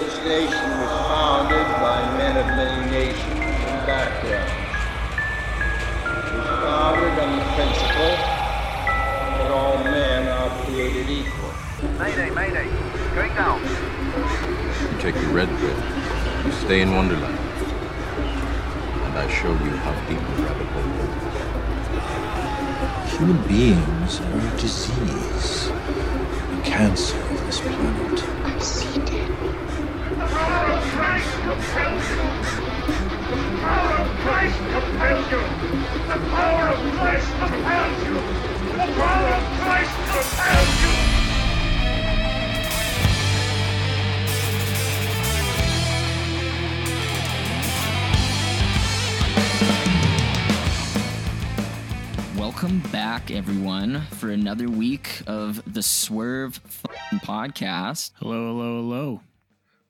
This nation was founded by men of many nations and backgrounds. It was founded on the principle that all men are created equal. Mayday, mayday. Going down. You take the red pill. You stay in Wonderland. And I show you how deep the rabbit hole goes. Human beings are a disease, a cancer of this planet. I see dead. Welcome back, everyone, for another week of the Swerve podcast. Hello, hello, hello.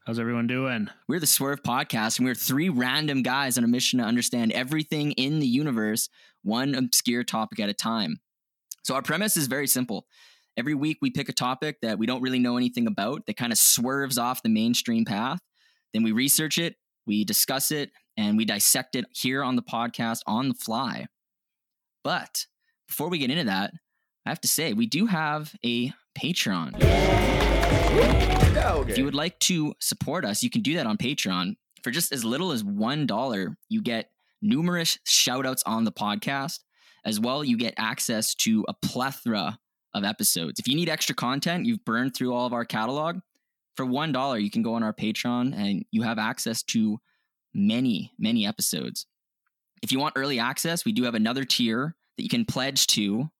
How's everyone doing? We're the Swerve Podcast, and we're three random guys on a mission to understand everything in the universe, one obscure topic at a time. So, our premise is very simple. Every week, we pick a topic that we don't really know anything about that kind of swerves off the mainstream path. Then we research it, we discuss it, and we dissect it here on the podcast on the fly. But before we get into that, I have to say, we do have a Patreon. If you would like to support us, you can do that on Patreon. For just as little as $1, you get numerous shout outs on the podcast. As well, you get access to a plethora of episodes. If you need extra content, you've burned through all of our catalog. For $1, you can go on our Patreon and you have access to many, many episodes. If you want early access, we do have another tier that you can pledge to,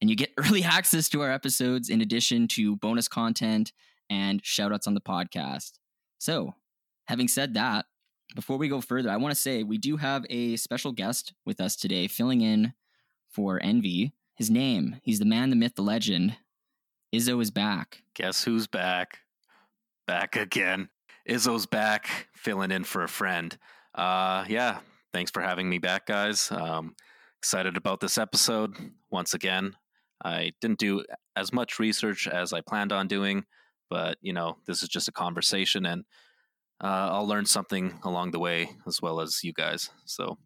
and you get early access to our episodes in addition to bonus content and shout outs on the podcast. So, having said that, before we go further, I want to say we do have a special guest with us today, filling in for Envy. His name, he's the man, the myth, the legend. Izzo is back. Guess who's back? Back again. Izzo's back, filling in for a friend. Uh, yeah, thanks for having me back, guys. Um, excited about this episode once again. I didn't do as much research as I planned on doing, but you know, this is just a conversation, and uh, I'll learn something along the way as well as you guys. So,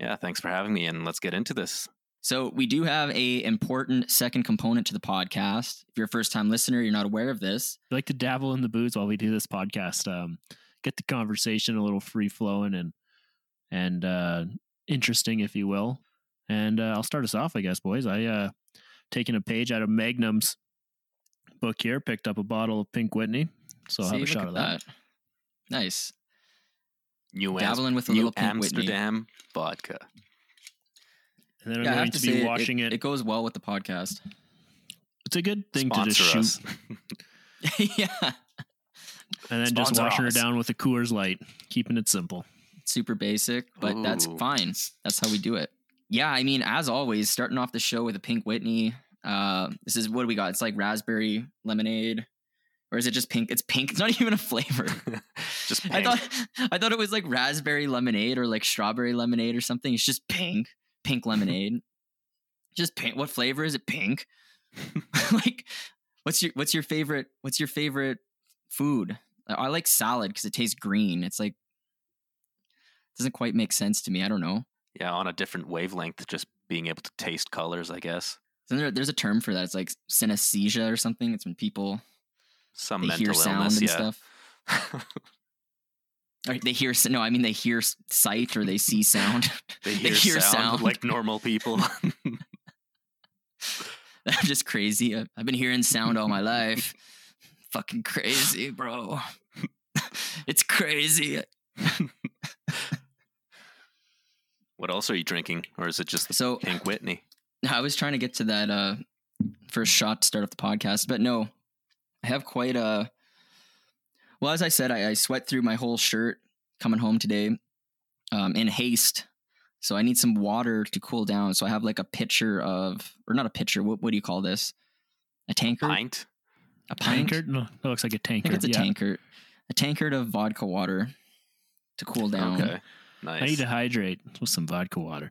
yeah, thanks for having me, and let's get into this. So we do have a important second component to the podcast. If you're a first time listener, you're not aware of this. I like to dabble in the booze while we do this podcast. Um, get the conversation a little free flowing and and uh, interesting, if you will. And uh, I'll start us off, I guess, boys. I uh, taken a page out of Magnum's book here, picked up a bottle of Pink Whitney, so I'll See, have a shot of that. Nice. New Dabbling with a New little Pink Whitney. Amsterdam vodka. And then I'm going have to, to be say, watching it, it, it goes well with the podcast. It's a good thing to just Sponsor shoot, yeah. and then just Sponsor washing her down with a Coors Light, keeping it simple. super basic, but that's fine. That's how we do it. Yeah, I mean, as always, starting off the show with a pink Whitney. Uh, this is what do we got? It's like raspberry lemonade, or is it just pink? It's pink. It's not even a flavor. just I thought I thought it was like raspberry lemonade or like strawberry lemonade or something. It's just pink, pink lemonade. just pink. What flavor is it? Pink. like, what's your what's your favorite? What's your favorite food? I I like salad because it tastes green. It's like doesn't quite make sense to me. I don't know. yeah, on a different wavelength, just being able to taste colors, I guess. Isn't there, there's a term for that. It's like synesthesia or something. It's when people Some they hear sound illness, and yeah. stuff. Or they hear no, I mean they hear sight or they see sound. they They hear, hear sound, sound. like normal people. I'm just crazy. I've been hearing sound all my life. Fucking crazy, bro. it's crazy. what else are you drinking, or is it just So Pink Whitney? I was trying to get to that uh first shot to start off the podcast, but no, I have quite a. Well, as I said, I, I sweat through my whole shirt coming home today, um, in haste. So I need some water to cool down. So I have like a pitcher of, or not a pitcher. What, what do you call this? A tankard. Pint. A pint. Tankard? No, that looks like a I think tankard. it's a yeah. tankard. A tankard of vodka water to cool down. Okay, Nice. I need to hydrate with some vodka water.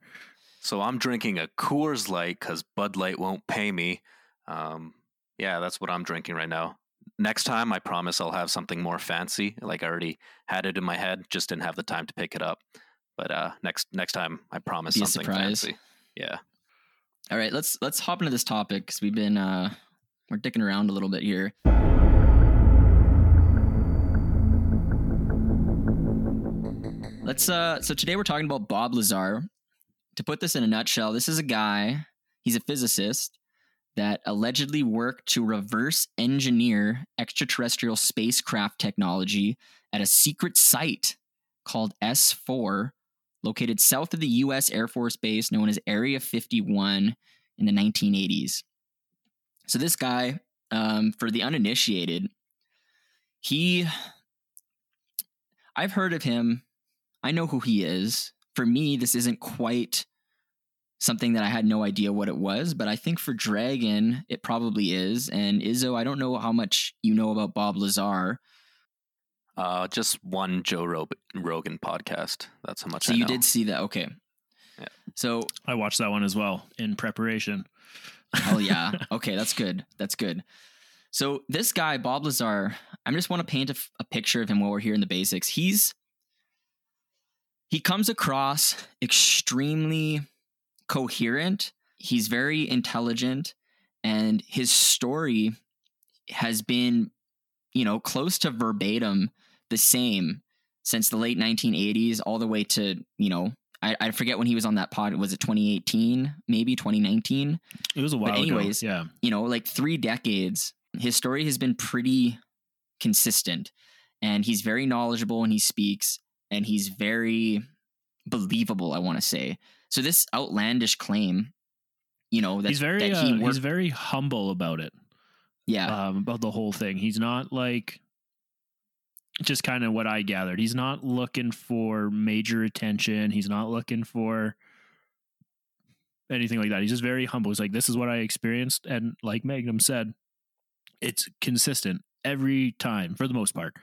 So I'm drinking a Coors Light because Bud Light won't pay me. Um, yeah, that's what I'm drinking right now. next time, I promise I'll have something more fancy. Like I already had it in my head, just didn't have the time to pick it up. But uh, next next time, I promise Be something fancy. Yeah. All right, let's let's hop into this topic because we've been uh we're dicking around a little bit here. Let's uh so today we're talking about Bob Lazar. To put this in a nutshell, this is a guy, he's a physicist that allegedly worked to reverse engineer extraterrestrial spacecraft technology at a secret site called S4 located south of the US Air Force Base known as Area 51 in the 1980s. So, this guy, um, for the uninitiated, he, I've heard of him. I know who he is. For me, this isn't quite something that I had no idea what it was, but I think for Dragon, it probably is. And Izzo, I don't know how much you know about Bob Lazar. Uh, just one Joe Ro- Rogan podcast. That's how much. So I you know. did see that. Okay. Yeah. So I watched that one as well in preparation. Hell yeah. Okay, that's good. That's good. So this guy, Bob Lazar, I just want to paint a, f- a picture of him while we're here in the basics. He's he comes across extremely coherent. He's very intelligent, and his story has been, you know, close to verbatim the same since the late 1980s all the way to, you know, I, I forget when he was on that pod. Was it 2018? Maybe 2019? It was a while But anyways, ago. Yeah. you know, like three decades, his story has been pretty consistent. And he's very knowledgeable when he speaks, and he's very believable, I want to say. So this outlandish claim, you know, that, he's very that uh, he's very humble about it. yeah, um, about the whole thing. He's not like just kind of what I gathered. He's not looking for major attention. He's not looking for anything like that. He's just very humble. He's like, this is what I experienced. And like Magnum said, it's consistent every time for the most part.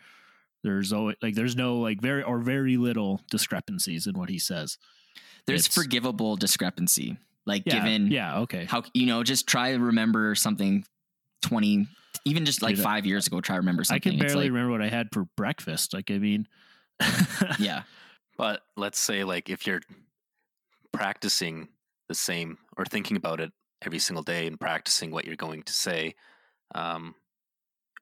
There's always like there's no like very or very little discrepancies in what he says. There's it's- forgivable discrepancy. Like Yeah, given yeah, okay. how you know, just try to remember something twenty, even just like Dude, five years ago. Try to remember something. I can barely like- remember what I had for breakfast. Like I mean, Yeah, But let's say like if you're practicing the same or thinking about it every single day and practicing what you're going to say, um,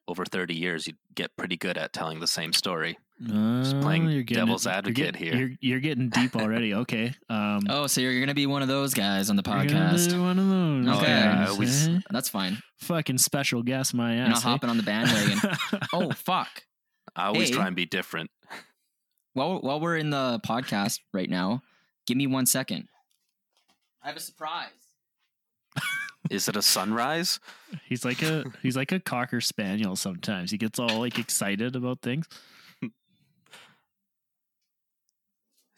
over 30 years, you'd get pretty good at telling the same story. Just playing you're getting devil's you're advocate getting- here. You're, you're getting deep already. Okay. Um, Oh, so you're gonna be one of those guys on the you're gonna podcast. one of those. Okay. yeah, I guys, always- eh? That's fine. fucking special guest my You're not ass. eh? hopping on the bandwagon. oh fuck. I always Hey. try and be different. While while we're in the podcast right now, give me one second. I have a surprise. Is it a sunrise? he's like a he's like a cocker spaniel. Sometimes he gets all like excited about things. It's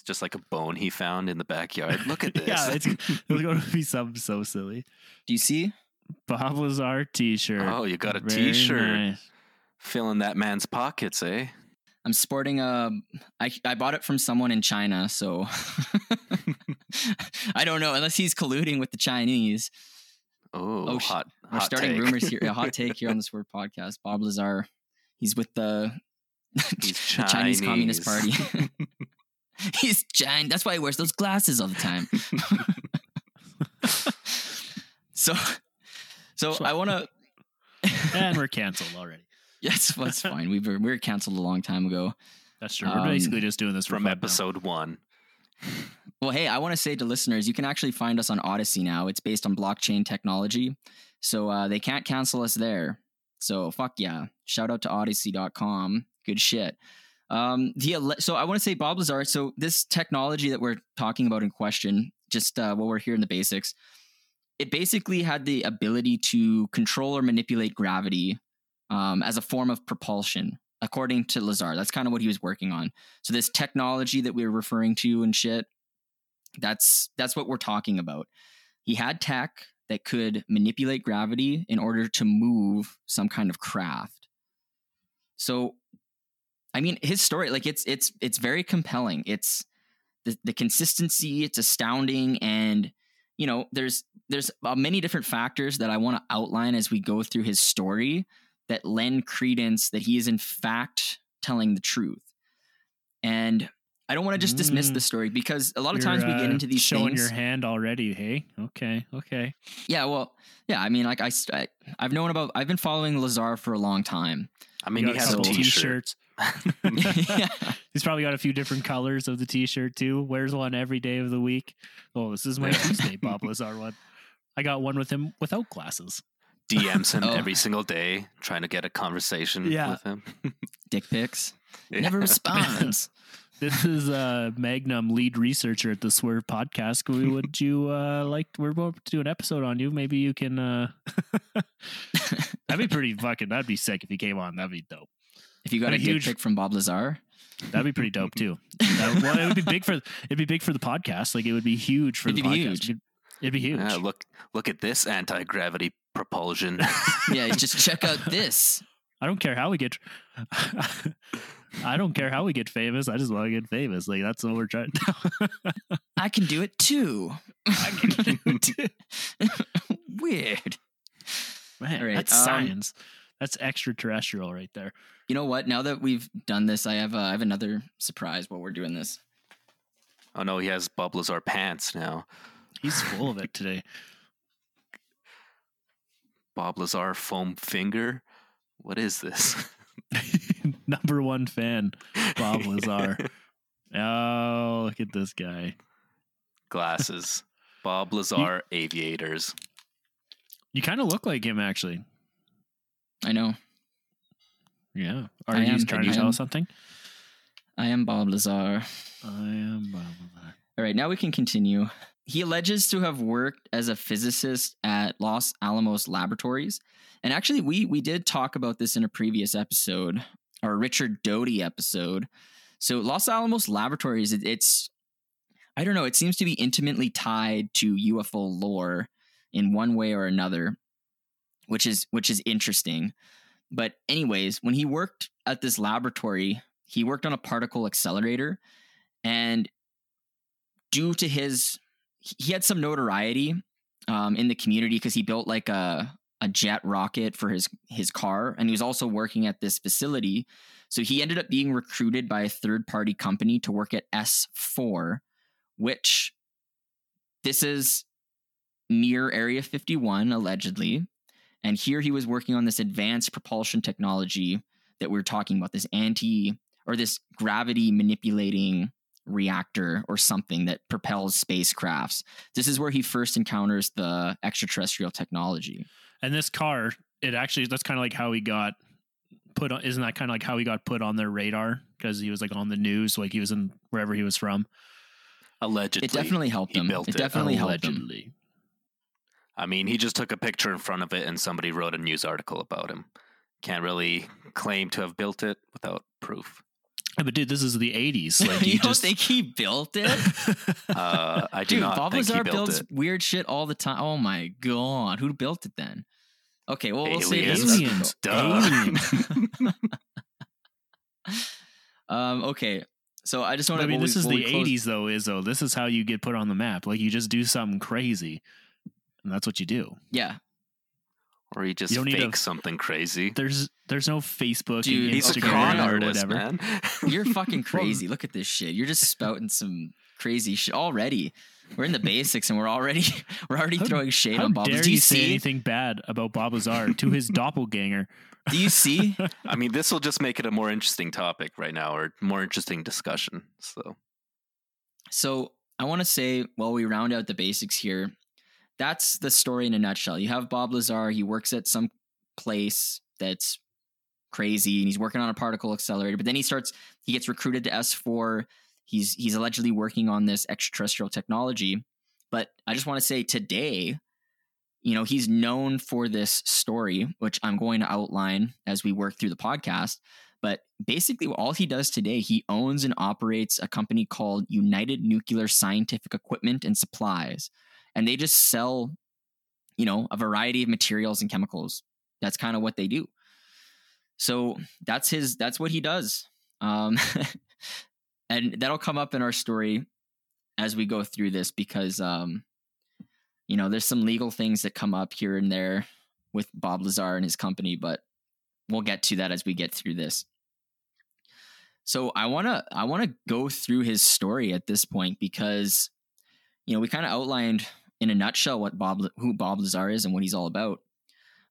just like a bone he found in the backyard. Look at this. yeah, it's, it's going to be something so silly. Do you see? Bob Lazar T-shirt. Oh, you got a Very t-shirt. nice. Filling that man's pockets, eh? I'm sporting a. I I bought it from someone in China, so I don't know unless he's colluding with the Chinese. Oh, Oh, sh- hot. We're hot starting take. rumors here. A hot take here on this word podcast. Bob Lazar, he's with the, He's the Chinese Communist Party. Chinese. he's giant. That's why he wears those glasses all the time. so, so I want to. and we're canceled already. Yes, that's fine. We were we were canceled a long time ago. That's true. Um, We're basically just doing this From fun now. episode one. Well, hey, I want to say to listeners, you can actually find us on Odysee now. It's based on blockchain technology, so uh, they can't cancel us there. So fuck yeah! Shout out to Odysee.com. Good shit. Um, the ele- so I want to say Bob Lazar. So this technology that we're talking about in question, just uh, we're here in the basics, it basically had the ability to control or manipulate gravity um, as a form of propulsion, according to Lazar. That's kind of what he was working on. So this technology that we were referring to and shit, that's that's what we're talking about. He had tech that could manipulate gravity in order to move some kind of craft. So I mean his story like it's it's it's very compelling. It's the, the consistency, it's astounding and you know, there's there's uh, many different factors that I want to outline as we go through his story, that lend credence that he is in fact telling the truth. And I don't want to just dismiss Mm. the story because a lot of You're, times we get uh, into these showing things. your hand already. Hey, okay, okay. Yeah, well, yeah. I mean, like I, st- I, have known about. I've been following Lazar for a long time. I mean, You he has a some t-shirt. t-shirts. Yeah. He's probably got a few different colors of the t-shirt too. Wears one every day of the week. Oh, this is my Tuesday Bob Lazar one. I got one with him without glasses. DMs him Oh. every single day, trying to get a conversation Yeah. with him. Dick pics. Yeah. Never responds. This is uh, Magnum, lead researcher at the Swerve Podcast. We- Would you uh, like? We're about to do an episode on you. Maybe you can. Uh... that'd be pretty fucking. That'd be sick if he came on. That'd be dope. If you got What a a dick huge- pic from Bob Lazar, That'd be pretty dope too. Uh, well, it would be big for it'd be big for the podcast. Like it would be huge for It'd the be podcast. huge. It'd, it'd be huge. Yeah, look, look at this anti-gravity propulsion. yeah, just check out this. I don't care how we get. I don't care how we get famous. I just want to get famous. Like that's what we're trying. To I can do it too. I can do too. Weird. Man, All right, that's um, science. That's extraterrestrial right there. You know what? Now that we've done this, I have uh, I have another surprise while we're doing this. oh no, he has Bob Lazar pants now. He's full of it today. Bob Lazar foam finger. What is this? Number one fan, Bob Lazar. oh, look at this guy. Glasses. Bob Lazar aviators. You kind of look like him, actually. I know. Yeah. Are I you am- trying to tell us something? I am Bob Lazar. I am Bob Lazar. All right, now we can continue. He alleges to have worked as a physicist at Los Alamos Laboratories. And actually, we we did talk about this in a previous episode, our Richard Doty episode. So Los Alamos Laboratories, it, it's I don't know, it seems to be intimately tied to UFO lore in one way or another, which is which is interesting. But anyways, when he worked at this laboratory, he worked on a particle accelerator and due to his he had some notoriety um, in the community because he built like a a jet rocket for his his car and he was also working at this facility. So he ended up being recruited by a third party company to work at S4 which this is near area 51 allegedly and here he was working on this advanced propulsion technology that we are talking about this anti or this gravity manipulating reactor or something that propels spacecrafts. This is where he first encounters the extraterrestrial technology. And this car, it actually that's kind of like how he got put on. Isn't that kind of like how he got put on their radar because he was like on the news, like he was in wherever he was from. Allegedly. It definitely helped he him. built It it. definitely helped him. Allegedly. I mean, he just took a picture in front of it and somebody wrote a news article about him. Can't really claim to have built it without proof. Yeah, but dude, this is the '80s. Like you you, don't just think he built it? Uh, I do Dude, not Bob think he Lazar built builds it. weird shit all the time. Oh my god, who built it then? Okay, well we'll see. this. Aliens. Aliens. Duh. Um, okay, so I just want I mean, this is the '80s, though. Izzo, this is how you get put on the map. Like you just do something crazy, and that's what you do. Yeah, Or he just You don't need fakes to- something crazy. There's there's no Facebook, Dude, and He's a Instagram, con or artist, whatever. man. you're fucking crazy. Look at this shit. You're just spouting some crazy shit already. We're in the basics, and we're already we're already How- throwing shade on Bob. dare Do you, you say see? anything bad about Bob Lazar to his doppelganger? Do you see? I mean, this will just make it a more interesting topic right now, or more interesting discussion. So So I want to say, while we round out the basics here, that's the story in a nutshell. You have Bob Lazar. He works at some place that's crazy, and he's working on a particle accelerator. But then he starts. He gets recruited to S four. He's he's allegedly working on this extraterrestrial technology. But I just want to say today, you know, he's known for this story, which I'm going to outline as we work through the podcast. But basically, all he does today, he owns and operates a company called United Nuclear Scientific Equipment and Supplies. And they just sell, you know, a variety of materials and chemicals. That's kind of what they do. So that's his, that's what he does. Um, and that'll come up in our story as we go through this because, um, you know, there's some legal things that come up here and there with Bob Lazar and his company, but we'll get to that as we get through this. So I want to I want to go through his story at this point because you know, we kind of outlined in a nutshell what Bob who Bob Lazar is and what he's all about.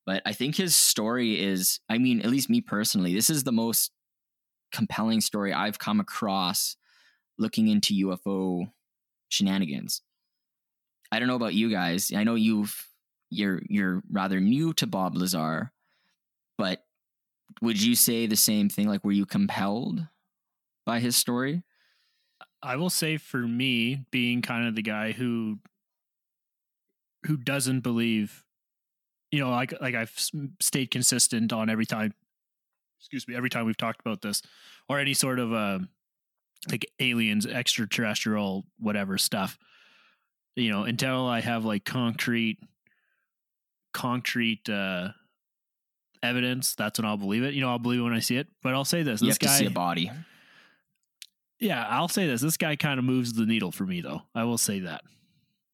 But I think his story is I mean, at least me personally, this is the most compelling story I've come across looking into UFO shenanigans. I don't know about you guys. I know you've you're you're rather new to Bob Lazar, but would you say the same thing? Like, were you compelled by his story? I will say for me, being kind of the guy who who doesn't believe, you know, like like I've stayed consistent on every time. Excuse me, every time we've talked about this, or any sort of uh, like aliens, extraterrestrial, whatever stuff. You know, until I have like concrete, concrete uh evidence, that's when I'll believe it. You know, I'll believe it when I see it. But I'll say this: You this guy, see a body. Yeah, I'll say this: this guy kind of moves the needle for me, though. I will say that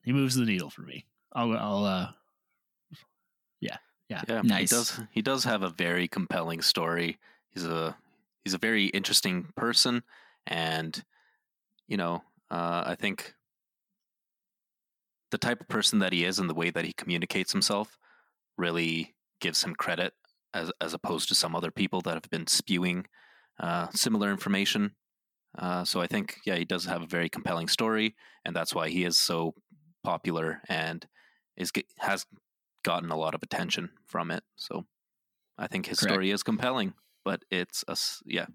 he moves the needle for me. I'll, I'll, uh, yeah, yeah, Yeah, Nice. He does. He does have a very compelling story. He's a he's a very interesting person, and you know, uh, I think the type of person that he is and the way that he communicates himself really gives him credit as as opposed to some other people that have been spewing uh, similar information. Uh, so I think, yeah, he does have a very compelling story, and that's why he is so popular and is has gotten a lot of attention from it. So I think his Correct. story is compelling, but it's us. Yeah,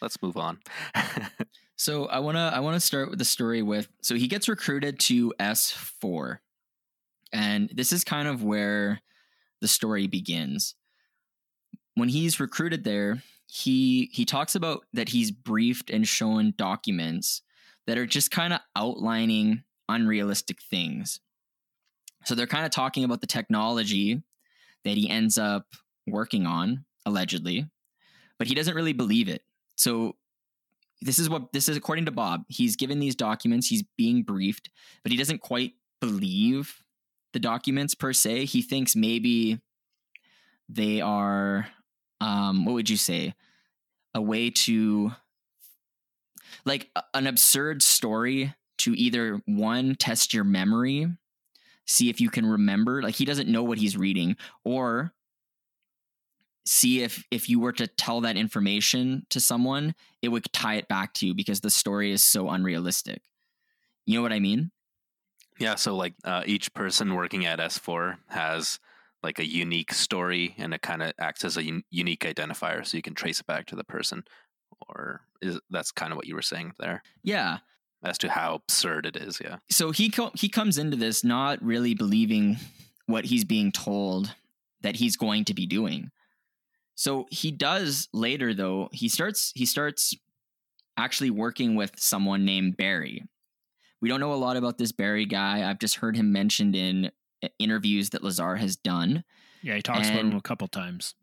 let's move on. So I wanna I wanna start with the story with so he gets recruited to S four, and this is kind of where the story begins. When he's recruited there, he he talks about that he's briefed and shown documents that are just kind of outlining unrealistic things. So they're kind of talking about the technology that he ends up working on allegedly, but he doesn't really believe it. So this is what this is according to Bob. He's given these documents, he's being briefed, but he doesn't quite believe the documents per se. He thinks maybe they are um what would you say? A way to like an absurd story to either one test your memory, see if you can remember, like he doesn't know what he's reading or see if if you were to tell that information to someone it would tie it back to you because the story is so unrealistic. You know what i mean? Yeah, so like uh, each person working at S4 has like a unique story, and it kind of acts as a un- unique identifier, so you can trace it back to the person. Or is that's kind of what you were saying there yeah as to how absurd it is? Yeah. so he co- he comes into this not really believing what he's being told that he's going to be doing so he does later though he starts he starts actually working with someone named barry we don't know a lot about this barry guy i've just heard him mentioned in interviews that lazar has done yeah. He talks about him a couple times.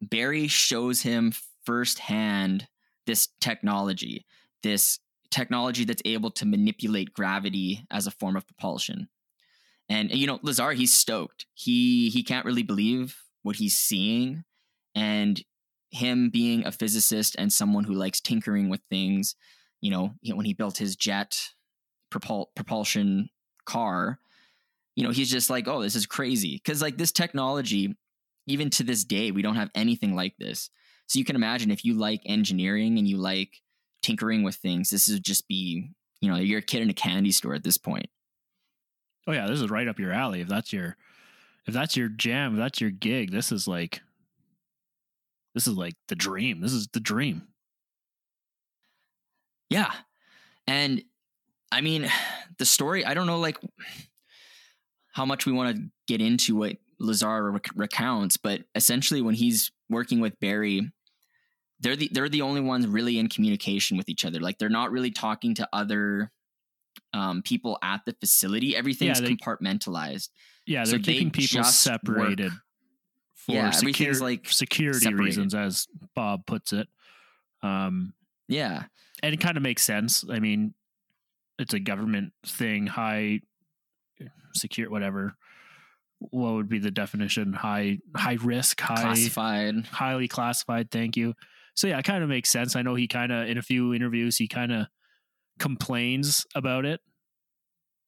Barry shows him firsthand this technology, this technology that's able to manipulate gravity as a form of propulsion. And you know, Lazar, he's stoked. He he can't really believe what he's seeing, and him being a physicist and someone who likes tinkering with things. You know, when he built his jet propul- propulsion car, you know, he's just like, oh, this is crazy because like this technology even to this day, we don't have anything like this. So you can imagine if you like engineering and you like tinkering with things, this would just be, you know, you're a kid in a candy store at this point. Oh yeah, this is right up your alley. If that's your, if that's your jam, if that's your gig, this is like, this is like the dream. This is the dream. Yeah. And I mean, the story, I don't know like how much we want to get into what Lazar rec- recounts, but essentially when he's working with Barry, they're the they're the only ones really in communication with each other. Like they're not really talking to other um, people at the facility. Everything's they- compartmentalized. Yeah, So they're they keeping people separated work- for Yeah, secure, like, security separated. reasons, as Bob puts it. Um, Yeah. and it kind of makes sense. I mean, it's a government thing, high secure, whatever. what would be the definition? High high risk, high Classified. highly classified. Thank you. So yeah, it kind of makes sense. I know he kind of in a few interviews he kind of complains about it.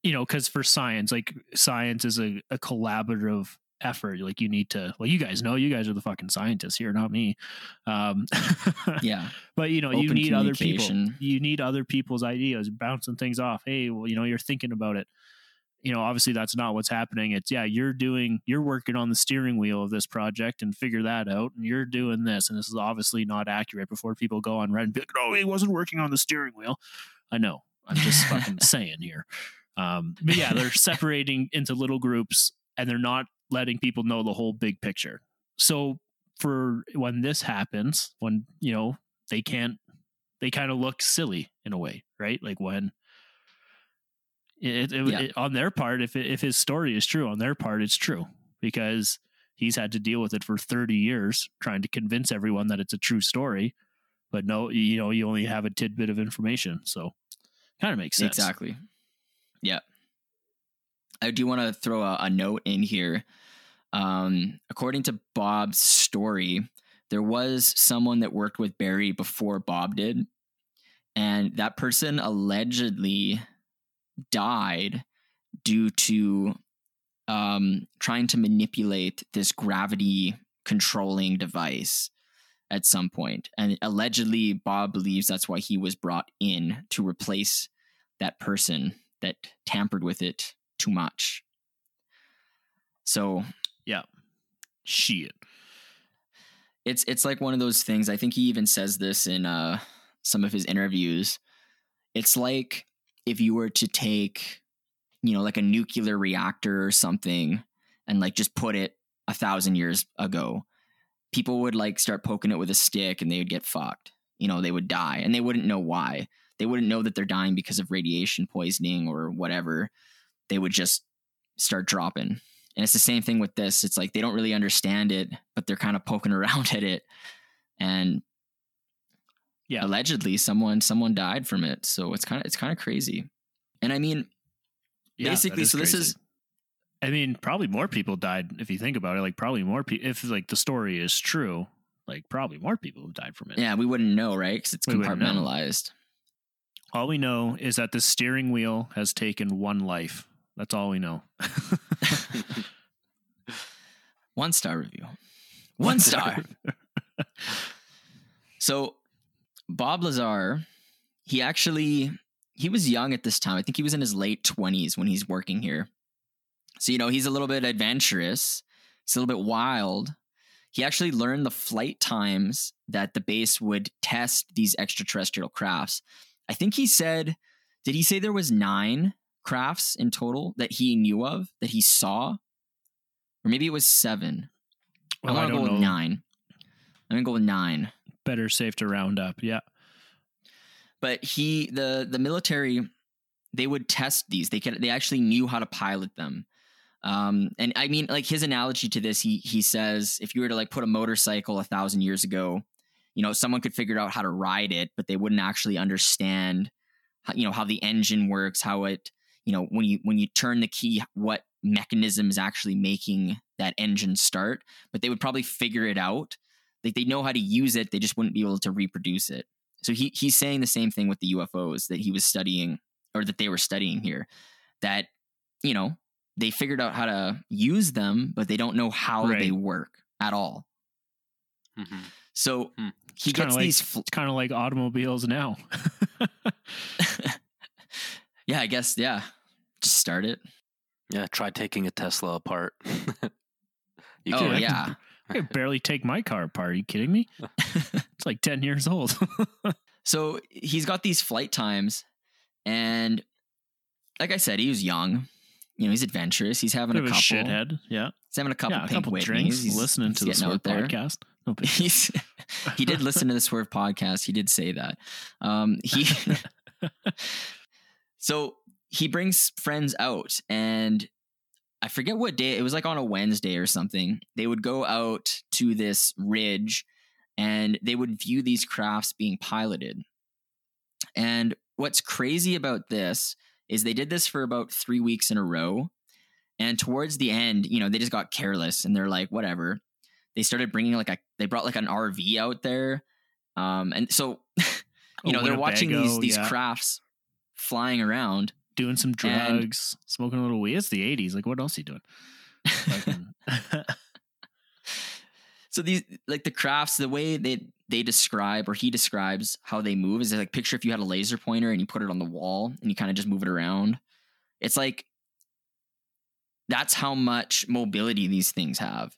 You know, because for science, like science is a, a collaborative effort. Like you need to. Well, you guys know, you guys are the fucking scientists here, not me. Um, Yeah. but you know, you need other people. You need other people's ideas, bouncing things off. Hey, well, you know, you're thinking about it. You know, obviously that's not what's happening. It's yeah, you're doing, you're working on the steering wheel of this project and figure that out, and you're doing this, and this is obviously not accurate. Before people go on Reddit and be like, "No, he wasn't working on the steering wheel." I know. I'm just fucking saying here. Um, but yeah, they're separating into little groups, and they're not letting people know the whole big picture. So for when this happens, when you know they can't, they kind of look silly in a way, right? Like when it, it, Yeah. it- on their part, if it, if his story is true, on their part, it's true because he's had to deal with it for 30 years trying to convince everyone that it's a true story. But no, you know, you only have a tidbit of information, so kind of makes sense. Exactly. Yeah. I do want to throw a, a note in here. Um, according to Bob's story, there was someone that worked with Barry before Bob did, and that person allegedly died due to um, trying to manipulate this gravity controlling device at some point. And allegedly, Bob believes that's why he was brought in to replace that person that tampered with it too much. So yeah, Shit. it's it's like one of those things. I think he even says this in uh, some of his interviews. It's like if you were to take, you know, like a nuclear reactor or something, and like just put it a thousand years ago, people would like start poking it with a stick, and they would get fucked. You know, they would die, and they wouldn't know why. They wouldn't know that they're dying because of radiation poisoning or whatever. They would just start dropping. And it's the same thing with this. It's like they don't really understand it, but they're kind of poking around at it. And Yeah. allegedly someone someone died from it. So it's kind of it's kind of crazy. And I mean, Yeah, Basically, so this is- I mean, probably more people died if you think about it. Like, probably more people. If like the story is true, like probably more people have died from it. yeah, we wouldn't know, right? Because it's We compartmentalized. All we know is that the steering wheel has taken one life. That's all we know. One star review. One star. so Bob Lazar, he actually he was young at this time. I think he was in his late twenties when he's working here. So you know he's a little bit adventurous. He's a little bit wild. He actually learned the flight times that the base would test these extraterrestrial crafts. I think he said, did he say there was nine crafts in total that he knew of that he saw, or maybe it was seven. Well, I want to go with nine. I'm gonna go with nine. Better safe to round up. Yeah. But he, the the military, they would test these. They could, they actually knew how to pilot them. Um, and I mean, like his analogy to this, he he says, if you were to like put a motorcycle a thousand years ago, you know, someone could figure out how to ride it, but they wouldn't actually understand, how, you know, how the engine works, how it, you know, when you when you turn the key, what mechanism is actually making that engine start. But they would probably figure it out. Like they know how to use it, they just wouldn't be able to reproduce it. So he he's saying the same thing with the UFOs that he was studying or that they were studying here. That you know they figured out how to use them, but they don't know how they work at all. Mhm. So Hmm. he It's kinda gets like- these. Fl- kind of like automobiles now. yeah, I guess. Yeah, just start it. Yeah, try taking a Tesla apart. you oh can. yeah. I could barely take my car apart. Are you kidding me? it's like 10 years old. So he's got these flight times, and like I said, he was young. You know, he's adventurous. He's having Bit a couple. shithead. Yeah. He's having a couple yeah, a couple drinks, He's- listening he's to the Swerve podcast. No he did listen to the Swerve podcast. He did say that. Um, he so he brings friends out, and I forget what day. It was like on a Wednesday or something. They would go out to this ridge, and they would view these crafts being piloted. And what's crazy about this is they did this for about three weeks in a row, And towards the end, you know, they just got careless and they're like, whatever. They started bringing like a, they brought like an RV out there. Um, and so, you A know, they're watching these, these yeah. crafts flying around. Doing some And- drugs, smoking a little weed. It's the 80s. Like, what else are you doing? So these, like the crafts, the way they, they describe or he describes how they move is like picture if you had a laser pointer and you put it on the wall and you kind of just move it around. It's like that's how much mobility these things have.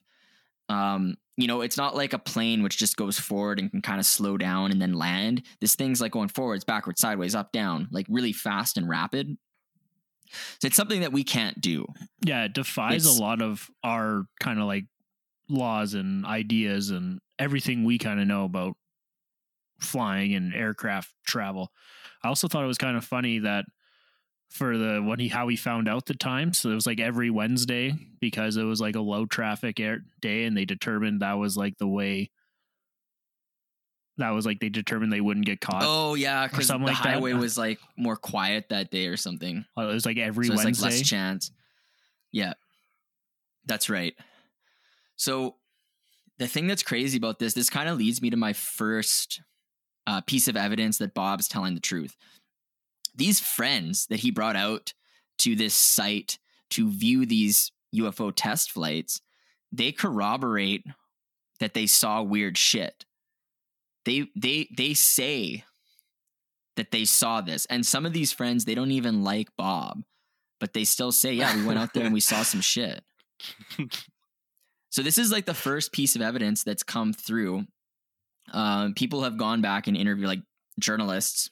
Um, you know, it's not like a plane which just goes forward and can kind of slow down and then land. This thing's like going forwards, backwards, sideways, up, down, like really fast and rapid. So it's something that we can't do. yeah, it defies It's- a lot of our kind of like laws and ideas and everything we kind of know about flying and aircraft travel. I also thought it was kind of funny that for the when he how he found out the time, so it was like every Wednesday because it was like a low traffic air day, and they determined that was like the way. That was like they determined they wouldn't get caught. Oh yeah, because the like that. highway was like more quiet that day or something. Uh, it was like every so Wednesday. like less chance. Yeah, that's right. So the thing that's crazy about this, this kind of leads me to my first uh, piece of evidence that Bob's telling the truth. These friends that he brought out to this site to view these UFO test flights, they corroborate that they saw weird shit. They they they say that they saw this. And some of these friends, they don't even like Bob, but they still say, yeah, we went out there and we saw some shit. So this is like the first piece of evidence that's come through. Um, people have gone back and interviewed like journalists.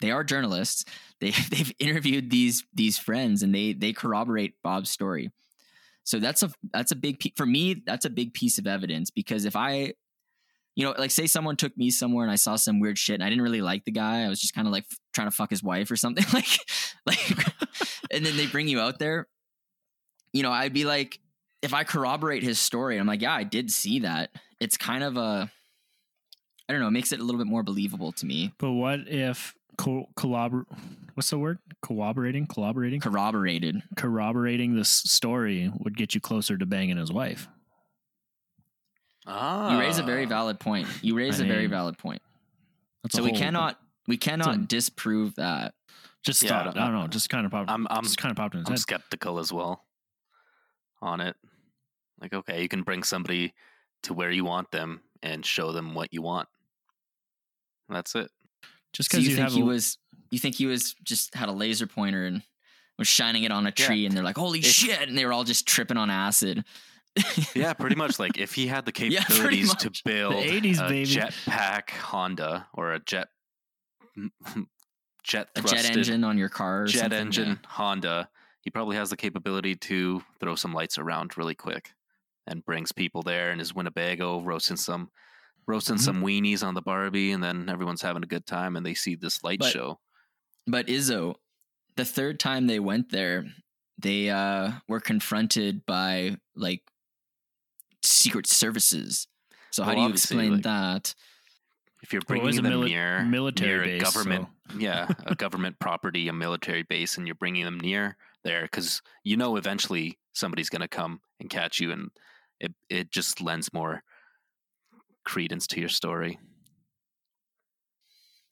They are journalists. They they've interviewed these these friends and they they corroborate Bob's story. So that's a that's a big for me. That's a big piece of evidence because if I, you know, like say someone took me somewhere and I saw some weird shit and I didn't really like the guy. I was just kind of like f- trying to fuck his wife or something like like, and then they bring you out there. You know, I'd be like, if I corroborate his story, I'm like, yeah, I did see that. It's kind of a, I don't know, it makes it a little bit more believable to me. But what if co- collabor- What's the word? Cooperating, collaborating, Corroborated. corroborating this story would get you closer to banging his wife. Ah, You raise a very valid point. You raise I a very valid point. So we whole- cannot, we cannot a- disprove that. just Yeah, thought. I don't know. I'm- Just kind of popped. I'm- I'm- just kind of popped in I'm head. skeptical as well on it. Like, okay, you can bring somebody to where you want them and show them what you want. That's it. Just So because you, you, think have he a- was, you think he was just had a laser pointer and was shining it on a Yeah. tree and they're like, holy If- shit. And they were all just tripping on acid. Yeah, pretty much. Like, if he had the Yeah, capabilities to much. build 80s, a baby. jetpack Honda or a jet jet a jet engine on your car. Or jet something, engine yeah. Honda, he probably has the capability to throw some lights around really quick and brings people there in his Winnebago, roasting some roasting Mm-hmm. Mhm. some weenies on the Barbie, and then everyone's having a good time and they see this light But- show. But Izzo, the third time they went there, they uh, were confronted by like secret services. So how do you explain like- that? If you're Well, it bringing a them mili- near military near a base, government, yeah, a government property, a military base, and you're bringing them near there because you know eventually somebody's going to come and catch you, and it it just lends more credence to your story.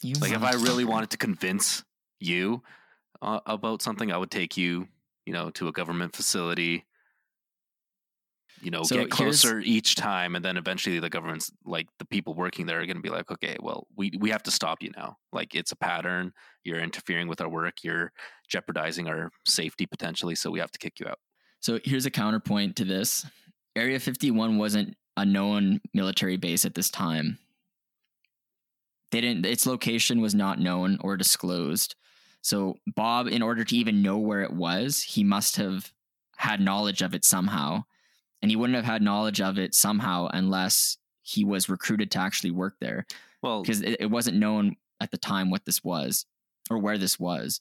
You Like if I really wanted to convince you uh, about something, I would take you, you know, to a government facility. You know, So get closer each time, and then eventually the government's like the people working there are going to be like, okay, well, we we have to stop you now. Like it's a pattern. You're interfering with our work. You're jeopardizing our safety potentially, so we have to kick you out. So here's a counterpoint to this. Area 51 wasn't a known military base at this time. They didn't its location was not known or disclosed. So Bob in order to even know where it was, he must have had knowledge of it somehow. And he wouldn't have had knowledge of it somehow unless he was recruited to actually work there Well, because it, it wasn't known at the time what this was or where this was.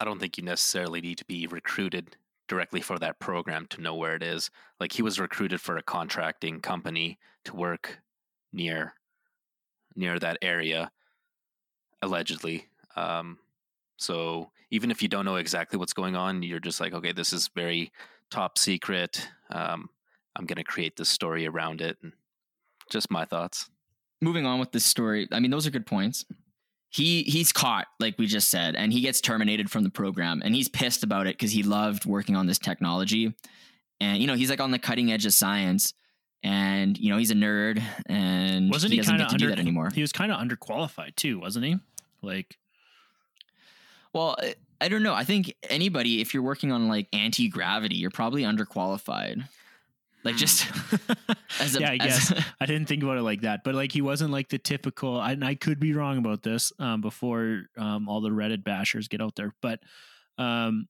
I don't think you necessarily need to be recruited directly for that program to know where it is. Like he was recruited for a contracting company to work near near that area, allegedly. Um, so even if you don't know exactly what's going on, you're just like, okay, this is very top secret. Um, I'm going to create this story around it. And just my thoughts. moving on with this story, I mean, those are good points. He he's caught, like we just said, and he gets terminated from the program, and he's pissed about it because he loved working on this technology, and you know he's like on the cutting edge of science, and you know he's a nerd, and Wasn't he, he, kind of get to do under that anymore. He was kind of underqualified too, wasn't he? Like, Well, I- I don't know. I think anybody, if you're working on like anti gravity, you're probably underqualified. Like just as a Hmm. yeah, I as- guess I didn't think about it like that, but like he wasn't like the typical. And I could be wrong about this. Um, before um all the Reddit bashers get out there, but um,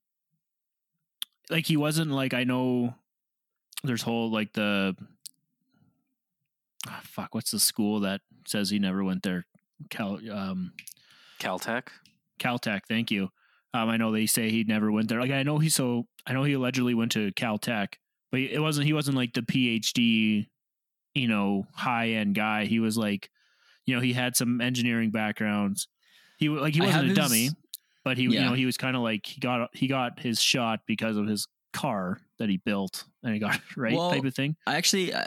like he wasn't like I know. There's whole like the ah, fuck. What's the school that says he never went there? Cal um Caltech. Caltech. Thank you. Um, I know they say he never went there. Like I know he so I know he allegedly went to Caltech, but it wasn't. He wasn't like the PhD, you know, high end guy. He was like, you know, he had some engineering backgrounds. He like he wasn't a have dummy, but he you know he was kind of like he got he got his shot because of his car that he built and he got right Well, type of thing. I actually, uh,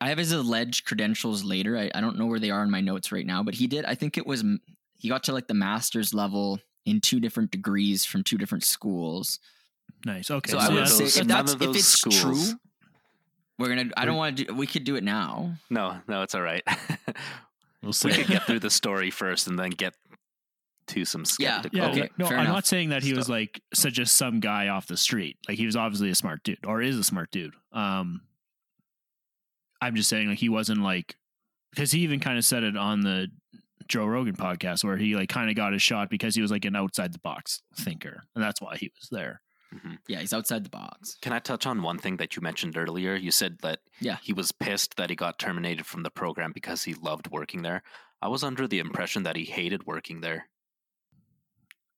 I have his alleged credentials later. I, I don't know where they are in my notes right now, but he did. I think it was he got to like the master's level in two different degrees from two different schools. Nice. Okay. So, so I would that's- say if that's if it's schools- true, we're gonna. I don't want to do. We could do it now. No, no, it's all right. we'll see. we see. could get through the story first and then get to some Yeah, skeptical. Yeah, Okay, no, fair I'm enough. not saying that he was like such just some guy off the street. Like he was obviously a smart dude, or is a smart dude. Um, I'm just saying like he wasn't like because he even kind of said it on the Joe Rogan podcast where he like kind of got his shot because he was like an outside the box thinker, and that's why he was there. Mhm. Yeah, he's outside the box. Can I touch on one thing that you mentioned earlier? You said that Yeah. he was pissed that he got terminated from the program because he loved working there. I was under the impression that he hated working there.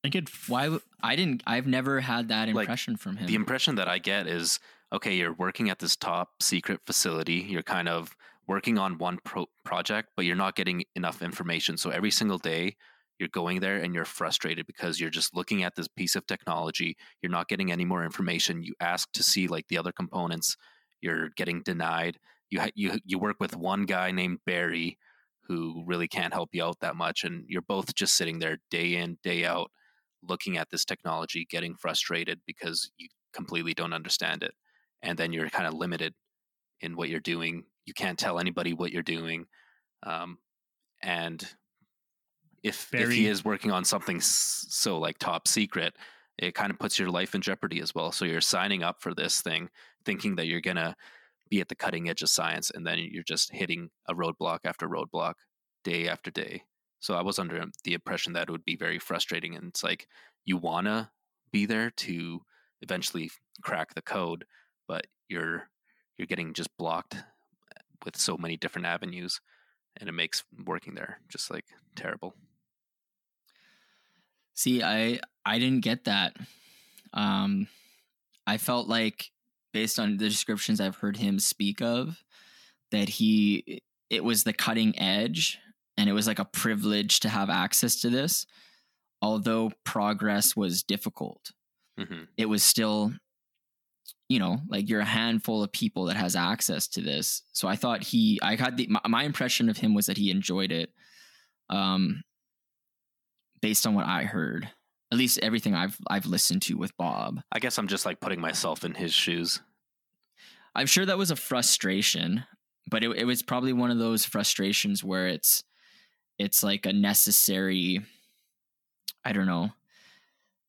I could Why? would- I didn't. I've never had that Like, impression from him. The impression that I get is okay, you're working at this top secret facility. You're kind of working on one pro- project, but you're not getting enough information. So every single day, you're going there and you're frustrated because you're just looking at this piece of technology. You're not getting any more information. You ask to see like the other components, you're getting denied. You ha- you you work with one guy named Barry who really can't help you out that much, and you're both just sitting there day in day out, looking at this technology, getting frustrated because you completely don't understand it, and then you're kind of limited in what you're doing. You can't tell anybody what you're doing, um, and if if he is working on something so like top secret, it kind of puts your life in jeopardy as well. So you're signing up for this thing, thinking that you're gonna be at the cutting edge of science, and then you're just hitting a roadblock after roadblock, day after day. So I was under the impression that it would be very frustrating, and it's like you wanna be there to eventually crack the code, but you're you're getting just blocked with so many different avenues, and it makes working there just like terrible. See, I I didn't get that. Um, I felt like based on the descriptions I've heard him speak of, that he it was the cutting edge, and it was like a privilege to have access to this. Although progress was difficult, hmm it was still, you know, like you're a handful of people that has access to this. So I thought he, I had the my, my impression of him was that he enjoyed it. Um, based on what I heard, at least everything I've I've listened to with Bob. I guess I'm just like putting myself in his shoes. I'm sure that was a frustration, but it, it was probably one of those frustrations where it's it's like a necessary. I don't know.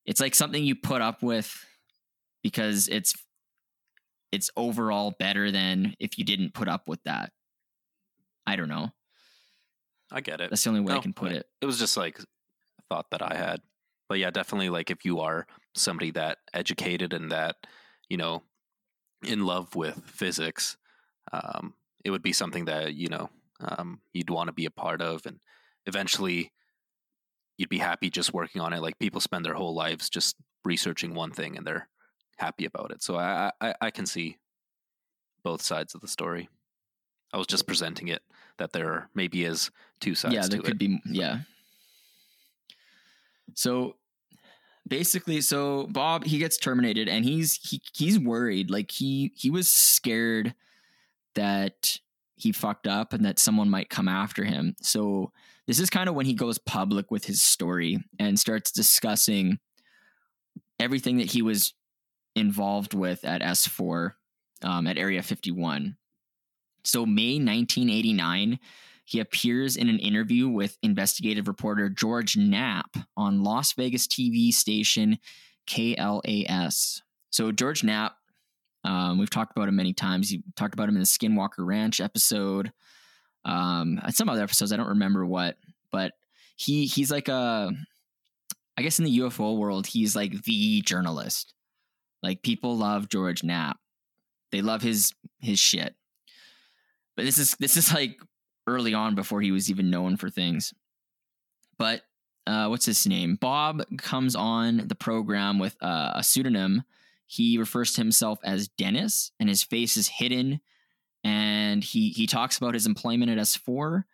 It's like something you put up with because it's it's overall better than if you didn't put up with that. I don't know. I get it. That's the only way I can put it. It was just like a thought that I had. But yeah, definitely like if you are somebody that educated and that, you know, in love with physics, um, it would be something that, you know, um, you'd want to be a part of and eventually you'd be happy just working on it. Like people spend their whole lives just researching one thing and they're happy about it. So I I, I can see both sides of the story. I was just presenting it that there maybe is two sides yeah, there it. could be. Yeah. So basically so bob he gets terminated and he's he he's worried like he he was scared that he fucked up and that someone might come after him so this is kind of when he goes public with his story and starts discussing everything that he was involved with at s4 um, at area 51 so may 1989 he appears in an interview with investigative reporter George Knapp on Las Vegas TV station KLAS. So, George Knapp, um, we've talked about him many times. You talked about him in the Skinwalker Ranch episode, um, some other episodes. I don't remember what, but he he's like a, I guess in the UFO world, he's like the journalist. Like people love George Knapp. They love his his shit. But this is this is like early on before he was even known for things. But uh, what's his name? Bob comes on the program with uh, a pseudonym. He refers to himself as Dennis, and his face is hidden. And he he talks about his employment at S4,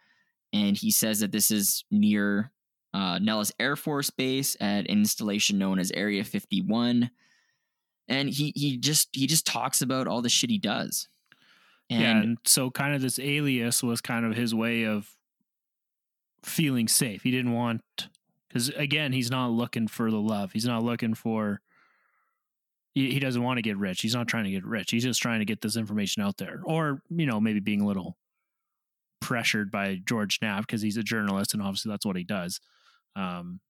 and he says that this is near uh, Nellis Air Force Base at an installation known as Area 51. And he he just he just talks about all the shit he does. And yeah, and so kind of this alias was kind of his way of feeling safe. He didn't want because again, he's not looking for the love. He's not looking for. He, he doesn't want to get rich. He's not trying to get rich. He's just trying to get this information out there, or you know, maybe being a little pressured by George Knapp because he's a journalist and obviously that's what he does. Um,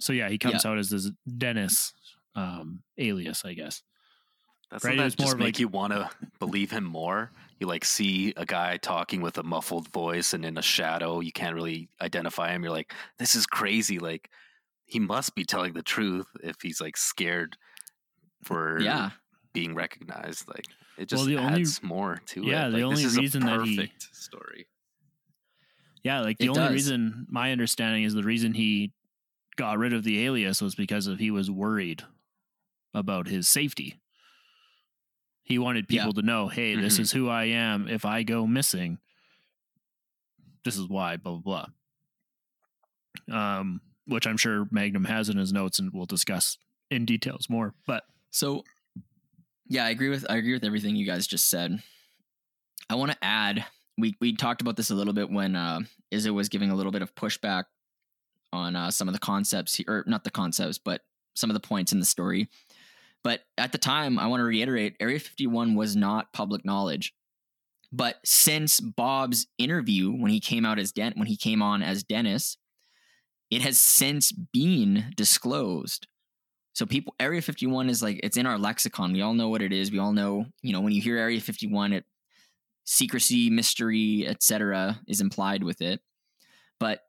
so yeah, he comes Yeah. out as this Dennis um, alias, I guess. Doesn't Right, it that was just more make like- you want to believe him more? You like see a guy talking with a muffled voice and in a shadow, you can't really identify him. You're like, this is crazy. Like he must be telling the truth if he's like scared for yeah, being recognized. Like it Well, just only- adds more to it. yeah, the only this is reason a that he- story. Yeah, like the It only does. reason my understanding is the reason he got rid of the alias was because of he was worried about his safety. He wanted Yeah. people to know, hey, this Mhm. is who I am. If I go missing, this is why, blah blah blah. Um, which I'm sure Magnum has in his notes and we'll discuss in details more. But So, yeah, I agree with I agree with everything you guys just said. I want to add we we talked about this a little bit when uh, Izzo was giving a little bit of pushback on uh, some of the concepts he- or not the concepts, but some of the points in the story. But at the time, I want to reiterate: Area 51 was not public knowledge. But since Bob's interview, when he came out as Den- when he came on as Dennis, it has since been disclosed. So people Area 51 is like it's in our lexicon. We all know what it is. We all know, you know, when you hear Area 51, it secrecy, mystery, etc. is implied with it. But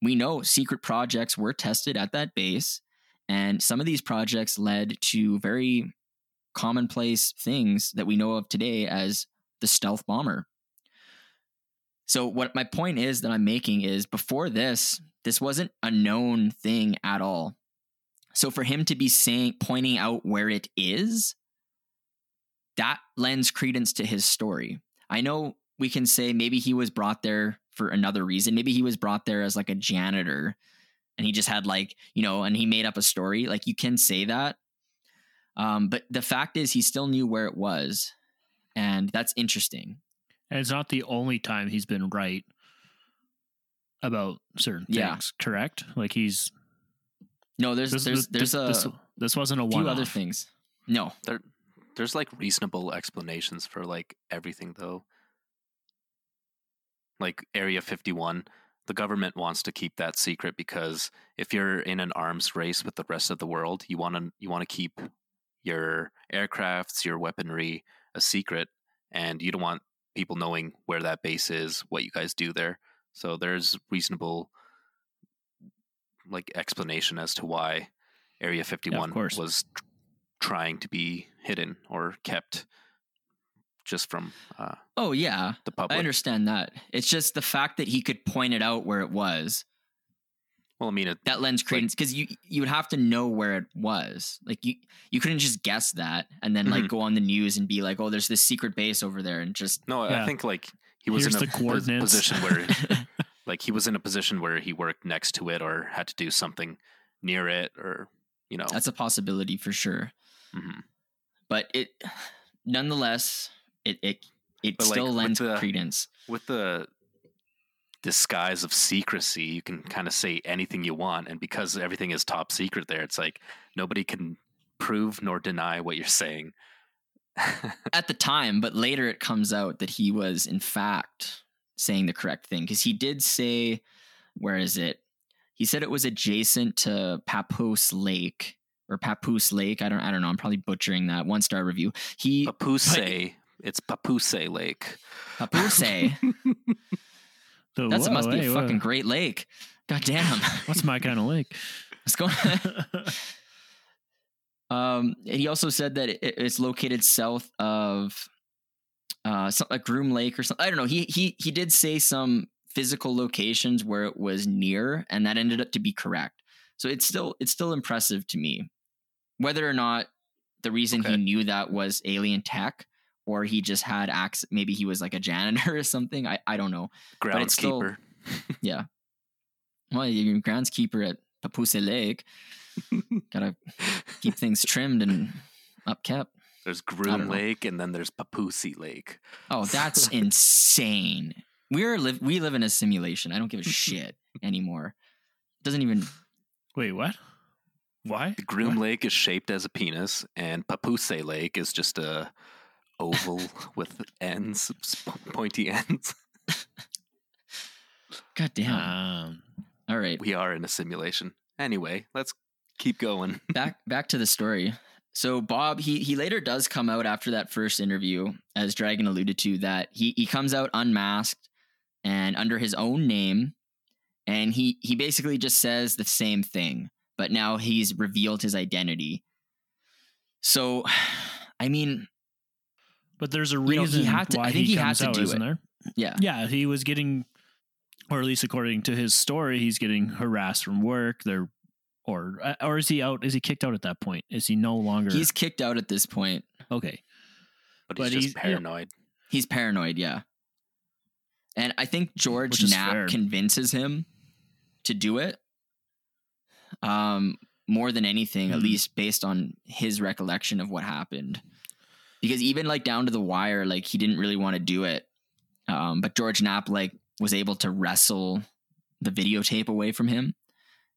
we know secret projects were tested at that base and some of these projects led to very commonplace things that we know of today as the stealth bomber. So what my point is that I'm making is before this, this wasn't a known thing at all. So for him to be saying pointing out where it is, that lends credence to his story. I know we can say maybe he was brought there for another reason. Maybe he was brought there as like a janitor and he just had like, you know, and he made up a story. Like you can say that. Um, but the fact is he still knew where it was. And that's interesting. and it's not the only time he's been right about certain Yeah. things, correct? Like he's No, there's this, there's this, there's a this, this wasn't a few one other things. No, There, there's like reasonable explanations for like everything though. Like Area 51, the government wants to keep that secret because if you're in an arms race with the rest of the world, you want to you want to keep your aircrafts, your weaponry a secret, and you don't want people knowing where that base is, what you guys do there. So there's reasonable like explanation as to why Area 51 course. was tr- trying to be hidden or kept just from uh, Oh yeah, the public. I understand that. It's just the fact that he could point it out where it was Well, I mean, it, that lends credence because you you would have to know where it was. Like you you couldn't just guess that and then like Mhm. go on the news and be like, oh, there's this secret base over there, and just no, Yeah. I think like he was Here's in a the pos- position where like he was in a position where he worked next to it or had to do something near it or you know. That's a possibility for sure. Mhm. But it, nonetheless, it it it But, like, still with lends the- credence. with the disguise of secrecy, you can mm-hmm. kind of say anything you want, and because everything is top secret, there, it's like nobody can prove nor deny what you're saying. at the time, but later it comes out that he was in fact saying the correct thing because he did say, where is it? He said it was adjacent to Papoose Lake or Papoose Lake. I don't, I don't know. I'm probably butchering that. One star review. He Papoose, it's Papoose Lake. Papoose. So, That whoa, must be hey, a whoa. fucking great lake. God damn. What's my kind of lake? What's going on? Um, and he also said that it, it's located south of uh, some, like Groom Lake or something. I don't know. He he he did say some physical locations where it was near, and that ended up to be correct. So it's still it's still impressive to me, whether or not the reason he knew that was alien tech, or he just had access. Maybe he was like a janitor or something. I I don't know. It's still- Groundskeeper. Yeah. Well, you're groundskeeper at Papoose Lake. Gotta keep things trimmed and upkept. There's Groom. Lake, and then there's Papoose Lake. Oh, that's insane. We're live we live in a simulation. I don't give a shit anymore. Doesn't even Wait, what? Why? The Groom What? Lake is shaped as a penis, and Papoose Lake is just a oval with ends, pointy ends. God damn. Um, All right. We are in a simulation. Anyway, let's keep going. back back to the story. So Bob, he he later does come out after that first interview, as Dragon alluded to, that he he comes out unmasked and under his own name, and he he basically just says the same thing, but now he's revealed his identity. So, I mean, but there's a know, he reason had to- why I think he, he had comes to out, do isn't it. there? yeah, Yeah, he was getting, or at least according to his story, he's getting harassed from work. They're, or uh, or is he out? Is he kicked out at that point? Is he no longer? he's kicked out at this point. okay. But, But he's just he's- yeah. paranoid. He's paranoid, yeah. And I think George Knapp fair. convinces him to do it. Um, more than anything, at Mhm. least based on his recollection of what happened. Because even like down to the wire, like he didn't really want to do it. Um, but George Knapp like was able to wrestle the videotape away from him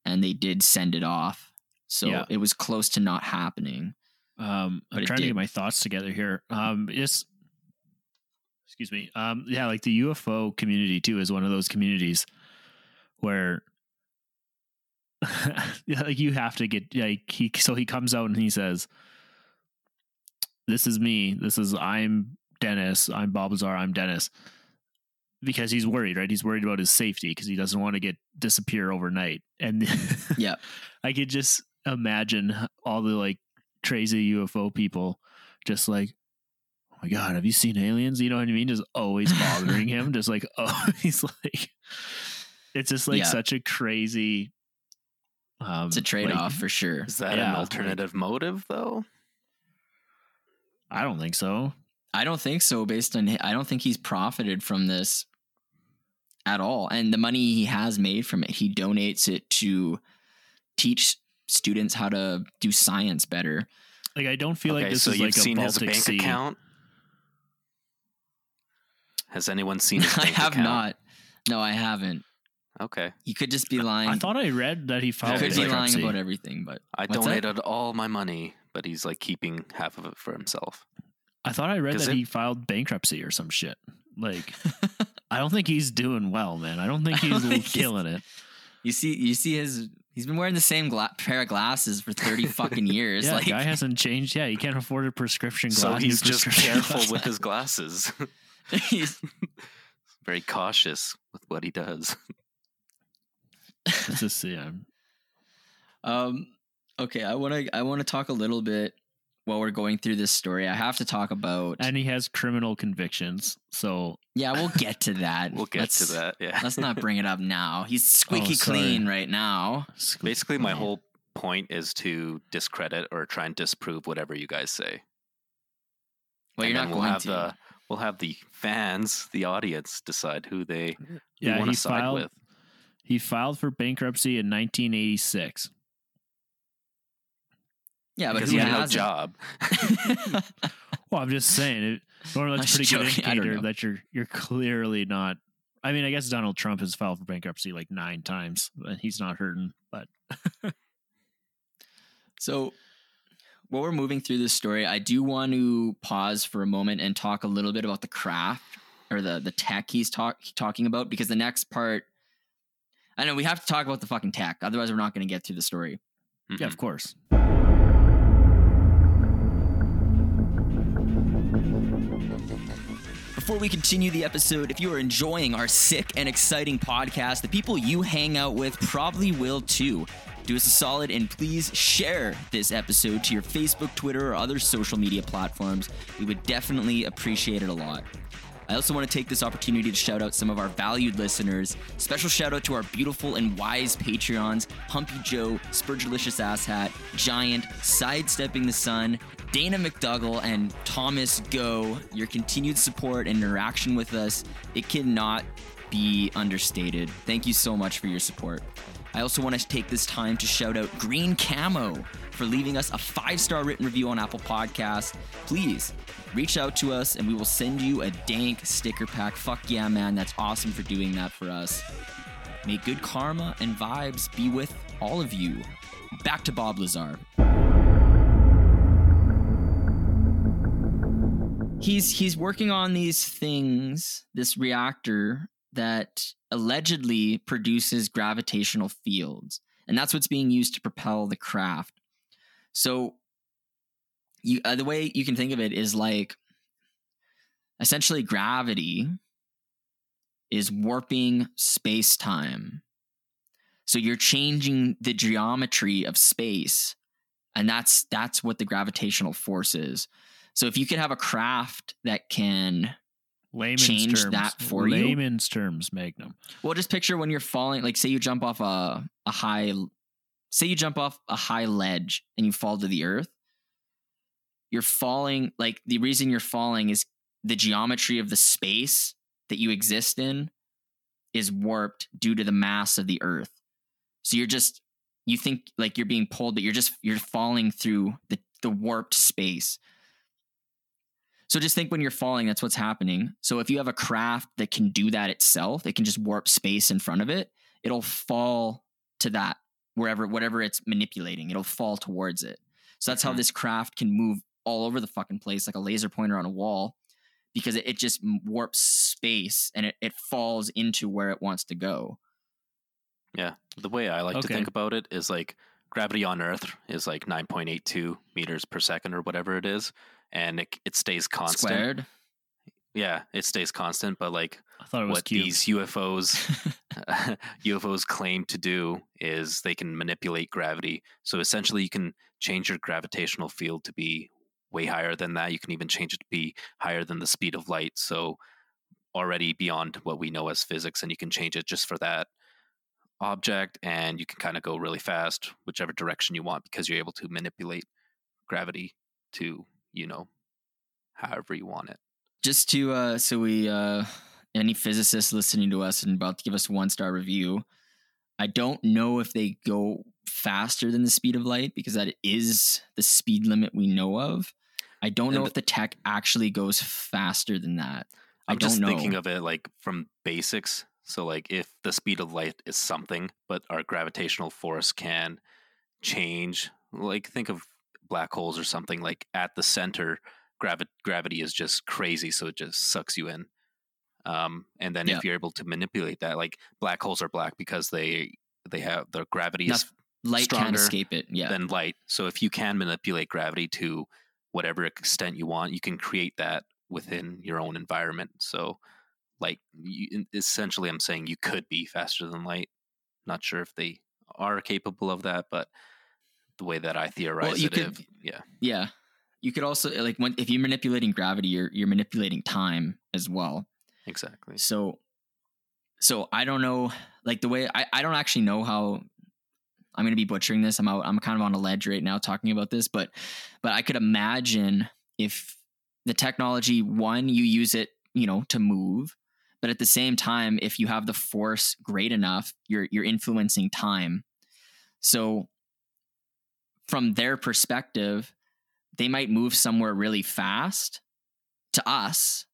and they did send it off. So Yeah. it was close to not happening. Um, I'm trying to get my thoughts together here. Um, it's excuse me. Um, yeah, like the UFO community too is one of those communities where like you have to get like he so he comes out and he says, "This is me. This is I'm Dennis. I'm Bob Lazar. I'm Dennis." Because he's worried, right? He's worried about his safety because he doesn't want to get disappear overnight. And Yeah. I could just imagine all the like crazy UFO people just like, oh my god, have you seen aliens? You know what I mean? Just always bothering him. Just like, oh, he's like, it's just like Yeah. such a crazy. Um, It's a trade like, off for sure. Is that Yeah, an like- alternative motive, though? I don't think so. I don't think so. Based on, I don't think he's profited from this at all. And the money he has made from it, he donates it to teach students how to do science better. Like I don't feel okay, like this so is you've like a seen his Baltic bank Sea. account. Has anyone seen his I have account? not. No, I haven't. Okay, You could just be lying. I thought I read that he he filed could be lying about everything. But I What's that? donated all my money, but he's like keeping half of it for himself. I thought I read that it- he filed bankruptcy or some shit. Like, I don't think he's doing well, man. I don't think I don't he's think he's- killing it. you see, you see his. He's been wearing the same gla- pair of glasses for thirty fucking years. Yeah, like, guy hasn't changed. Yeah, he can't afford a prescription glass. So he's just careful glasses. with his glasses. he's, Very cautious with what he does. It's just yeah. Um. Okay, I want to. I want to talk a little bit while we're going through this story. I have to talk about. And he has criminal convictions. So yeah, we'll get to that. We'll get Let's- to that. Yeah. Let's not bring it up now. He's oh, squeaky Oh, clean right now. Basically, my whole point is to discredit or try and disprove whatever you guys say. Well, And you're not we'll going have to. the we'll have the fans, the audience, decide who they yeah, want he to side filed. with. He filed for bankruptcy in 1986. Yeah, but because he had no hasn't? job. Well, I'm just saying it. Well, that's I a was pretty good joking, I don't indicator that you're you're clearly not. I mean, I guess Donald Trump has filed for bankruptcy like nine times, and he's not hurting. But So, while we're moving through this story, I do want to pause for a moment and talk a little bit about the craft or the the tech he's talk, talking about because the next part, I know we have to talk about the fucking tech, otherwise we're not going to get through the story. yeah, Mhm. of course. Before we continue the episode, if you are enjoying our sick and exciting podcast, the people you hang out with probably will too. Do us a solid and please share this episode to your Facebook, Twitter, or other social media platforms. We would definitely appreciate it a lot. I also want to take this opportunity to shout out some of our valued listeners. Special shout out to our beautiful and wise Patreons Humpy Joe, Spurgelicious Asshat, Giant, Sidestepping the Sun, Dana McDougall, and Thomas Go. Your continued support and interaction with us, it cannot be understated. Thank you so much for your support. I also want to take this time to shout out Green Camo for leaving us a five star written review on Apple Podcasts. Please reach out to us and we will send you a dank sticker pack. Fuck yeah, man. That's awesome for doing that for us. May good karma and vibes be with all of you. Back to Bob Lazar. He's he's working on these things, this reactor that allegedly produces gravitational fields. And that's what's being used to propel the craft. So you uh, the way you can think of it is like essentially gravity is warping space-time. So you're changing the geometry of space and that's that's what the gravitational force is. So if you can have a craft that can Layman's Change terms. that for you? Layman's terms, Magnum. Well, just picture when you're falling, like say you jump off a a high, say you jump off a high ledge and you fall to the earth. You're falling, like the reason you're falling is the geometry of the space that you exist in is warped due to the mass of the earth. So you're just you think like you're being pulled, but you're just you're falling through the the warped space. So just think when you're falling, that's what's happening. So if you have a craft that can do that itself, it can just warp space in front of it, it'll fall to that wherever whatever it's manipulating, it'll fall towards it. So that's how Mhm. this craft can move all over the fucking place like a laser pointer on a wall because it, it just warps space and it, it falls into where it wants to go. Yeah. The way I like to think about it is like gravity on Earth is like 9.82 meters per second or whatever it is. And it, it stays constant. Squared. Yeah, it stays constant. But like I thought it was what these UFOs UFOs claim to do is they can manipulate gravity. So essentially, you can change your gravitational field to be way higher than that. You can even change it to be higher than the speed of light. So already beyond what we know as physics, and you can change it just for that object, and you can kind of go really fast, whichever direction you want, because you're able to manipulate gravity to you know however you want it. just to uh so we uh any physicists listening to us and about to give us one star review i don't know if they go faster than the speed of light because that is the speed limit we know of i don't And know the- if the tech actually goes faster than that i I'm don't just know thinking of it like from basics. So like if the speed of light is something, but our gravitational force can change, like think of black holes or something like at the center, gravi- gravity is just crazy, so it just sucks you in. Um, and then Yeah. if you're able to manipulate that, like black holes are black because they they have their gravity is light can't escape it yeah than light. So if you can manipulate gravity to whatever extent you want, you can create that within your own environment. So, like, you, essentially, I'm saying you could be faster than light. Not sure if they are capable of that, but the way that I theorize well, you it, could- if, yeah, yeah you could also uh, like when if you're manipulating gravity you're you're manipulating time as well exactly. So, so I don't know, like the way I, I don't actually know how I'm going to be butchering this. I'm out, I'm kind of on a ledge right now talking about this, but, but I could imagine if the technology, one, you use it, you know, to move, but at the same time, if you have the force great enough, you're, you're influencing time. So from their perspective, they might move somewhere really fast to us,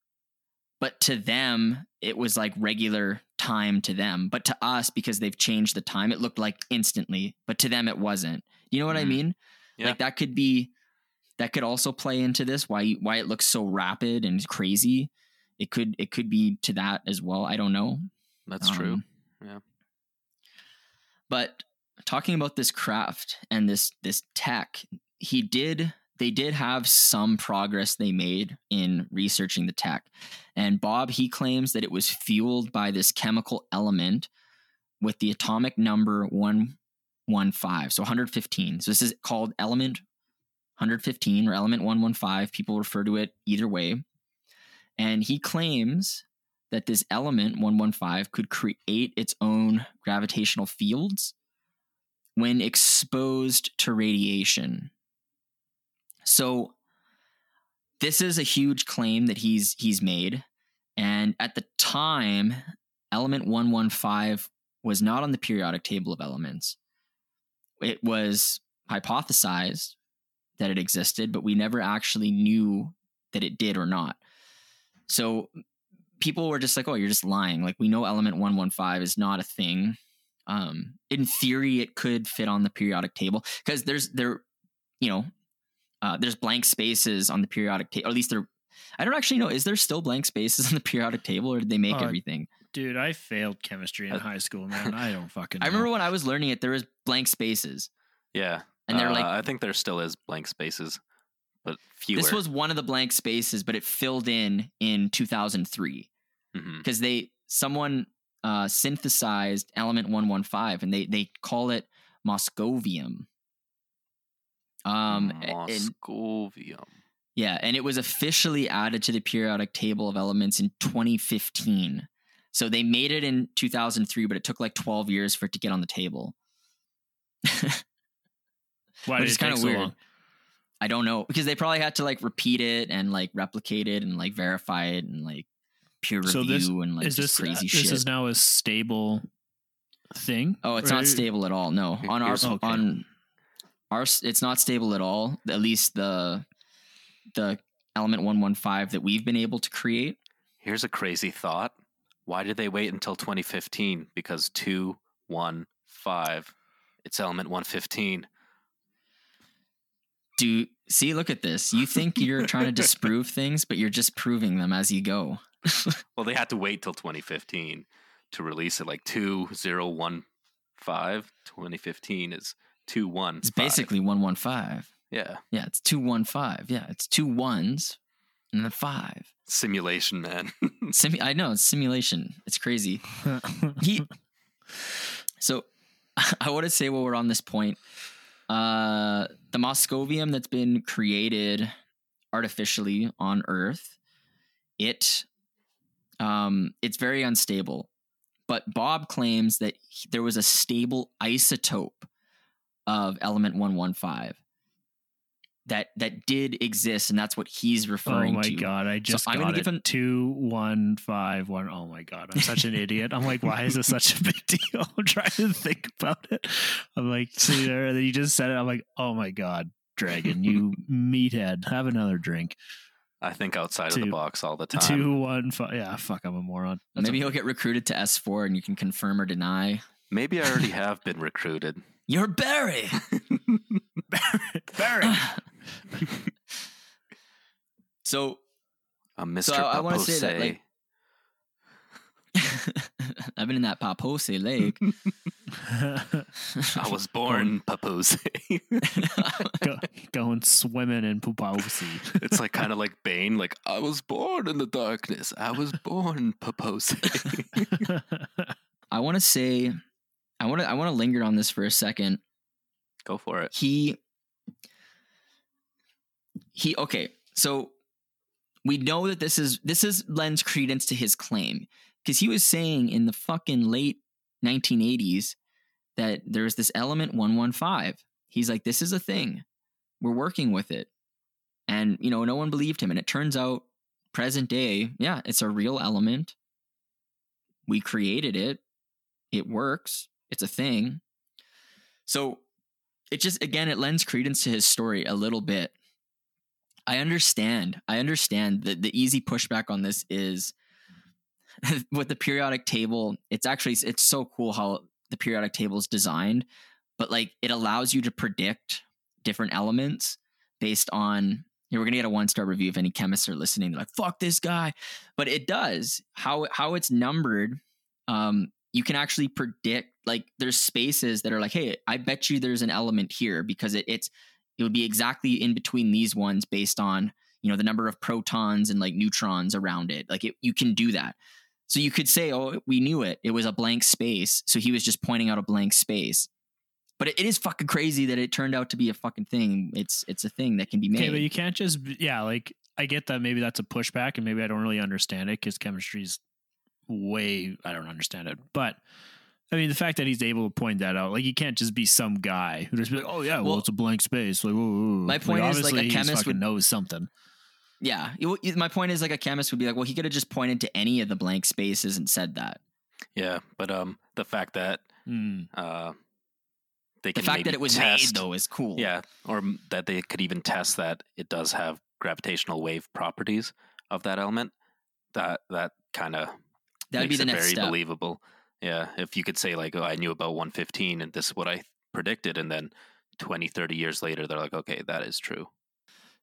but to them, it was like regular time to them. But to us, because they've changed the time, it looked like instantly, but to them, it wasn't. You know what I Mhm. mean? Yeah. Like that could be, that could also play into this why why it looks so rapid and crazy. It could it could be to that as well. I don't know. That's true. Um, Yeah. But talking about this craft and this this tech, he did they did have some progress they made in researching the tech. And Bob he claims that it was fueled by this chemical element with the atomic number 115, so 115. So this is called element 115 or element 115. People refer to it either way. And he claims that this element 115 could create its own gravitational fields when exposed to radiation. So this is a huge claim that he's he's made and at the time element 115 was not on the periodic table of elements. It was hypothesized that it existed, but we never actually knew that it did or not. So people were just like, "Oh, you're just lying." Like we know element 115 is not a thing. Um, in theory, it could fit on the periodic table because there's there, you know, uh, there's blank spaces on the periodic table. At least there. I don't actually know. Is there still blank spaces on the periodic table, or did they make Uh, everything? Dude, I failed chemistry in Uh, high school, man. I don't fucking. I remember when I was learning it, there was blank spaces, Yeah. and they're Uh, like, I think there still is blank spaces, but fewer. this was one of the blank spaces, but it filled in in 2003 Mhm. because they someone uh, synthesized element 115 and they they call it moscovium. Um, a- and- Moscovium. yeah, and it was officially added to the periodic table of elements in 2015. So they made it in 2003, but it took like 12 years for it to get on the table. Why which did is it take kinda so weird. long? I don't know because they probably had to like repeat it and like replicate it and like verify it and like peer review So this- and like is just this uh, crazy this is now a stable thing? oh, it's Or- not stable at all. No, on our Okay. on our it's not stable at all. At least the the element one one five that we've been able to create. Here's a crazy thought. Why did they wait until 2015? Because 215, it's element 115. Do see, look at this. You think you're trying to disprove things, but you're just proving them as you go. Well, they had to wait till 2015 to release it. Like 2015, 2015 is 215. It's basically one one five. Yeah. Yeah, it's two one five. Yeah, it's two ones and then five. Simulation, man. Simu- I know it's simulation. It's crazy. He. So, I want to say while we're on this point, uh, the Moscovium that's been created artificially on Earth, it, um, it's very unstable. But Bob claims that he- there was a stable isotope of element one one five. That, that did exist, and that's what he's referring to. oh my to. god! I just I'm gonna it. give him- two one five one. Oh my god! I'm such an idiot. I'm like, why is this such a big deal? I'm trying to think about it. I'm like, see there, and then you just said it. I'm like, oh my god, Dragon, you meathead, have another drink. I think outside of the box all the time. Two one five. Yeah, fuck, I'm a moron. That's Maybe okay. he'll get recruited to S4 and you can confirm or deny. Maybe I already have been recruited. You're Barry. Barry. so A Mr. So I- I wanna say that, like- I've been in that Papoose Lake. I was born Papoose. Go, going swimming in Pupausi. it's like kind of like Bane. Like I was born in the darkness. I was born Papoose. I want to say, I want to, I want to linger on this for a second. Go for it. He, he, okay. So we know that this is this is lends credence to his claim because he was saying in the fucking late 1980s that there's this element 115. He's like, this is a thing. We're working with it. And, you know, no one believed him. And it turns out, present day, yeah, it's a real element. We created it. It works. It's a thing. So it just again it lends credence to his story a little bit. I understand. I understand that the easy pushback on this is with the periodic table. It's actually it's so cool how the periodic table is designed, but like it allows you to predict different elements based on. You know, we're gonna get a one star review if any chemists are listening. They're like, "Fuck this guy," but it does how how it's numbered. Um, you can actually predict like there's spaces that are like, "Hey, I bet you there's an element here because it, it's it would be exactly in between these ones based on you know the number of protons and like neutrons around it like it, you can do that so you could say oh we knew it it was a blank space so he was just pointing out a blank space but it, it is fucking crazy that it turned out to be a fucking thing it's it's a thing that can be made Okay, but you can't just yeah, like I get that maybe that's a pushback and maybe I don't really understand it because chemistry's way I don't understand it. But I mean the fact that he's able to point that out, like you can't just be some guy who just be like, Oh yeah, well, Well, it's a blank space. Like, whoa, whoa, whoa. my point is, like, a chemist fucking would- knows something. Yeah my point is like a chemist would be like well he could have just pointed to any of the blank spaces and said that Yeah, but um, the fact that Hmm. uh, they the fact that it was test, made though is cool yeah, or that they could even test that it does have gravitational wave properties of that element. That that kind of that'd be the next very step believable. Yeah, if you could say like, "Oh, I knew about 115 and this is what I predicted," and then 20, 30 years later, they're like, "Okay, that is true."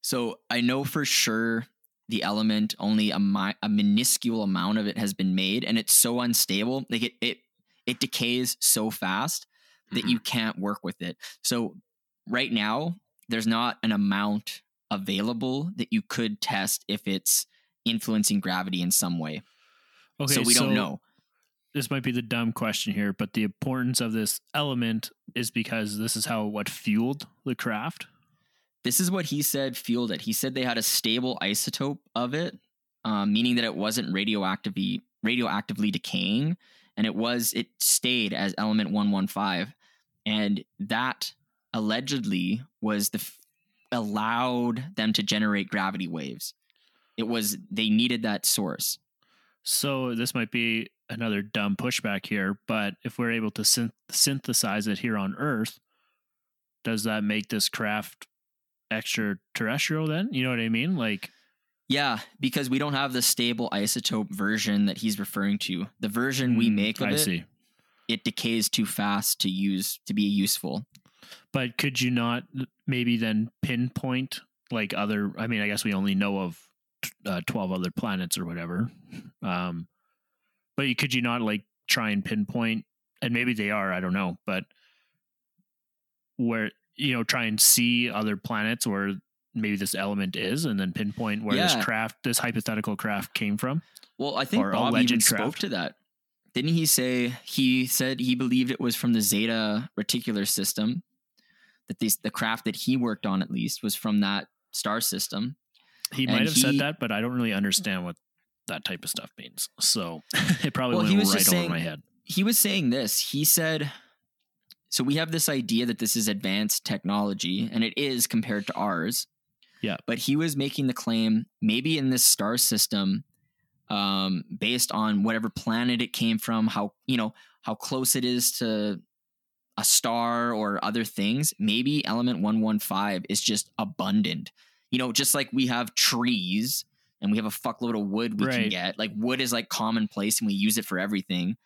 So I know for sure the element only a, mi- a minuscule amount of it has been made, and it's so unstable. Like it it it decays so fast that Mhm. you can't work with it. So right now, there's not an amount available that you could test if it's influencing gravity in some way. Okay, so we don't know. This might be the dumb question here, but the importance of this element is because this is how what fueled the craft. This is what he said fueled it. He said they had a stable isotope of it, um, meaning that it wasn't radioactively radioactively decaying, and it was it stayed as element one one five, and that allegedly was the f- allowed them to generate gravity waves. It was they needed that source. So this might be another dumb pushback here, but if we're able to synth- synthesize it here on Earth, does that make this craft extraterrestrial? Then you know what I mean? Like, Yeah, because we don't have the stable isotope version that he's referring to. The version we hmm, make of I it, see. it decays too fast to use to be useful. But could you not maybe then pinpoint like other? I mean, I guess we only know of uh, twelve other planets or whatever. Um, but could you not like try and pinpoint? And maybe they are. I don't know, but where you know try and see other planets where maybe this element is, and then pinpoint where Yeah. this craft, this hypothetical craft, came from. Well, I think Or Bob even spoke to that. Didn't he say he said he believed it was from the Zeta Reticuli system? That these the craft that he worked on at least was from that star system. He And might have said that, but I don't really understand what that type of stuff means. So it probably Well, went he was right over saying- my head. He was saying this. He said so we have this idea that this is advanced technology and it is compared to ours. Yeah. But he was making the claim maybe in this star system um based on whatever planet it came from, how you know, how close it is to a star or other things, maybe element 115 is just abundant. You know, just like we have trees and we have a fuckload of wood we can get. Like wood is like commonplace and we use it for everything.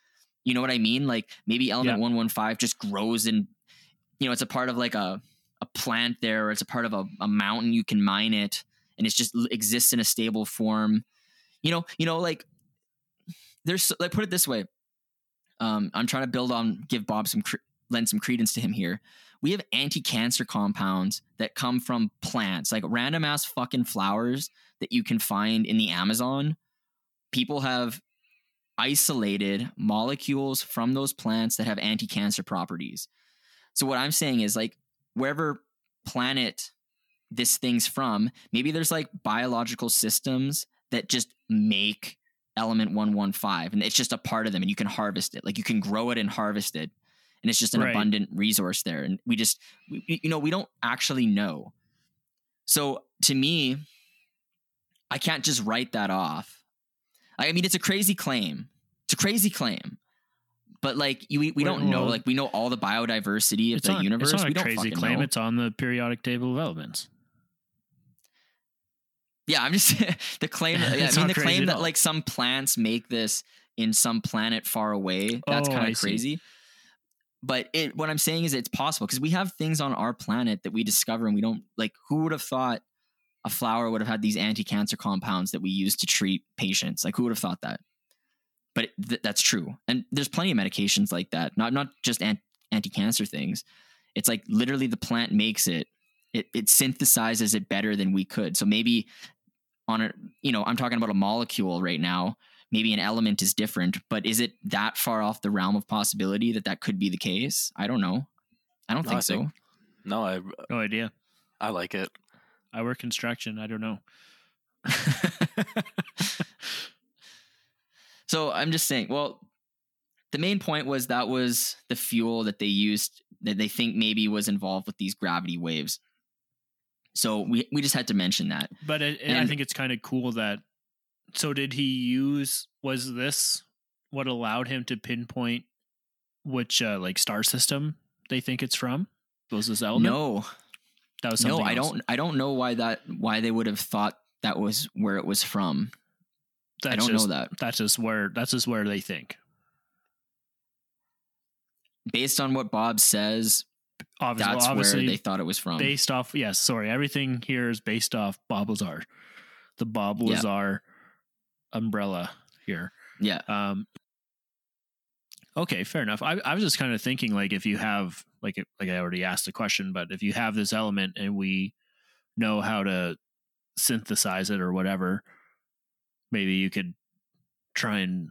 You know what I mean? Like maybe element Yeah. 115 just grows in you know, it's a part of like a a plant there or it's a part of a, a mountain you can mine it and it's just exists in a stable form. You know, you know like there's like put it this way. Um I'm trying to build on give Bob some cre- lend some credence to him here. We have anti-cancer compounds that come from plants, like random ass fucking flowers that you can find in the Amazon. People have isolated molecules from those plants that have anti-cancer properties. So what I'm saying is like wherever planet this thing's from, maybe there's like biological systems that just make element 115 and it's just a part of them and you can harvest it. Like you can grow it and harvest it and it's just an Right. abundant resource there and we just we- you know we don't actually know. So to me I can't just write that off. I mean it's a crazy claim. It's a crazy claim. but like you, we, we Well, don't know. Like we know all the biodiversity of the not, universe. it's not we a don't crazy claim. know. It's on the periodic table of elements. Yeah, I'm just the claim. Yeah, I mean, the claim that all. like some plants make this in some planet far away. That's Oh, kind of see. crazy. But it, what I'm saying is, it's possible because we have things on our planet that we discover and we don't like. Who would have thought a flower would have had these anti-cancer compounds that we use to treat patients? Like, who would have thought that? But it, th- that's true, and there's plenty of medications like that. Not not just an- anti-cancer things. It's like literally the plant makes it. It it synthesizes it better than we could. So maybe on a you know i'm talking about a molecule right now maybe an element is different but is it that far off the realm of possibility that that could be the case i don't know i don't No, think I so think- No, I No idea. I like it. I work construction. I don't know. so i'm just saying well the main point was that was the fuel that they used that they think maybe was involved with these gravity waves so we, we just had to mention that But it, and I think it's kind of cool that. So did he use? Was this what allowed him to pinpoint which uh, like star system they think it's from? Was this element? no that was no something i else. don't i don't know why that why they would have thought that was where it was from That's i don't just, know that That's just where. That's just where they think. based on what Bob says, Obviously, that's obviously where they thought it was from. based off. Yes, sorry. Everything here is based off Bob Lazar, the Bob Yeah. Lazar umbrella here. yeah, Um, okay, fair enough. I, I was just kind of thinking, like, if you have, like, like I already asked the question, but if you have this element and we know how to synthesize it or whatever, maybe you could try and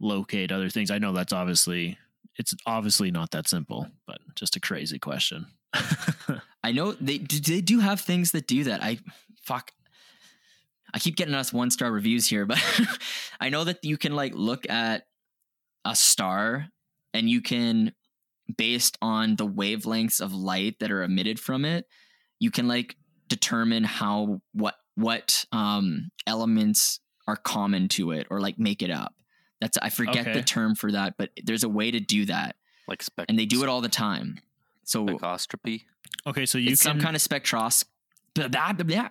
locate other things. I know that's obviously it's obviously not that simple, but just a crazy question. I know they they do have things that do that. I fuck. I keep getting us one star reviews here, but I know that you can like look at a star and you can, based on the wavelengths of light that are emitted from it, you can like determine how what what um elements are common to it or like make it up. That's I forget Okay. the term for that, but there's a way to do that, Like spec- and they do it all the time. So spectroscopy. okay, so you it's can some kind of spectros blah, blah, blah, blah.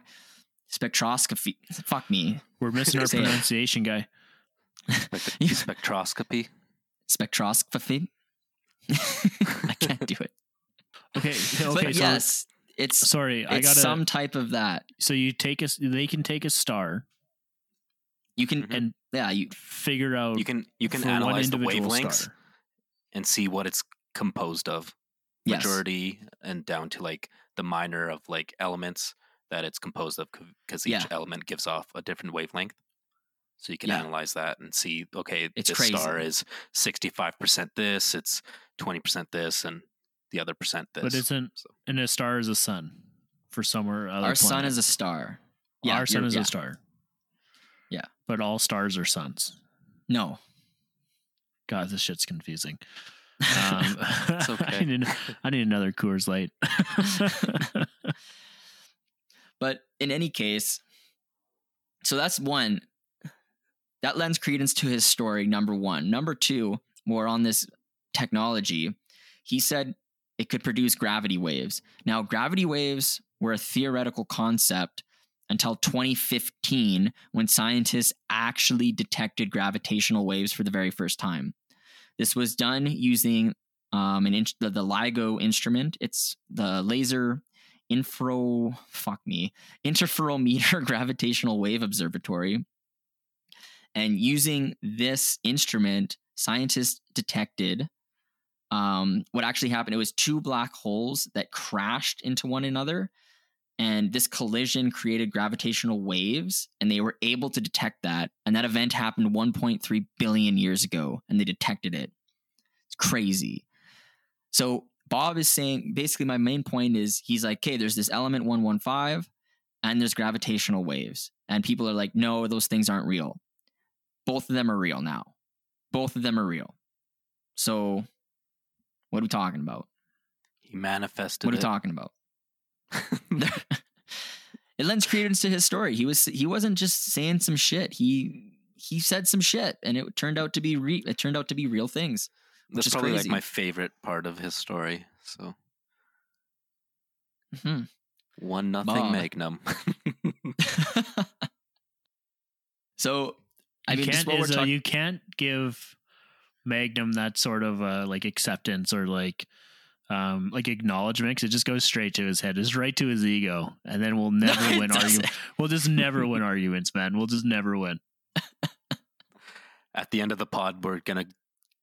spectroscopy. Fuck me. we're missing our pronunciation guy. Spec- spectroscopy. Spectroscopy. I can't do it. Okay, okay, but so yes, it's sorry, I got some type of that. so you take us they can take a star You can and mm-hmm. yeah, you figure out You can you can for analyze the individual wavelengths star. and see what it's composed of. yes. Majority and down to like the minor of like elements that it's composed of because each Yeah. element gives off a different wavelength. So you can Yeah. analyze that and see, okay, It's this crazy. star is 65% this, it's 20% this, and the other percent this. But isn't So- and a star is a sun for somewhere other Our sun is a star. our sun is yeah. a star. Yeah. But all stars are suns. No. God, this shit's confusing. Um, okay. I, need, I need another Coors Light. But in any case, so that's one. That lends credence to his story, number one. Number two, more on this technology. He said it could produce gravity waves. Now, gravity waves were a theoretical concept until 2015 when scientists actually detected gravitational waves for the very first time. This was done using um, an in- the, the LIGO instrument. It's the laser infro fuck me interferometer gravitational wave observatory and using this instrument scientists detected um, what actually happened it was two black holes that crashed into one another and this collision created gravitational waves and they were able to detect that and that event happened 1.3 billion years ago and they detected it it's crazy so Bob is saying basically my main point is he's like, okay, there's this element 115 and there's gravitational waves. And people are like, no, those things aren't real. Both of them are real now. Both of them are real. So what are we talking about? he manifested What are we it. talking about? it lends credence to his story. He was he wasn't just saying some shit. He he said some shit and it turned out to be re- it turned out to be real things. That's is probably like crazy. my favorite part of his story. So Hmm. one nothing. Magnum. so, I you mean, can't, what we're you can't give Magnum that sort of uh, like acceptance or like um like acknowledgement 'cause it just goes straight to his head, it's right to his ego, and then we'll never it win arguments. We'll just never win arguments, man. We'll just never win. At the end of the pod, we're gonna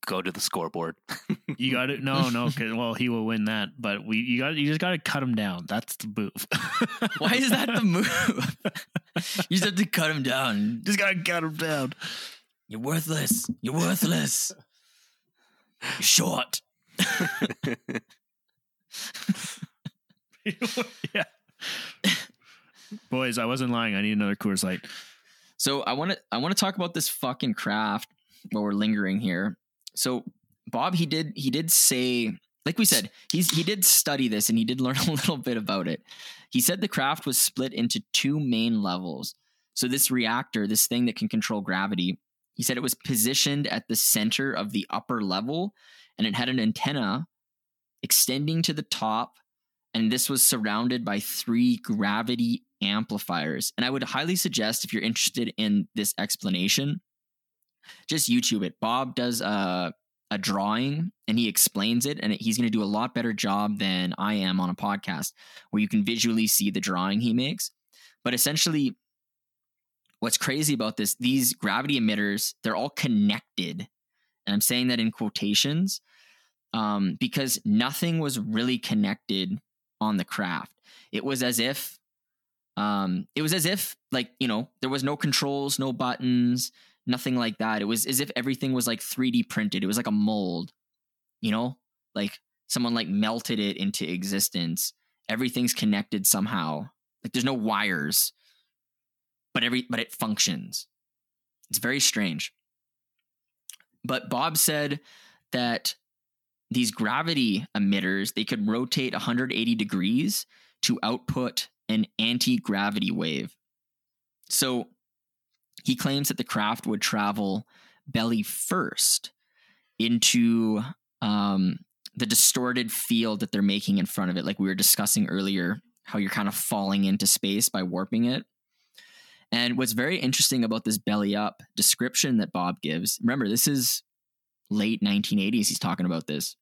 go to the scoreboard. You got it. No, no. 'cause- well, he will win that, but we you got you just got to cut him down. That's the move. Why is that the move? you just have to cut him down. just got to cut him down? You're worthless. You're worthless. You're short. yeah. Boys, I wasn't lying. I need another Coors Light. So I want to I want to talk about this fucking craft while we're lingering here. So Bob, he did he did say, like we said, he's he did study this and he did learn a little bit about it. He said the craft was split into two main levels. So this reactor, this thing that can control gravity, he said it was positioned at the center of the upper level, and it had an antenna extending to the top, and this was surrounded by three gravity amplifiers. And I would highly suggest if you're interested in this explanation, just YouTube it. Bob does a a drawing and he explains it, and he's going to do a lot better job than I am on a podcast, where you can visually see the drawing he makes. But essentially, what's crazy about this, these gravity emitters, they're all connected. And I'm saying that in quotations um, because nothing was really connected on the craft. It was as if, um, it was as if, like, you know, there was no controls, no buttons, nothing like that. It was as if everything was like 3D printed. It was like a mold, you know, like someone like melted it into existence. Everything's connected somehow. Like there's no wires but every but it functions. It's very strange. But Bob said that these gravity emitters, they could rotate 180 degrees to output an anti-gravity wave. So he claims that the craft would travel belly first into um, the distorted field that they're making in front of it, like we were discussing earlier, how you're kind of falling into space by warping it. And what's very interesting about this belly up description that Bob gives, remember, this is late 1980s, he's talking about this.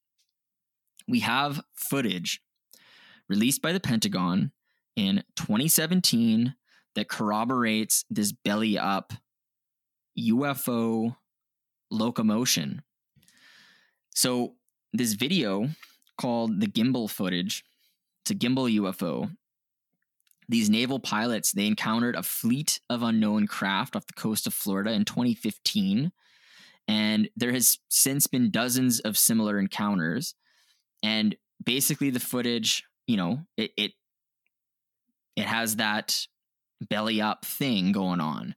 We have footage released by the Pentagon in 2017 that corroborates this belly up UFO locomotion. So, this video called the gimbal footage, it's a gimbal UFO these naval pilots they encountered a fleet of unknown craft off the coast of Florida in 2015 and there has since been dozens of similar encounters and basically the footage you know it it, it has that belly up thing going on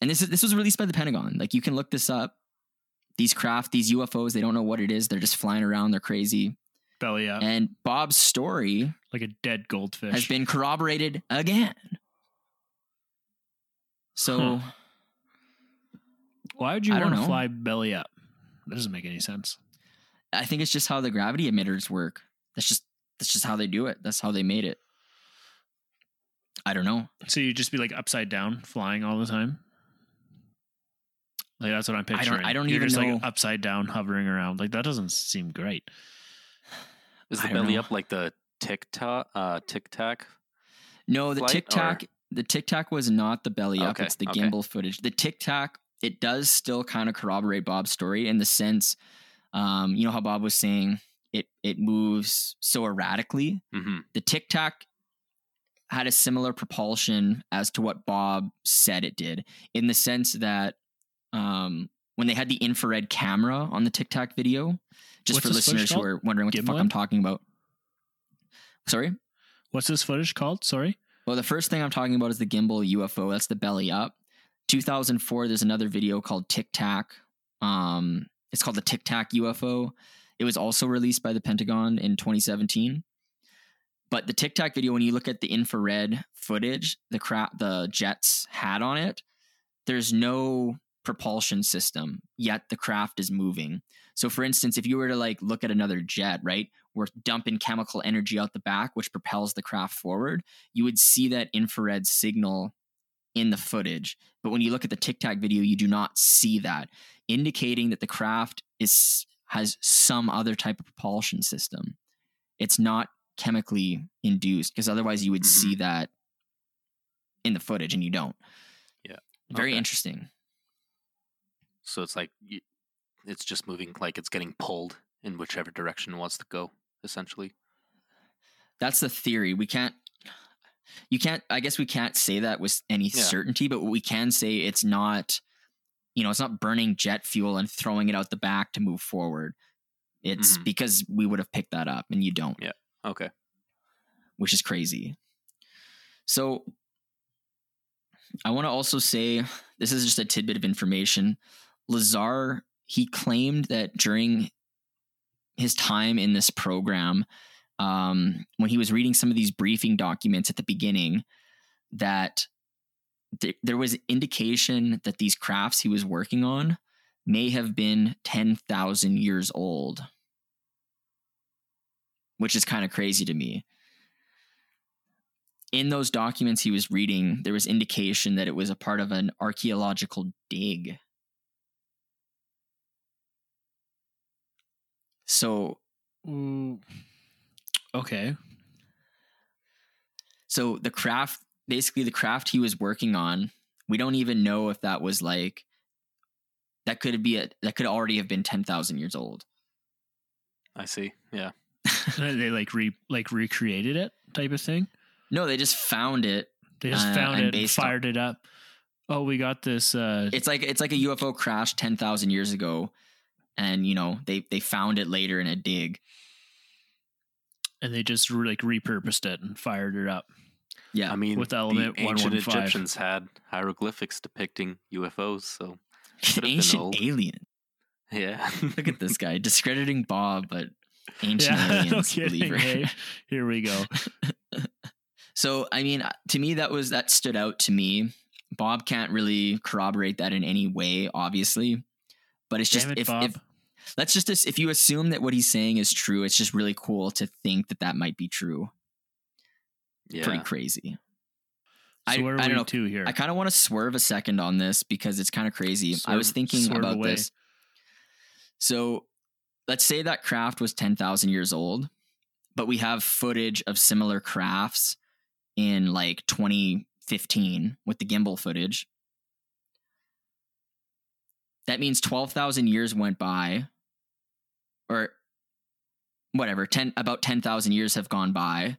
and this is this was released by the Pentagon like you can look this up these craft these UFOs they don't know what it is they're just flying around they're crazy Belly up. and Bob's story like a dead goldfish. has been corroborated again. So Huh. Why would you I want to fly belly up? That doesn't make any sense. I think it's just how the gravity emitters work. That's just that's just how they do it. That's how they made it. I don't know. So you'd just be like upside down, flying all the time. Like that's what I'm don't- picturing. I don't You're even just know. like upside down, hovering around. Like that doesn't seem great. Is I the don't belly know. up like the tic tac? Uh, tic tac. No, the Flight Tic Tac the Tic Tac was not the belly up. Okay, It's the okay. gimbal footage. The Tic Tac it does still kind of corroborate Bob's story in the sense, um, you know how Bob was saying it it moves so erratically. hmm the Tic Tac had a similar propulsion as to what Bob said it did, in the sense that um, when they had the infrared camera on the Tic Tac video, just What's for listeners who are wondering what the fuck I'm talking about. Sorry? What's this footage called? Sorry. Well, the first thing I'm talking about is the gimbal UFO. That's the belly up. 2004, there's another video called Tic Tac. Um, it's called the Tic Tac UFO. It was also released by the Pentagon in 2017. But the Tic Tac video, when you look at the infrared footage, the crap the jets had on it, there's no propulsion system, yet the craft is moving. So, for instance, if you were to like look at another jet, right, we're dumping chemical energy out the back, which propels the craft forward, you would see that infrared signal in the footage. But when you look at the Tic Tac video, you do not see that, indicating that the craft is has some other type of propulsion system. It's not chemically induced because otherwise you would Mhm. see that in the footage and you don't. Yeah. Very Okay. interesting. So it's like it's just moving like it's getting pulled in whichever direction it wants to go, essentially. That's the theory. We can't you can't I guess we can't say that with any Yeah. certainty, but we can say it's not you know, it's not burning jet fuel and throwing it out the back to move forward. It's Mhm. because we would have picked that up and you don't. Okay. which is crazy. So I want to also say this is just a tidbit of information. Lazar, he claimed that during his time in this program, um, when he was reading some of these briefing documents at the beginning, that th- there was indication that these crafts he was working on may have been 10,000 years old, which is kind of crazy to me in those documents he was reading, there was indication that it was a part of an archaeological dig. So, Ooh. Okay. so the craft, basically the craft he was working on, we don't even know if that was like that could be a that could already have been ten thousand years old. I see. Yeah. They like re like recreated it type of thing. No, they just found it. They just Uh, found and it and based on- fired it up. Oh, we got this. Uh, It's like it's like a UFO crash ten thousand years ago, and you know they they found it later in a dig. and they just re- like repurposed it and fired it up. Yeah, I mean, With element the ancient 115. Egyptians had hieroglyphics depicting UFOs, so ancient alien. yeah. Look at this guy discrediting Bob, but ancient yeah, no aliens kidding. believer. Hey, here we go. so, I mean, uh, to me, that was that stood out to me. Bob can't really corroborate that in any way, obviously, but it's just it, if, Bob. if let's just if you assume that what he's saying is true, it's just really cool to think that that might be true. yeah. Pretty crazy. so I- where are I don't we know. to here? I kind of want to swerve a second on this because it's kind of crazy. I was thinking about away. this. So let's say that craft was 10,000 years old, but we have footage of similar crafts in like 2015 with the gimbal footage. That means 12,000 years went by, or whatever, 10, about 10,000 years have gone by,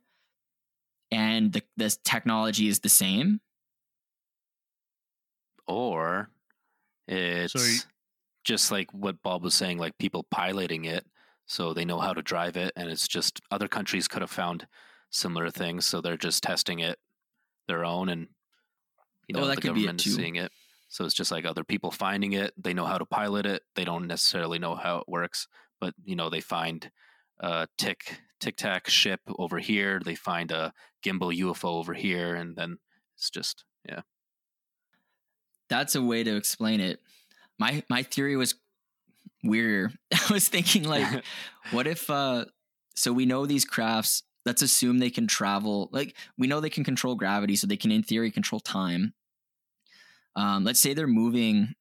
and the, the technology is the same. or it's just like what Bob was saying, like people piloting it, so they know how to drive it, and it's just other countries could have found similar things, so they're just testing it their own, and you Oh, know that the could be it government is seeing it. So it's just like other people finding it. They know how to pilot it. They don't necessarily know how it works, but you know they find a tic tic tac ship over here. They find a gimbal UFO over here, and then it's just yeah. that's a way to explain it. My my theory was weirder. I was thinking like, what if uh so we know these crafts, let's assume they can travel like we know they can control gravity, so they can in theory control time. Um, let's say they're moving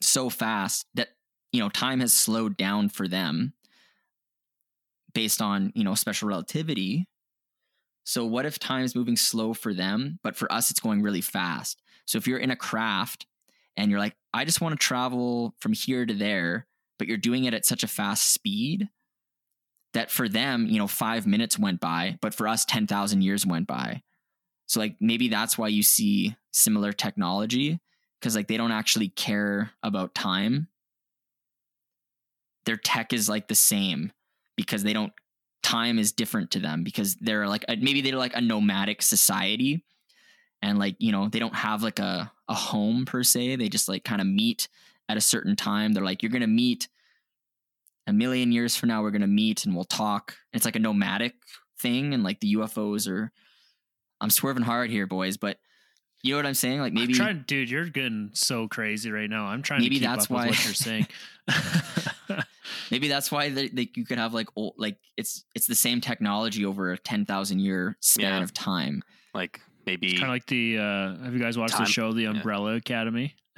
so fast that you know time has slowed down for them based on you know special relativity. So what if time is moving slow for them, but for us it's going really fast? So if you're in a craft and you're like, I just want to travel from here to there, but you're doing it at such a fast speed that for them, you know, five minutes went by, but for us, 10,000 years went by. So, like, maybe that's why you see similar technology because, like, they don't actually care about time. Their tech is like the same because they don't, time is different to them because they're like, maybe they're like a nomadic society and like you know they don't have like a, a home per se they just like kind of meet at a certain time they're like you're gonna meet a million years from now we're gonna meet and we'll talk it's like a nomadic thing and like the ufos are i'm swerving hard here boys but You know what I'm saying? Like maybe I'm trying, dude, you're getting so crazy right now. I'm trying Maybe to keep that's up with why- what you're saying. maybe that's why they, they, you could have like old, like it's it's the same technology over a ten thousand year span Yeah. of time. Like maybe kind of like the. uh Have you guys watched Time- the show, The Umbrella Academy?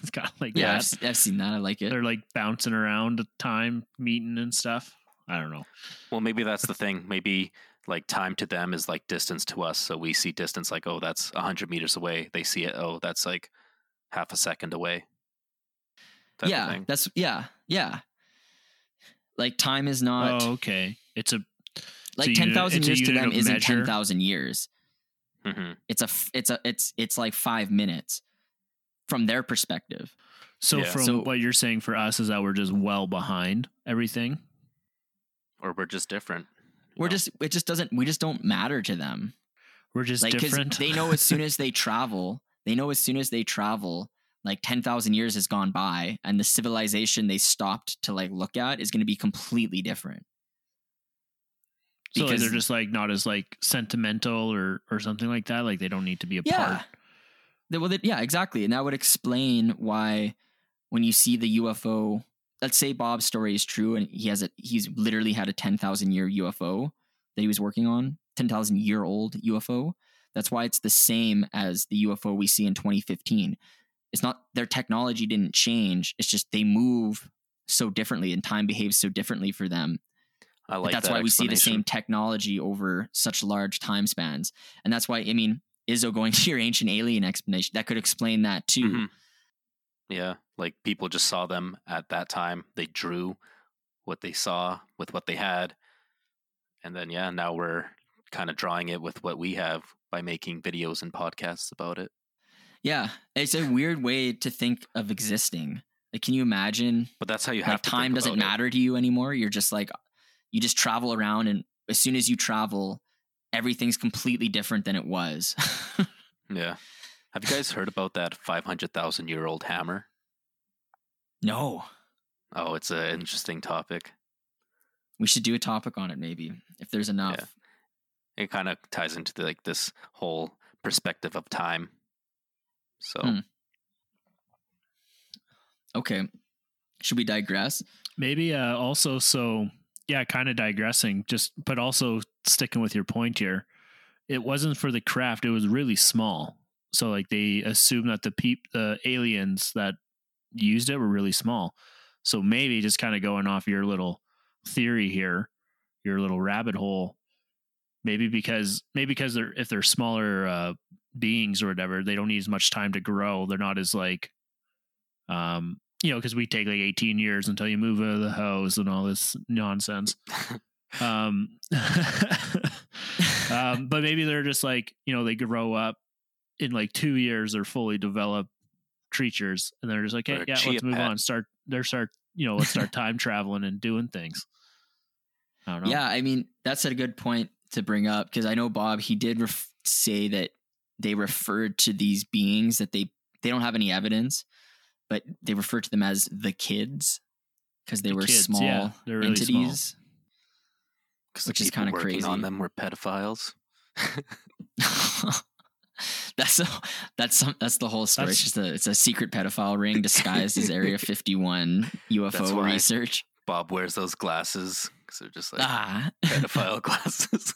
it's kind of like Yeah, I've, I've seen that. I like it. They're like bouncing around time, meeting and stuff. I don't know. Well, maybe that's the thing. Maybe like time to them is like distance to us. So we see distance like, oh, that's 100 meters away. They see it, oh, that's like half a second away. yeah, that's yeah, yeah. Like time is not oh, okay. It's a like ten thousand years to them isn't measure. ten thousand years. Hmm It's a f- it's a it's it's like five minutes from their perspective. so Yeah. from So- what you're saying for us is that we're just well behind everything. Or we're just different. We're know? just it just doesn't we just don't matter to them. We're just like 'cause different. they know as soon as they travel, they know as soon as they travel, like ten thousand years has gone by, and the civilization they stopped to like look at is going to be completely different. So like, they're just like not as like sentimental or or something like that. Like they don't need to be a Yeah. part. That- well, that, yeah, exactly, and that would explain why when you see the UFO, let's say Bob's story is true, and he has a he's literally had a ten thousand year UFO that he was working on, ten thousand year old UFO. That's why it's the same as the UFO we see in 2015. It's not their technology didn't change; it's just they move so differently, and time behaves so differently for them I but like that's that why we see the same technology over such large time spans. And that's why, I mean, Izzo going to your ancient alien explanation, that could explain that too. Mhm. Yeah, like people just saw them at that time. They drew what they saw with what they had. And then yeah, now we're kind of drawing it with what we have by making videos and podcasts about it. Yeah. It's a weird way to think of existing. Like, can you imagine? But that's how you have Like, time doesn't it. matter to you anymore. You're just like, you just travel around, and as soon as you travel, everything's completely different than it was. Yeah. Have you guys heard about that 500,000 year old hammer? no. Oh, it's an interesting topic. We should do a topic on it, maybe, if there's enough. It kind of ties into the, like this whole perspective of time. So, Hmm. Okay. Should we digress? Maybe uh, also so yeah, kind of digressing, just but also sticking with your point here. It wasn't for the craft; it was really small. So like they assumed that the peep the aliens that used it were really small. So maybe just kind of going off your little theory here, your little rabbit hole. Maybe because maybe because they're if they're smaller uh, beings or whatever, they don't need as much time to grow. They're not as like um you know because we take like 18 years until you move out of the house and all this nonsense. Um, um but maybe they're just like you know they grow up in like two years they're fully developed creatures and they're just like hey Or yeah let's move pet. on start they're start you know let's start time traveling and doing things. I don't know. Yeah, I mean that's a good point to bring up because I know Bob he did ref- say that they referred to these beings that they they don't have any evidence, but they refer to them as the kids because they The were kids, small yeah, they're really entities. because Which the is kinda crazy. on them were pedophiles. that's a, that's some, that's the whole story. That's- it's just a it's a secret pedophile ring disguised as Area 51 That's UFO why. research. Bob wears those glasses because they're just like Ah, pedophile glasses.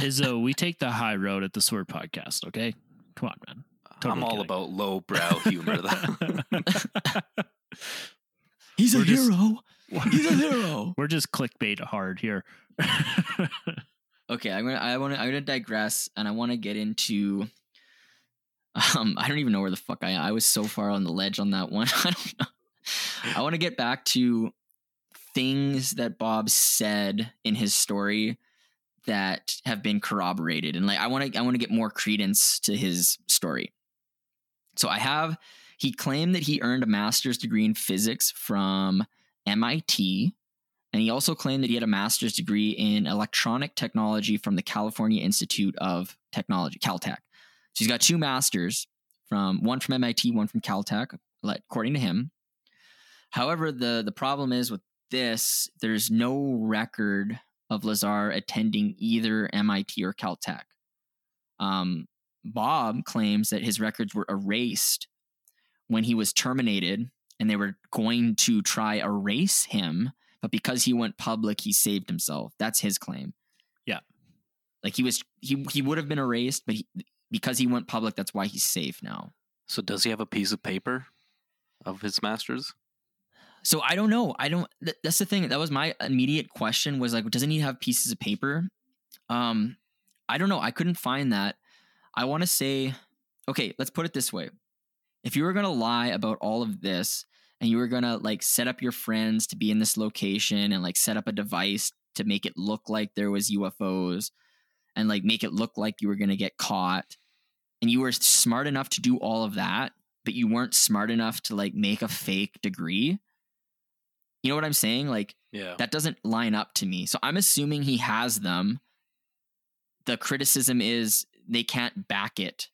Izzo, we take the high road at the sword podcast okay come on man I'm all kidding. about low-brow humor, though. he's a just- hero. He's a hero. we're just clickbait hard here Okay, I'm gonna I want to I'm gonna digress and I want to get into um I don't even know where the fuck I am. I was so far on the ledge on that one. I don't know. I want to get back to things that Bob said in his story that have been corroborated and like I want to I want to get more credence to his story. So I have he claimed that he earned a master's degree in physics from MIT and he also claimed that he had a master's degree in electronic technology from the California Institute of Technology, Caltech. So he's got two masters from one from MIT, one from Caltech, according to him. However, the the problem is with this, there's no record of Lazar attending either MIT or Caltech. Um, Bob claims that his records were erased when he was terminated and they were going to try erase him, but because he went public, he saved himself. That's his claim. Yeah. Like he was he he would have been erased, but he, because he went public, that's why he's safe now. So does he have a piece of paper of his masters? So I don't know. I don't. Th- that's the thing. That was my immediate question. Was like, doesn't he have pieces of paper? Um, I don't know. I couldn't find that. I want to say, okay, let's put it this way: if you were gonna lie about all of this, and you were gonna like set up your friends to be in this location and like set up a device to make it look like there was UFOs, and like make it look like you were gonna get caught, and you were smart enough to do all of that, but you weren't smart enough to like make a fake degree you know what I'm saying? Like Yeah. that doesn't line up to me. So I'm assuming he has them. The criticism is they can't back it.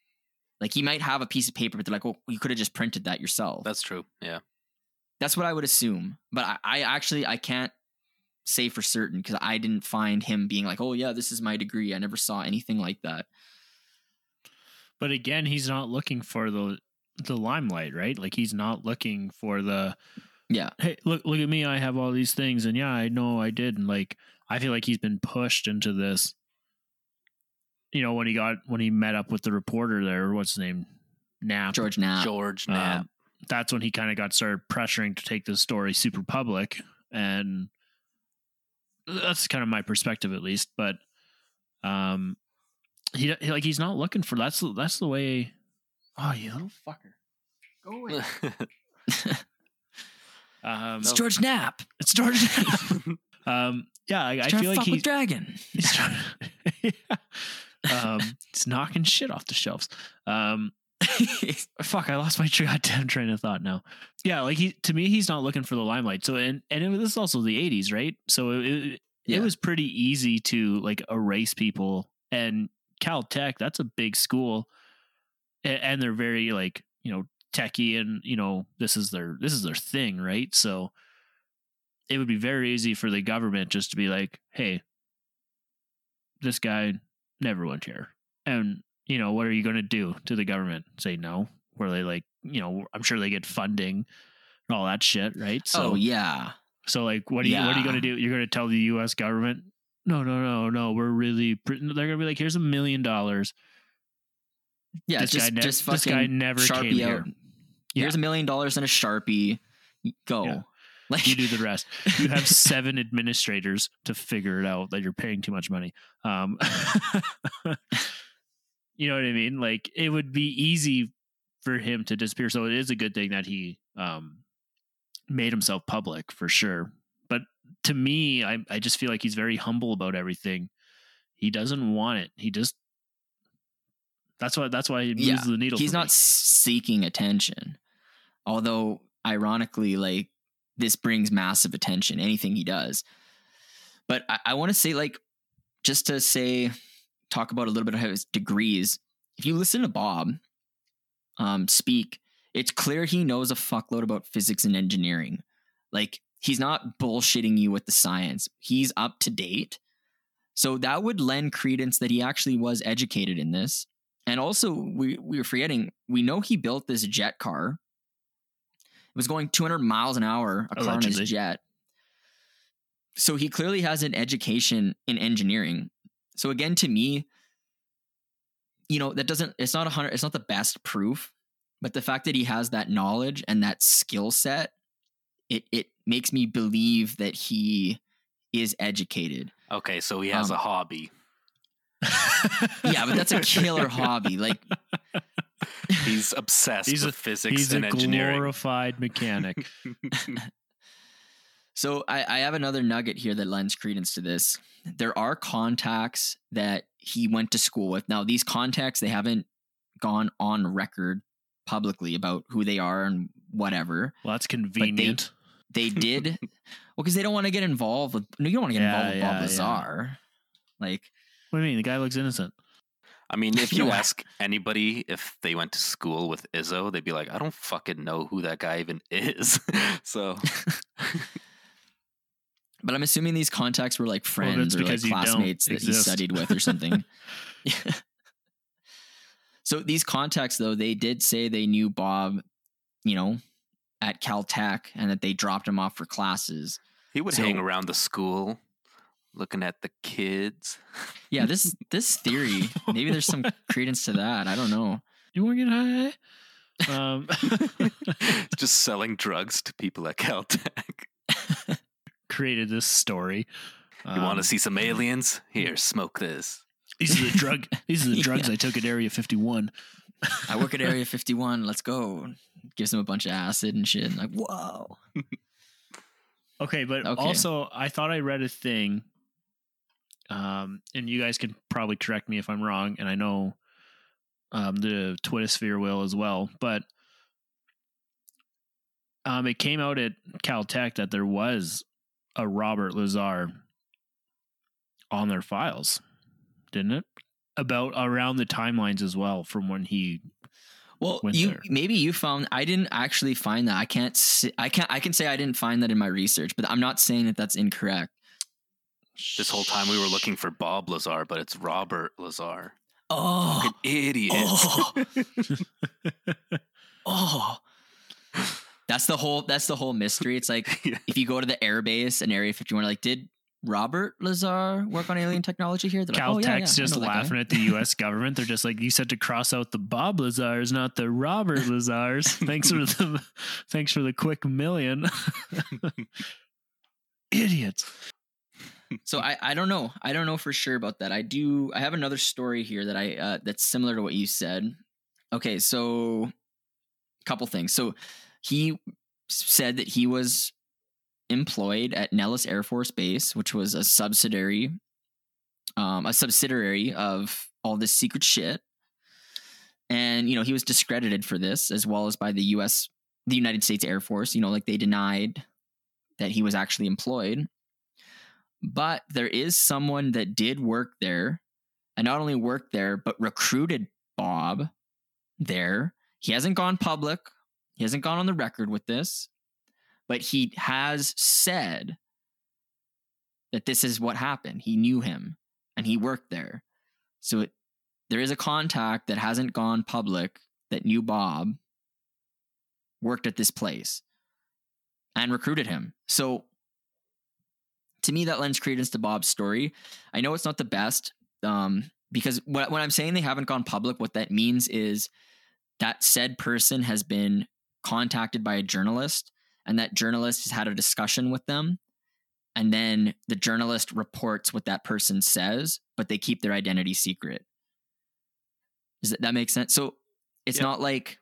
Like he might have a piece of paper, but they're like, "Well, you could have just printed that yourself." That's true. Yeah. That's what I would assume. But I, I actually I can't say for certain because I didn't find him being like, "Oh yeah, this is my degree." I never saw anything like that. But again, he's not looking for the the limelight, right? Like he's not looking for the Yeah. hey, look look at me, I have all these things and yeah, I know I did and like I feel like he's been pushed into this you know, when he got when he met up with the reporter there, what's his name? Knapp. George Knapp. George Um, Knapp. that's when he kind of got started pressuring to take this story super public and that's kind of my perspective at least but um he, he- like he's not looking for that's that's the way oh you little fucker go away um It's George Knapp. it's George um yeah I, I He's trying to feel like fuck he, with Dragon. he's trying yeah. Um he's knocking shit off the shelves. Um fuck i lost my goddamn train of thought now. Yeah like he to me he's not looking for the limelight. So and and it, this is also the 80s right? So it, it, Yeah. it was pretty easy to like erase people. And caltech that's a big school. And, and they're very like you know techie and you know this is their this is their thing right? So it would be very easy for the government just to be like hey this guy never went here and you know what are you going to do to the government say no where they like you know i'm sure they get funding and all that shit right so oh yeah. so like what are you what are you going to do you're going to tell the us government no no no no we're really they're going to be like here's a million dollars Yeah. this just guy ne- just this fucking guy never Sharpie came here out. Here's a million dollars and a Sharpie. Go. Yeah. Like you do the rest. You have seven administrators to figure it out that you're paying too much money. Um, you know what I mean? Like it would be easy for him to disappear. So it is a good thing that he um, made himself public for sure. But to me, I I just feel like he's very humble about everything. He doesn't want it. He just that's why that's why he moves Yeah, the needle. he's not me. seeking attention. Although ironically, like this brings massive attention, anything he does. But I, I want to say, like, just to say, talk about a little bit of his degrees. If you listen to Bob um, speak, it's clear he knows a fuckload about physics and engineering. Like, he's not bullshitting you with the science, he's up to date. So that would lend credence that he actually was educated in this. And also, we, we were forgetting, we know he built this jet car. It was going 200 miles an hour, a car in his jet. So he clearly has an education in engineering. So again, to me, you know, that doesn't, it's not a hundred, it's not the best proof, but the fact that he has that knowledge and that skill set, it, it makes me believe that he is educated. Okay, so he has um, a hobby. Yeah, but that's a killer hobby. Like, He's obsessed He's a- with physics He's a and engineering. glorified mechanic. So I, I have another nugget here that lends credence to this. There are contacts that he went to school with. Now, these contacts, they haven't gone on record publicly about who they are and whatever. well, that's convenient. They did, well, because they don't want to get involved with, no, you don't want to get Yeah, involved with Bob yeah, yeah. Lazar. Like, what do you mean? The guy looks innocent. I mean, if you No. ask anybody if they went to school with Izzo, they'd be like, I don't fucking know who that guy even is. so, but I'm assuming these contacts were like Well, friends or like because you don't classmates that he studied with or something. So these contacts, though, they did say they knew Bob, you know, at Caltech, and that they dropped him off for classes. He would So- hang around the school, looking at the kids. Yeah, this this theory, maybe there's some credence to that. I don't know. You want to get high? Um, just selling drugs to people at Caltech. created this story. You want Um, to see some aliens? Here, smoke this. These are the drug. These are the drugs Yeah. I took at Area 51. I work at Area 51. Let's go. Gives him a bunch of acid and shit. And like, whoa. Okay, but Okay. also I thought I read a thing, um, and you guys can probably correct me if I'm wrong, and I know um, the Twittersphere will as well, but um, it came out at Caltech that there was a Robert Lazar on their files, didn't it? About around the timelines as well from when he Well, you there. maybe you found. I didn't actually find that. I can't. I can't. I can say I didn't find that in my research, but I'm not saying that that's incorrect. This whole time we were looking for Bob Lazar, but it's Robert Lazar. Oh, Fucking idiot. oh, oh. That's the whole. That's the whole mystery. It's like Yeah. if you go to the airbase and Area 51, like, did Robert Lazar work on alien technology here? They're like, oh, Caltech's yeah, yeah, just know that guy." laughing at the U.S. government. They're just like, you said to cross out the Bob Lazars, not the Robert Lazars. thanks for the, thanks for the quick million. Idiots. So I, I don't know. I don't know for sure about that. I do. I have another story here that I uh, that's similar to what you said. Okay, so a couple things. So he said that he was employed at Nellis Air Force Base, which was a subsidiary, um, a subsidiary of all this secret shit. And you know he was discredited for this, as well as by the U.S. the United States Air Force. You know, like they denied that he was actually employed but there is someone that did work there and not only worked there but recruited bob there. He hasn't gone public. He hasn't gone on the record with this but he has said that this is what happened. He knew him and he worked there. So it, there is a contact that hasn't gone public that knew bob worked at this place and recruited him. So to me that lends credence to bob's story i know it's not the best um, because when, when i'm saying they haven't gone public what that means is that said person has been contacted by a journalist and that journalist has had a discussion with them and then the journalist reports what that person says but they keep their identity secret does that, that make sense so it's Yep. not like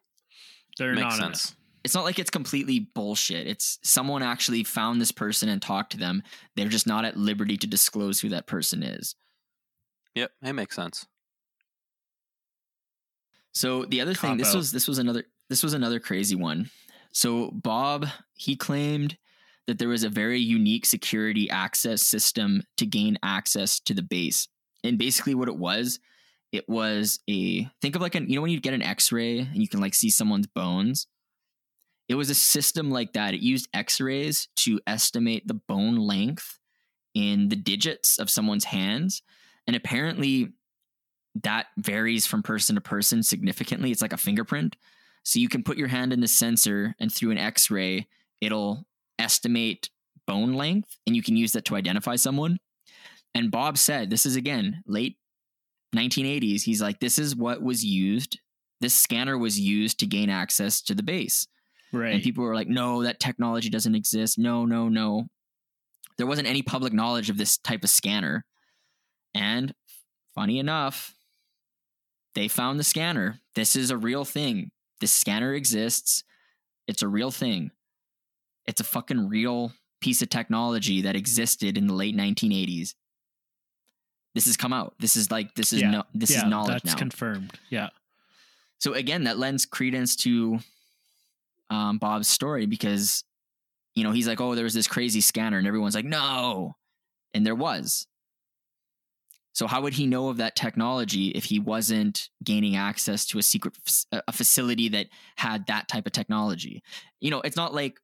They're Makes anonymous. sense. It's not like it's completely bullshit. It's someone actually found this person and talked to them. They're just not at liberty to disclose who that person is. Yep, it makes sense. So the other thing, Cop this was this was another this was another crazy one. So Bob he claimed that there was a very unique security access system to gain access to the base. And basically what it was, it was a think of like an you know when you get an x-ray and you can like see someone's bones. It was a system like that. It used x-rays to estimate the bone length in the digits of someone's hands. And apparently that varies from person to person significantly. It's like a fingerprint. So you can put your hand in the sensor and through an x ray, it'll estimate bone length and you can use that to identify someone. And Bob said, this is again late 1980s. He's like, this is what was used. This scanner was used to gain access to the base. Right. And people were like, no, that technology doesn't exist. No, no, no. There wasn't any public knowledge of this type of scanner. And funny enough, they found the scanner. This is a real thing. This scanner exists. It's a real thing. It's a fucking real piece of technology that existed in the late 1980s. This has come out. This is like this is Yeah. no, this yeah, is knowledge that's now. confirmed. Yeah. So again, that lends credence to um, Bob's story because you know he's like, "Oh, there was this crazy scanner," and everyone's like, "No," and there was. So how would he know of that technology if he wasn't gaining access to a secret f- a facility that had that type of technology? You know, it's not like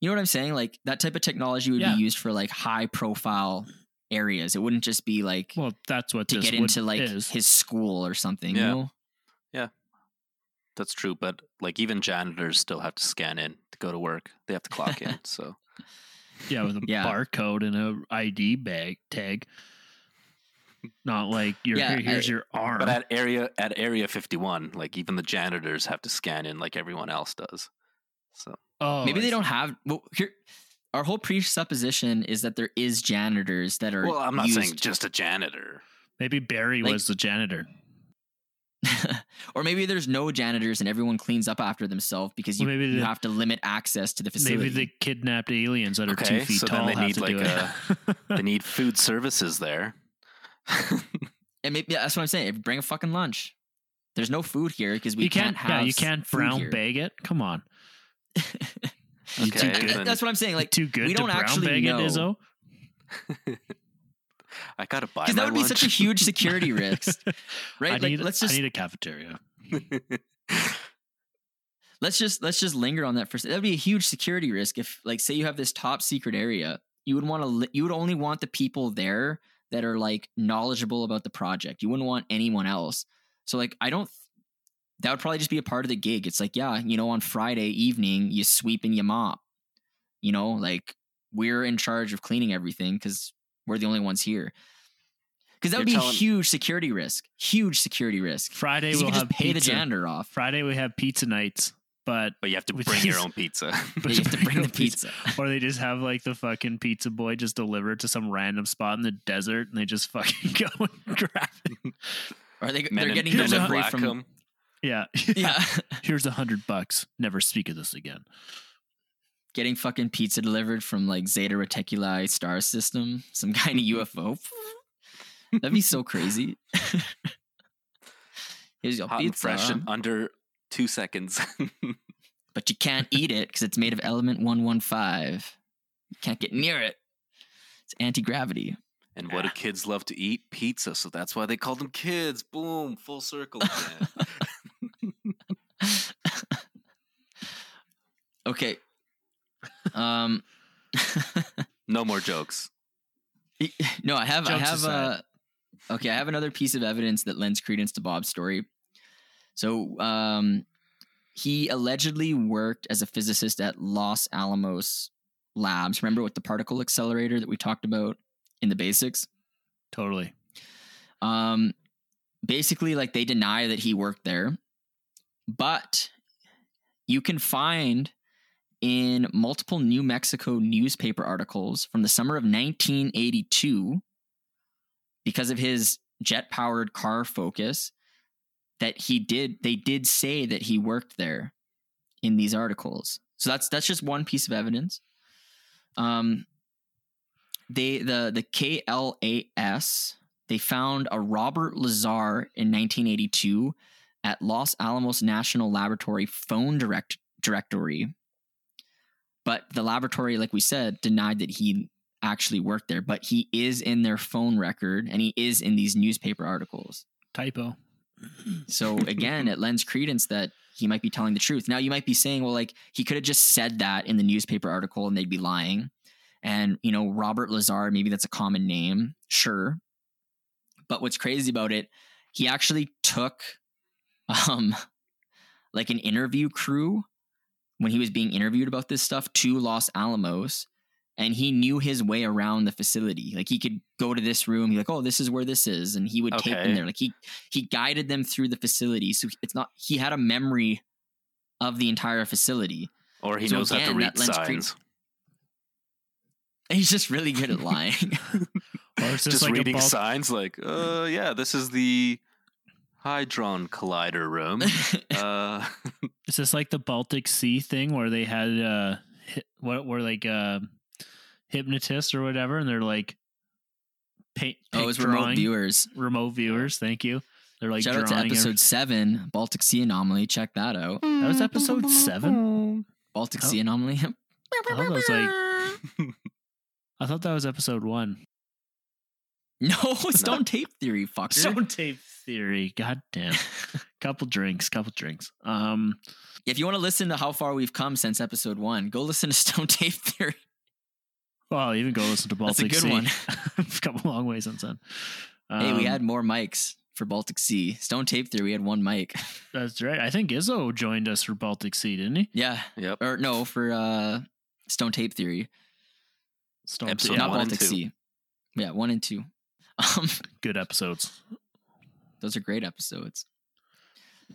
you know what I'm saying. Like that type of technology would Yeah. be used for like high profile areas. It wouldn't just be like Well, that's what to this get into like is. his school or something. Yeah. You know? That's true, but like even janitors still have to scan in to go to work. They have to clock in. So yeah, with a Yeah. barcode and a ID bag tag. Not like your Yeah, here's I- your arm. But at area at area 51, like even the janitors have to scan in like everyone else does. So oh, Maybe I they see. don't have. Well, here, our whole presupposition is that there is janitors that are. well, I'm not saying just a janitor. Maybe Barry Like- was the janitor. or maybe there's no janitors and everyone cleans up after themselves because you, Well, maybe you the- have to limit access to the facility. Maybe the kidnapped aliens that are two Okay, feet so then tall they have need, to do like, it. They need food services there. and maybe yeah, that's what I'm saying. Bring a fucking lunch. There's no food here because we you can't, have. yeah, you can't food brown here. bag it. Come on, Okay, too- that's what I'm saying. Like too good we don't brown actually bag know. it, Izzo. I gotta buy because that would be such a huge security risk, right? I like need, let's just I need a cafeteria. let's just let's just linger on that for a second. That would be a huge security risk if, like, say you have this top secret area. You would want to. You would only want the people there that are like knowledgeable about the project. You wouldn't want anyone else. So, like, I don't. That would probably just be a part of the gig. It's like, yeah, you know, on Friday evening, you sweep and you mop. You know, like we're in charge of cleaning everything because we're the only ones here. Because that would You're be a telling- huge security risk. Huge security risk. Friday 'Cause you we'll could have just pay pizza. the janitor off. Friday we have pizza nights, but but you have to With bring your these- own pizza. Yeah, you have to bring the pizza. or they just have like the fucking pizza boy just deliver it to some random spot in the desert, and they just fucking go and grab it. Or they, Men they're in- getting men in delivery black from. come. Yeah, Yeah. Here's a hundred bucks. Never speak of this again. Getting fucking pizza delivered from like Zeta Reticuli star system, some kind of mm-hmm. UFO. That'd be so crazy. Here's your Hot and pizza, fresh in under two seconds. but you can't eat it because it's made of element 115. You can't get near it. It's anti gravity. and what do ah. kids love to eat? Pizza. So that's why they call them kids. Boom, full circle. Okay. Um. no more jokes. no, I have. I have. aside. Uh, okay, I have another piece of evidence that lends credence to Bob's story. So, um, he allegedly worked as a physicist at Los Alamos Labs. Remember with the particle accelerator that we talked about in the basics? Totally. Um, basically, like they deny that he worked there, but you can find in multiple New Mexico newspaper articles from the summer of 1982 because of his jet powered car focus that he did they did say that he worked there in these articles. So that's that's just one piece of evidence. Um they the the KLAS they found a Robert Lazar in 1982 at Los Alamos National Laboratory phone direct directory but the laboratory like we said denied that he actually worked there but he is in their phone record and he is in these newspaper articles Typo. so again, it lends credence that he might be telling the truth. Now you might be saying, well, like he could have just said that in the newspaper article and they'd be lying. And you know, Robert Lazar, maybe that's a common name, sure. But what's crazy about it, he actually took um like an interview crew when he was being interviewed about this stuff to Los Alamos and he knew his way around the facility. Like he could go to this room, be like, "Oh, this is where this is," and he would take them there. Like he he guided them through the facility, so it's not he had a memory of the entire facility. Or he So knows how to read that lends cre- signs. He's just really good at lying. Or it's just, Just like reading bulk- signs like, uh, yeah, this is the Hadron Collider room. Uh, Is this like the Baltic Sea thing where they had uh hi- what were like uh hypnotists or whatever, and they're like paint, oh, it was drawing, remote viewers. remote viewers. Thank you. They're like Shout out to episode every- seven, Baltic Sea Anomaly. Check that out. That was episode seven. Baltic Oh. Sea Anomaly. I thought that was like. I thought that was episode one. No, Stone Tape Theory, fucker. Stone tape theory. God damn. couple drinks. Couple drinks. Um. if you want to listen to how far we've come since episode one, go listen to Stone Tape Theory. Well, even go listen to That's a Baltic good Sea. one. I've come a long way since then. hey, we Um, had more mics for Baltic Sea. Stone Tape Theory, we had one mic. That's right. I think Izzo joined us for Baltic Sea, didn't he? yeah. Yep. Or no, for uh Stone Tape Theory. Stone Episode yeah, not Baltic. Sea. Yeah, one and two. Um, good episodes. those are great episodes.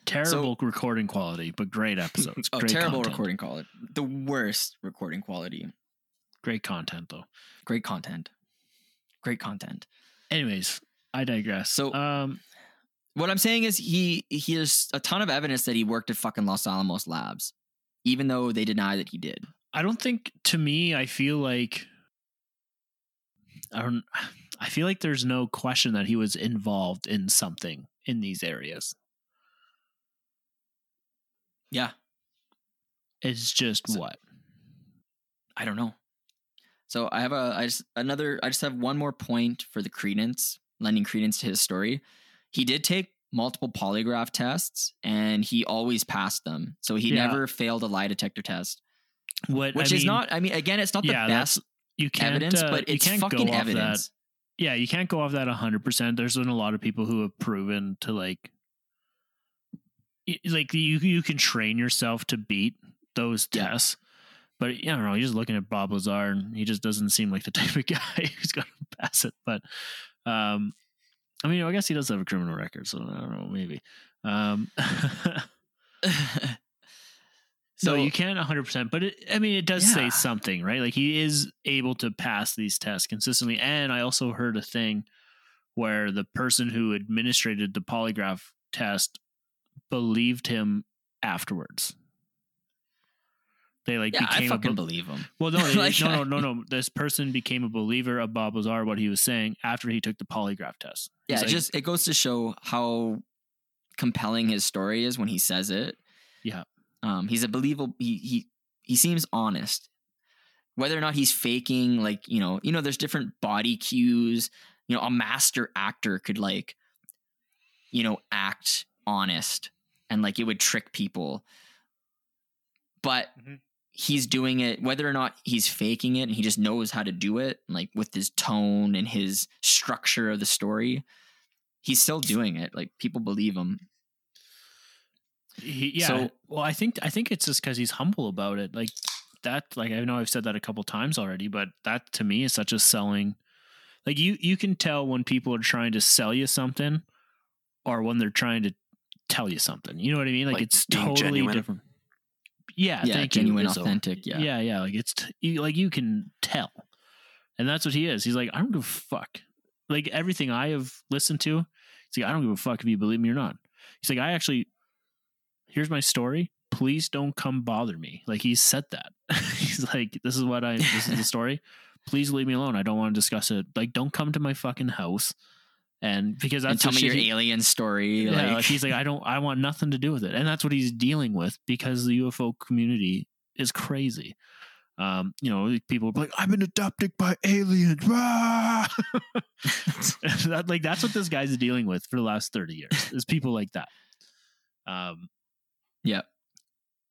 Terrible recording quality, but great episodes. Oh, great terrible content. recording quality. The worst recording quality. Great content though. Great content. Great content. Anyways, I digress. So- um, What I'm saying is he he has a ton of evidence that he worked at fucking Los Alamos Labs, even though they deny that he did. I don't think to me I feel like I don't I feel like there's no question that he was involved in something in these areas. Yeah. It's just So- what? I don't know. So I have a I just another I just have one more point for the credence, lending credence to his story. He did take multiple polygraph tests and he always passed them. So he Yeah. never failed a lie detector test. What Which I is mean, not I mean again it's not the yeah, best you can't evidence, uh, but it's fucking evidence. Yeah, you can't go off that 100%. There's been a lot of people who have proven to like like you you can train yourself to beat those Yeah. tests. But I don't know, you're just looking at Bob Lazar and he just doesn't seem like the type of guy who's going to pass it. But um I mean, I guess he does have a criminal record, so I don't know, maybe. Um so no, you can't 100%, but it, I mean, it does say something, right? Like he is able to pass these tests consistently. And I also heard a thing where the person who administrated the polygraph test believed him afterwards. They like yeah, I became a fucking be- believe him. well, no, they, Like, no, no, no, no. This person became a believer of Bob Lazar, what he was saying after he took the polygraph test. Yeah, it like, just it goes to show how compelling his story is when he says it. Yeah. Um, he's a believable. He he he seems honest. Whether or not he's faking, like you know, you know, there's different body cues. You know, a master actor could like, you know, act honest and like it would trick people. But Mhm. he's doing it whether or not he's faking it and he just knows how to do it like with his tone and his structure of the story he's still doing it like people believe him He, yeah. So- well, I think I think it's just because he's humble about it. Like that. Like I know I've said that a couple times already, but that to me is such a selling. Like you, you can tell when people are trying to sell you something, or when they're trying to tell you something. You know what I mean? Like, Like it's totally genuine. different. Yeah, yeah thank genuine you, authentic yeah Yeah, yeah. Like it's t- you, like you can tell, and that's what he is. He's like, I don't give a fuck. Like everything I have listened to, he's like, I don't give a fuck if you believe me or not. He's like, I actually, here's my story. Please don't come bother me. Like he said that. he's like, this is what I. This is the story. Please leave me alone. I don't want to discuss it. Like, don't come to my fucking house. And because and that's tell the me your he- alien story yeah, like, like, he's like, I don't, I want nothing to do with it, and that's what he's dealing with because the UFO community is crazy. Um, you know, people are like, I've been adopted by aliens. That, like, that's what this guy's dealing with for the last thirty years. Is people like that. Um, yeah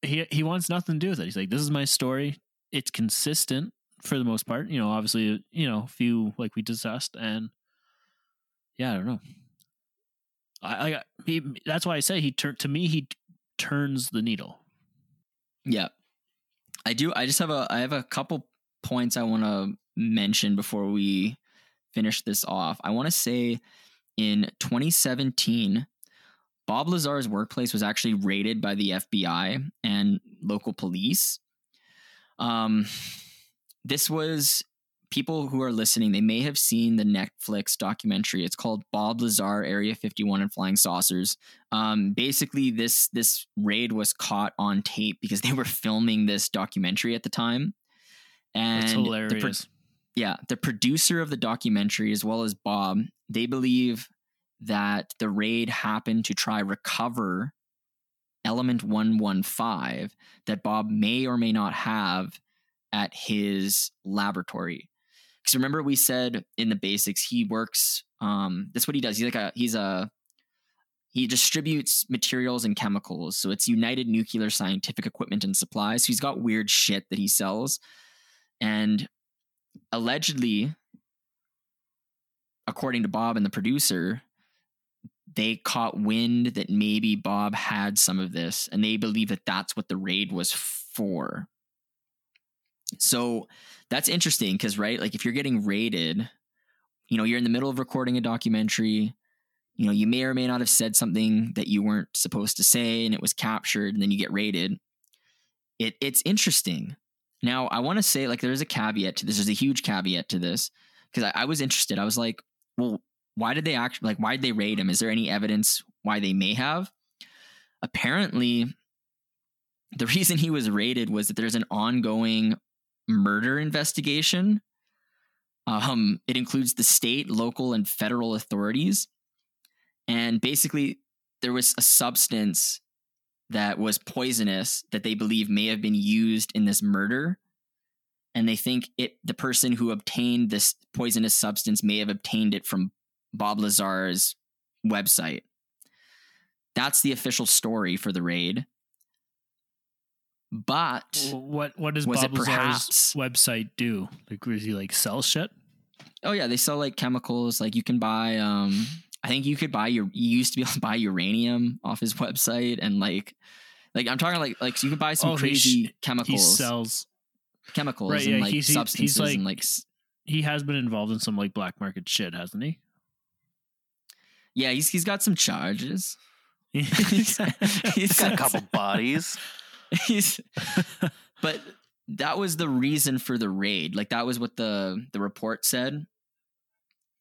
he he wants nothing to do with it. He's like, this is my story. It's consistent for the most part. You know, obviously, you know, a few like we discussed, and yeah, I don't know. I, I he, that's why I say he turned to me. He turns the needle. yeah i do i just have a i have a couple points i want to mention before we finish this off i want to say in 2017 bob lazar's workplace was actually raided by the fbi and local police. Um this was people who are listening they may have seen the netflix documentary. It's called bob lazar area 51 and flying saucers. Um basically this this raid was caught on tape because they were filming this documentary at the time. And That's the pro- hilarious. yeah, the producer of the documentary, as well as Bob, they believe that the raid happened to try recover element 115 that Bob may or may not have at his laboratory. Because remember, we said in the basics, he works. Um, that's what he does. He's like a he's a he distributes materials and chemicals. So it's United Nuclear Scientific Equipment and Supplies. So he's got weird shit that he sells. And allegedly, according to Bob and the producer, they caught wind that maybe Bob had some of this, and they believe that that's what the raid was for. So that's interesting because, right, like if you're getting raided, you know, you're in the middle of recording a documentary, you know, you may or may not have said something that you weren't supposed to say and it was captured and then you get raided. It, it's interesting. Now, I want to say, like, there's a caveat to this. There's a huge caveat to this because I, I was interested. I was like, well, why did they actually like why did they raid him? Is there any evidence why they may have? Apparently, the reason he was raided was that there's an ongoing murder investigation. Um, it includes the state, local, and federal authorities. And basically, there was a substance that was poisonous that they believe may have been used in this murder. And they think it the person who obtained this poisonous substance may have obtained it from Bob Lazar's website. That's the official story for the raid. But what what does Bob Lazar's perhaps- website do? Like, does he like sell shit? oh yeah, they sell like chemicals. Like you can buy um I think you could buy your you used to be able to buy uranium off his website and like like I'm talking like like so you can buy some Oh, he crazy sh- chemicals He sells. chemicals Right, and yeah, like he's- he's- he's like- and like He has been involved in some like black market shit, hasn't he? Yeah, he's he's got some charges. he's, He's got a couple bodies. he's but that was the reason for the raid. Like that was what the the report said.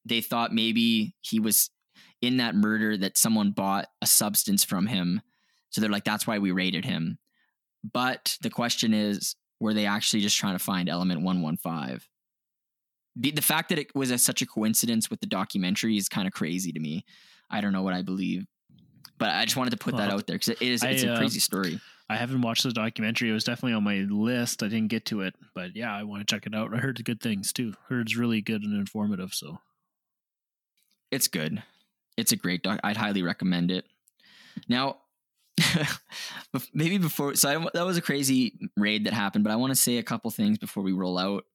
They thought maybe he was in that murder that someone bought a substance from him. So they're like that's why we raided him. But the question is were they actually just trying to find element 115 the, the fact that it was a, such a coincidence with the documentary is kind of crazy to me i don't know what i believe but i just wanted to put that out there because it is it's I, a uh, crazy story I haven't watched the documentary. It was definitely on my list. I didn't get to it, but yeah, I want to check it out. I heard good things too. Heard it's really good and informative. So it's good. It's a great doc. I'd highly recommend it. Now, maybe before, so I, that was a crazy raid that happened, but I want to say a couple things before we roll out.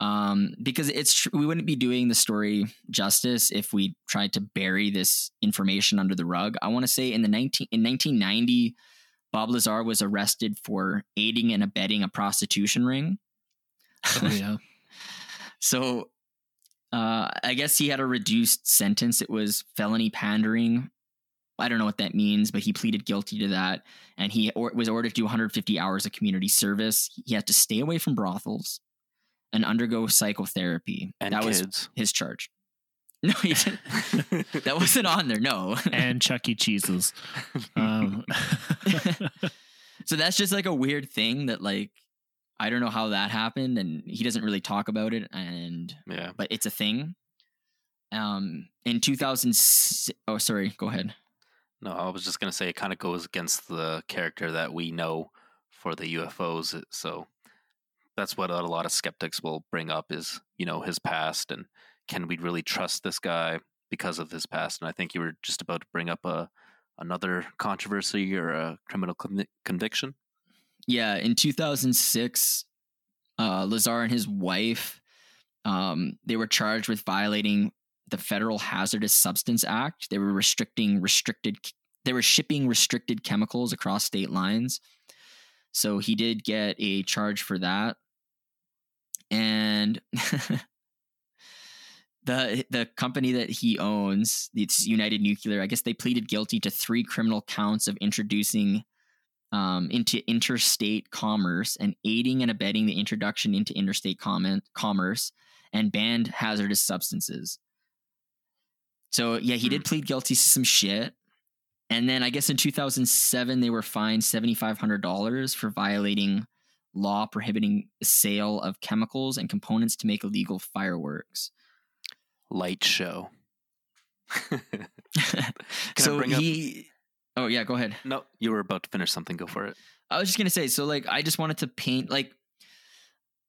Um, because it's tr- we wouldn't be doing the story justice if we tried to bury this information under the rug. I want to say in the 19 in 1990, Bob Lazar was arrested for aiding and abetting a prostitution ring. oh, yeah, So uh, I guess he had a reduced sentence. It was felony pandering. I don't know what that means, but he pleaded guilty to that, and he or- was ordered to do 150 hours of community service. He had to stay away from brothels and undergo psychotherapy. And that was his charge. No, he didn't. that wasn't on there. No. and Chuck E. Cheese's. Um, so that's just like a weird thing that like I don't know how that happened, and he doesn't really talk about it. And yeah. but it's a thing. Um, in 2000, oh, sorry, go ahead. No, I was just gonna say it kind of goes against the character that we know for the UFOs. So that's what a lot of skeptics will bring up is you know his past and can we really trust this guy because of his past? And I think you were just about to bring up a another controversy or a criminal convi- conviction. Yeah, in 2006, uh, Lazar and his wife, um, they were charged with violating the Federal Hazardous Substance Act. They were restricting restricted. They were shipping restricted chemicals across state lines. So he did get a charge for that, and the the company that he owns, it's United Nuclear. I guess they pleaded guilty to three criminal counts of introducing um, into interstate commerce and aiding and abetting the introduction into interstate comment, commerce and banned hazardous substances. So yeah, he did plead guilty to some shit. And then I guess in 2007 they were fined $7500 for violating law prohibiting the sale of chemicals and components to make illegal fireworks. Light show. Can I so bring up- he Oh yeah, go ahead. No, you were about to finish something. Go for it. I was just gonna say, so like I just wanted to paint like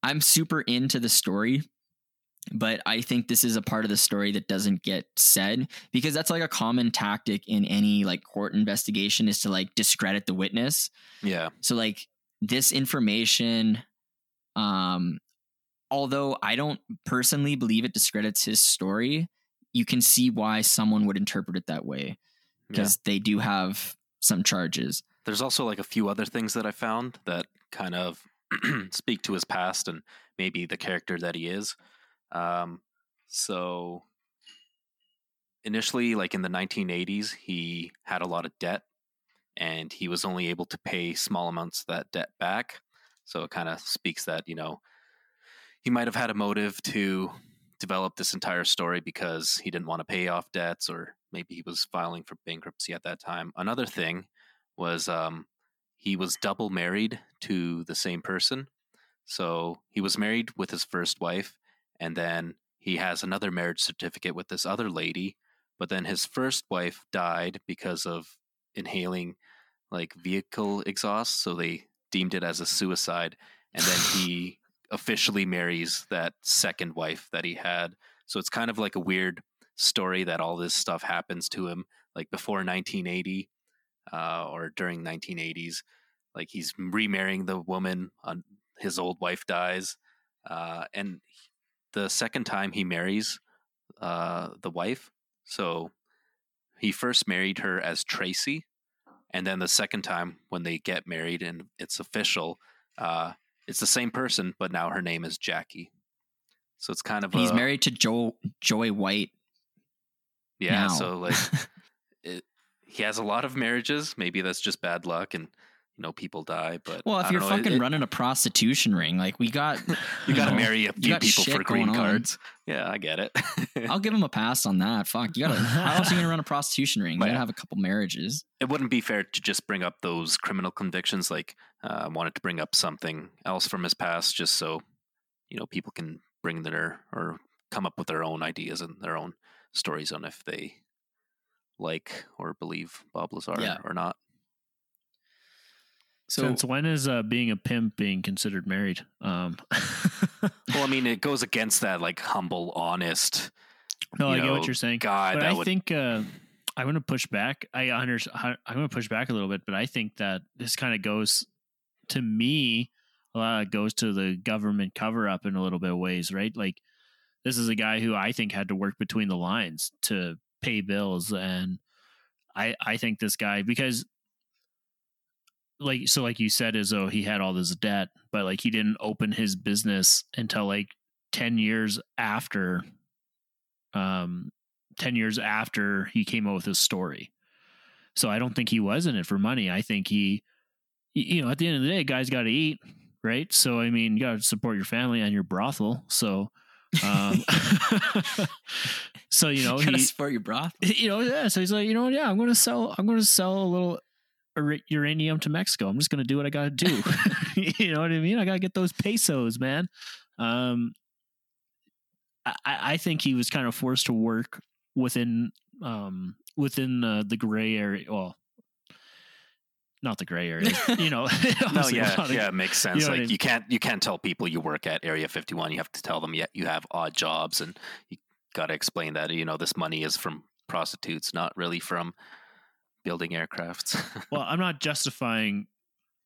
I'm super into the story, but I think this is a part of the story that doesn't get said because that's like a common tactic in any like court investigation is to like discredit the witness. Yeah. So like this information, um, although I don't personally believe it discredits his story, you can see why someone would interpret it that way Yeah. because they do have some charges. There's also like a few other things that I found that kind of speak to his past and maybe the character that he is. Um, so initially, like in the 1980s, he had a lot of debt and he was only able to pay small amounts of that debt back. So it kind of speaks that, you know, he might have had a motive to develop this entire story because he didn't want to pay off debts or maybe he was filing for bankruptcy at that time. Another thing was um, he was double married to the same person. So he was married with his first wife, and then he has another marriage certificate with this other lady. But then his first wife died because of inhaling like vehicle exhaust. So they deemed it as a suicide. And then he officially marries that second wife that he had. So it's kind of like a weird story that all this stuff happens to him like before 1980 uh, or during 1980s. Like he's remarrying the woman, on his old wife dies, uh, and the second time he marries uh, the wife, so he first married her as Tracy, and then the second time when they get married and it's official, uh, it's the same person, but now her name is Jackie. So it's kind of he's a- married to Joe Joy White. yeah. now. So like it, he has a lot of marriages. Maybe that's just bad luck, and you know people die. But well, if you're know, fucking it- running a prostitution ring, like we got, you got to know, marry a few people for green going on. cards. Yeah, I get it. I'll give him a pass on that. Fuck, you gotta. How else are you gonna run a prostitution ring? You gotta have a couple marriages. it wouldn't be fair to just bring up those criminal convictions. Like uh, I wanted to bring up something else from his past, just so you know people can bring their or come up with their own ideas and their own stories on if they like or believe Bob Lazar Yeah. or not. So Since when is uh, being a pimp being considered married? Um, Well, I mean, it goes against that like humble, honest. no, I get what you're saying. guy but I would think uh, I'm going to push back. I under, I'm going to push back a little bit, but I think that this kind of goes to me. A lot of goes to the government cover up in a little bit of ways, right? Like this is a guy who I think had to work between the lines to pay bills, and I I think this guy because like so like you said as though he had all this debt but like he didn't open his business until like 10 years after um 10 years after he came out with his story so i don't think he was in it for money i think he you know at the end of the day guys got to eat right so i mean you got to support your family and your brothel so um so you know you he, support your broth. you know, yeah. So he's like, you know what? Yeah, I'm going to sell. I'm going to sell a little uranium to Mexico. I'm just going to do what I got to do. you know what I mean? I got to get those pesos, man. Um, I, I think he was kind of forced to work within um within uh, the gray area. Well, not the gray area. You know. no, yeah, a- yeah, it makes sense. know like I mean? you can't you can't tell people you work at Area 51. You have to tell them yet you have odd jobs, and you got to explain that you know this money is from prostitutes, not really from building aircrafts. Well, I'm not justifying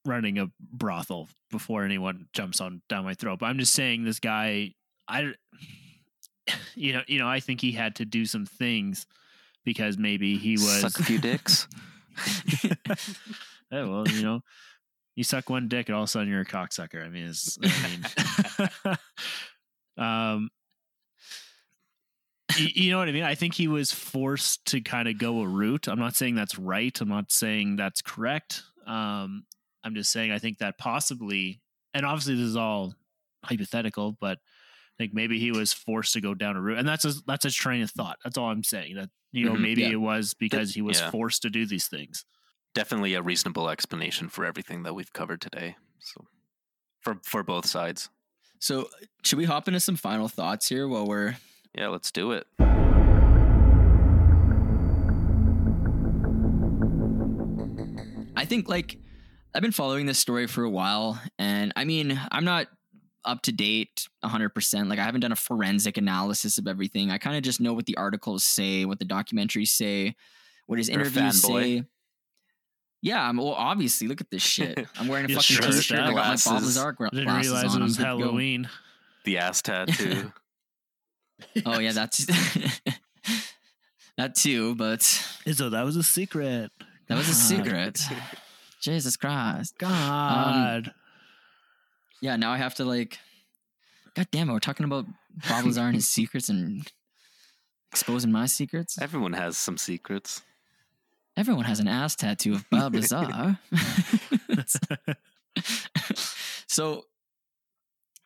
running a brothel before anyone jumps on down my throat, but I'm just saying this guy, I, you know, you know, I think he had to do some things because maybe he was. Suck a few dicks. Yeah, well, you know, you suck one dick and all of a sudden you're a cocksucker. I mean, it's, I mean, um, you know what I mean? I think he was forced to kind of go a route. I'm not saying that's right. I'm not saying that's correct. Um, I'm just saying I think that possibly, and obviously this is all hypothetical, but I think maybe he was forced to go down a route, and that's a that's a train of thought. That's all I'm saying. That you know Mhm, maybe yeah. it was because he was yeah. forced to do these things. Definitely a reasonable explanation for everything that we've covered today. So for for both sides. So should we hop into some final thoughts here while we're Yeah, let's do it. I think like I've been following this story for a while, and I mean, I'm not up to date 100%. Like, I haven't done a forensic analysis of everything. I kind of just know what the articles say, what the documentaries say, what his You're interviews say. Yeah, I'm well. Obviously, look at this shit. I'm wearing a fucking t-shirt. I got my Bob Glasses. Lazar gra- I didn't glasses realize on. it I'm was good go. Halloween. The ass tattoo. Oh yeah, that's that too. But Izzo, that was a secret. that was a secret. Jesus Christ. God. Um, yeah, now I have to like. God damn it, we're talking about Bob Lazar and his secrets and exposing my secrets. Everyone has some secrets. Everyone has an ass tattoo of Bob Lazar. so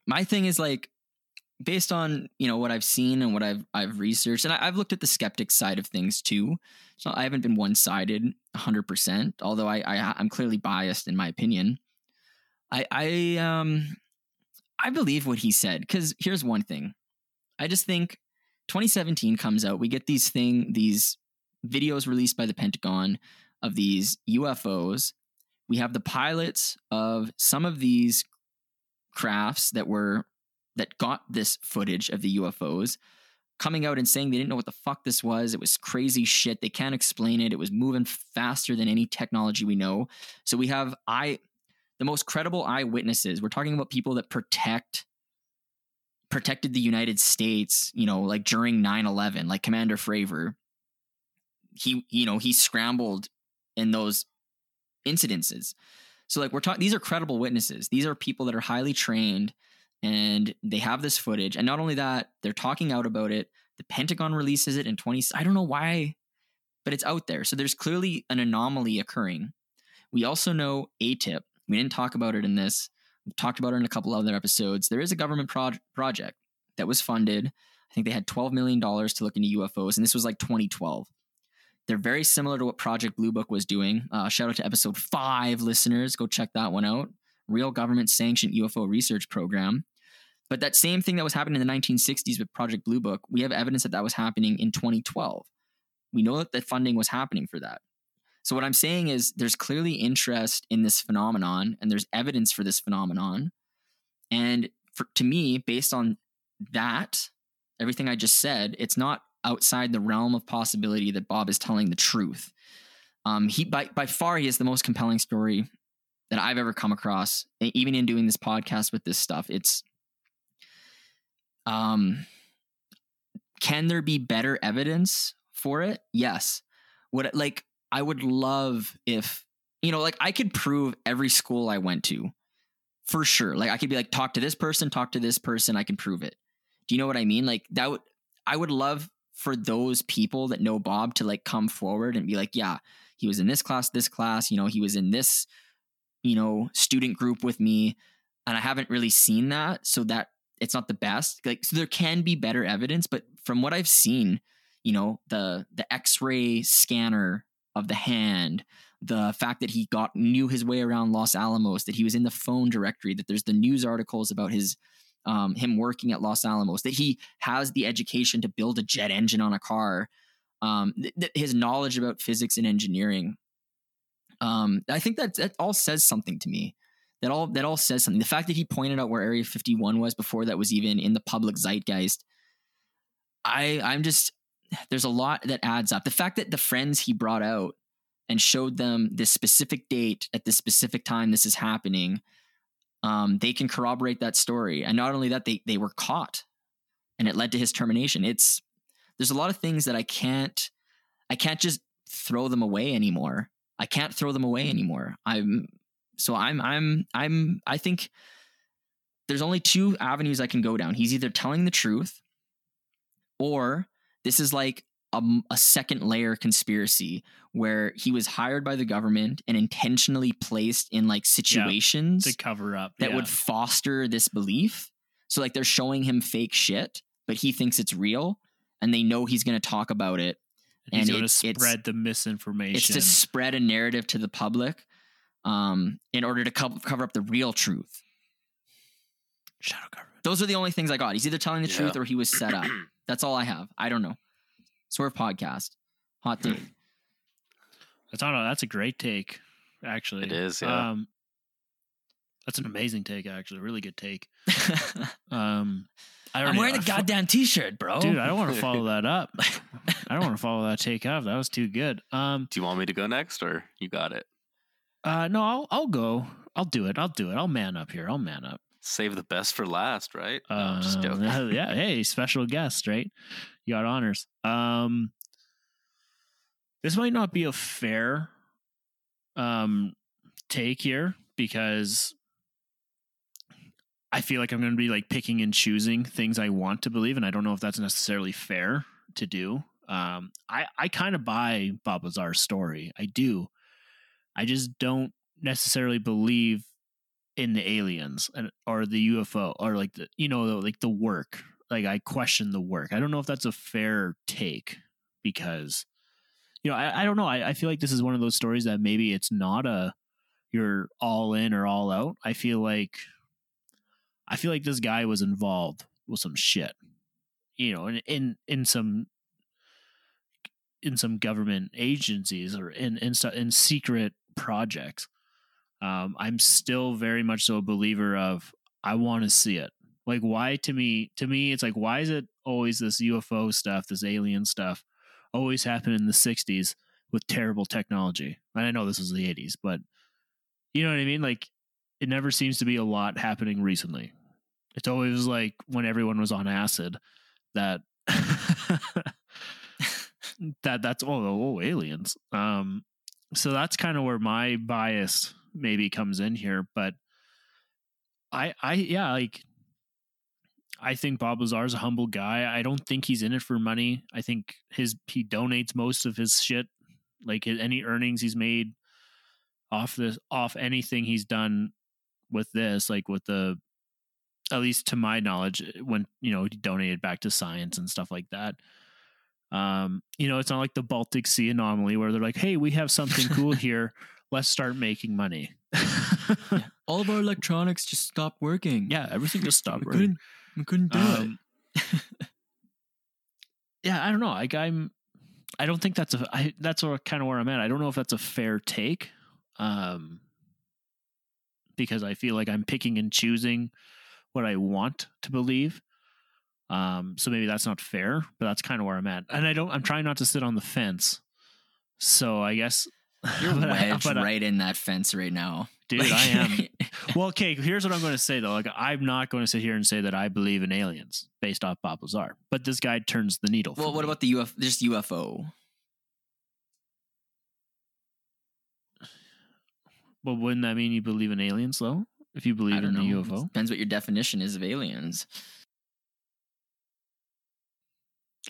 my thing is like based on you know what I've seen and what I've I've researched, and I, I've looked at the skeptic side of things too. So I haven't been one sided, hundred percent. Although I, I I'm clearly biased in my opinion. I I um I believe what he said because here's one thing. I just think 2017 comes out. We get these thing these videos released by the Pentagon of these UFOs. We have the pilots of some of these crafts that were that got this footage of the UFOs coming out and saying they didn't know what the fuck this was. It was crazy shit. They can't explain it. It was moving faster than any technology we know. So we have eye the most credible eyewitnesses. We're talking about people that protect protected the United States, you know, like during 9/11, like Commander Fravor. He, you know, he scrambled in those incidences. So like we're talking these are credible witnesses. These are people that are highly trained and they have this footage. And not only that, they're talking out about it. The Pentagon releases it in 20 I don't know why, but it's out there. So there's clearly an anomaly occurring. We also know ATIP. We didn't talk about it in this. We've talked about it in a couple other episodes. There is a government proj- project that was funded. I think they had $12 million to look into UFOs, and this was like 2012. They're very similar to what Project Blue Book was doing. Uh, shout out to episode five listeners. Go check that one out. Real government sanctioned UFO research program. But that same thing that was happening in the 1960s with Project Blue Book, we have evidence that that was happening in 2012. We know that the funding was happening for that. So what I'm saying is there's clearly interest in this phenomenon and there's evidence for this phenomenon. And for, to me, based on that, everything I just said, it's not outside the realm of possibility that Bob is telling the truth. Um, he by by far he is the most compelling story that I've ever come across. Even in doing this podcast with this stuff, it's um, can there be better evidence for it? Yes. Would like I would love if you know, like I could prove every school I went to for sure. Like I could be like, talk to this person, talk to this person, I can prove it. Do you know what I mean? Like that would I would love for those people that know Bob to like come forward and be like, yeah, he was in this class, this class, you know, he was in this, you know, student group with me. And I haven't really seen that. So that it's not the best. Like so there can be better evidence, but from what I've seen, you know, the the X-ray scanner of the hand, the fact that he got knew his way around Los Alamos, that he was in the phone directory, that there's the news articles about his um, him working at Los Alamos, that he has the education to build a jet engine on a car, um, th- th- his knowledge about physics and engineering. Um, I think that that all says something to me. That all that all says something. The fact that he pointed out where Area 51 was before that was even in the public zeitgeist. I I'm just there's a lot that adds up. The fact that the friends he brought out and showed them this specific date at this specific time this is happening, um, they can corroborate that story. And not only that, they they were caught, and it led to his termination. It's there's a lot of things that I can't I can't just throw them away anymore. I can't throw them away anymore. I'm so I'm I'm I'm I think there's only two avenues I can go down. He's either telling the truth or this is like a, a second layer conspiracy where he was hired by the government and intentionally placed in like situations to cover up that yeah. would foster this belief. So like they're showing him fake shit, but he thinks it's real and they know he's going to talk about it. And he's and going to it's- it's- spread the misinformation. It's to spread a narrative to the public um, in order to co- cover up the real truth. shadow government. Those are the only things I got. He's either telling the Yeah. truth or he was set up. That's all I have. I don't know. Swerve podcast. Hot take. That's not. A, that's a great take, actually. It is, yeah. Um, that's an amazing take, actually. Really good take. Um, I I'm wearing I the fo- goddamn t-shirt, bro. Dude, I don't want to follow that up. I don't want to follow that take off. That was too good. Um, Do you want me to go next, or you got it? uh, no, I'll I'll go. I'll do it. I'll do it. I'll man up here. I'll man up. Save the best for last, right? No, I'm just Uh, joking. yeah, hey, special guest, right? You got honors. Um, this might not be a fair um take here because I feel like I'm going to be like picking and choosing things I want to believe, and I don't know if that's necessarily fair to do. Um, I I kind of buy Bob Lazar's story. I do. I just don't necessarily believe in the aliens and or the UFO or like the you know like the work. Like I question the work. I don't know if that's a fair take because you know I, I don't know. I, I feel like this is one of those stories that maybe it's not a you're all in or all out. I feel like I feel like this guy was involved with some shit. You know, in in, in some in some government agencies or in in, in secret projects. Um, I'm still very much so a believer of I want to see it. Like why to me to me it's like why is it always this UFO stuff, this alien stuff always happen in the 60s with terrible technology. And I know this was the 80s, but you know what I mean? Like it never seems to be a lot happening recently. It's always like when everyone was on acid that that that's oh, oh aliens. Um so that's kind of where my bias maybe comes in here, but I I yeah, like I think Bob Lazar is a humble guy. I don't think he's in it for money. I think his he donates most of his shit, like his, any earnings he's made off this off anything he's done with this, like with the at least to my knowledge, when you know donated back to science and stuff like that. Um, you know, it's not like the Baltic Sea anomaly where they're like, "Hey, we have something cool here. Let's start making money." All of our electronics just stopped working. yeah, everything just stopped we working. couldn't, we couldn't do Um, yeah, I don't know. Like I'm, I don't think that's a. I, that's kind of where I'm at. I don't know if that's a fair take, um, because I feel like I'm picking and choosing what I want to believe. Um, so maybe that's not fair, but that's kind of where I'm at. And I don't. I'm trying not to sit on the fence. So I guess. You're but I- wedged but I- right in that fence right now, dude. I am. Well, okay, here's what I'm going to say though. Like, I'm not going to sit here and say that I believe in aliens based off Bob Lazar, but this guy turns the needle. well, what me. about the UFO? Just UFO. Well, wouldn't that mean you believe in aliens though? If you believe in don't the know. UFO, Depends what your definition is of aliens.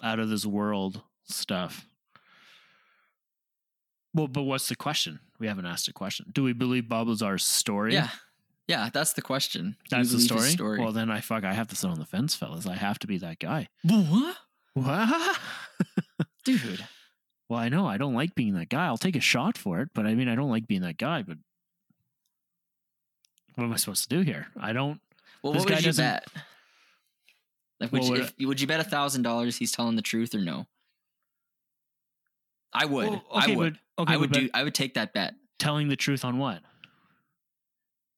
out of this world stuff. Well, but what's the question? We haven't asked a question. Do we believe Bob Lazar's story? Yeah, yeah, that's the question. Do that's the story? story. Well, then I fuck. I have to sit on the fence, fellas. I have to be that guy. what, What? dude? Well, I know I don't like being that guy. I'll take a shot for it, but I mean, I don't like being that guy. But what am I supposed to do here? I don't. Well, This what guy would you bet? Like, would, Well, you, if, would you bet a thousand dollars he's telling the truth or no? I would. Well, I would. but- okay, I would do. I would take that bet. telling the truth on what?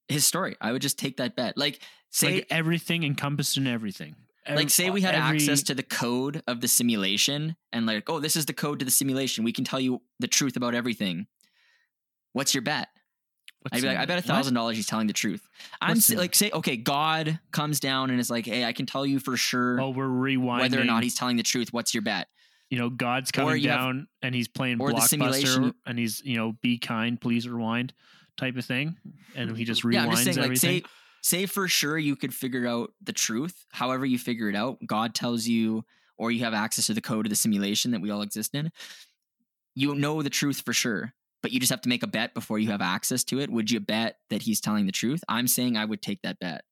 His story. I would just take that bet. Like, say, like everything encompassed in everything. like, say we had Every- access to the code of the simulation, and like, oh, this is the code to the simulation. We can tell you the truth about everything. What's your bet? What's I'd be like, I bet a thousand dollars he's telling the truth. I'm What's like, say, okay, God comes down and is like, hey, I can tell you for sure Oh, we're rewinding. whether or not he's telling the truth. What's your bet? you know, God's coming you have- down and he's playing or the blockbuster simulation- and he's you know, be kind, please rewind type of thing, and he just rewinds yeah, I'm just saying, like, everything. say, say for sure you could figure out the truth. However, you figure it out, God tells you, or you have access to the code of the simulation that we all exist in. You know the truth for sure, but you just have to make a bet before you have access to it. Would you bet that he's telling the truth? I'm saying I would take that bet.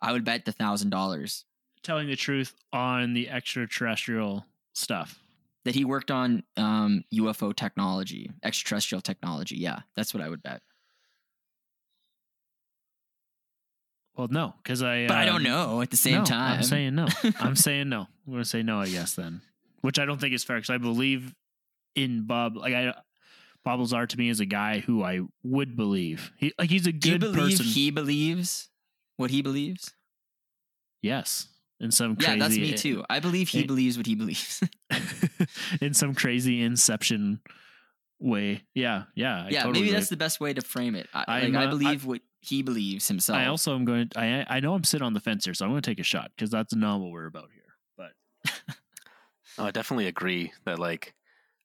I would bet the thousand dollars telling the truth on the extraterrestrial stuff. that he worked on um, UFO technology, extraterrestrial technology. Yeah, that's what I would bet. Well, no, because I. But I um, don't know at the same no, time. I'm saying no. I'm saying no. I'm going to say no. I guess then, which I don't think is fair because I believe in Bob. Like I, Bob Lazar to me is a guy who I would believe. He like he's a Do you good believe person. he believes what he believes? yes, in some crazy. Yeah, that's me too. I believe he it- believes what he believes. in some crazy inception way. Yeah, yeah. I yeah, totally maybe that's the best way to frame it. I, I'm, like, I believe what he believes himself. I also am going. To, I I know I'm sitting on the fence here, so I'm going to take a shot because that's not what we're about here. But I definitely agree that like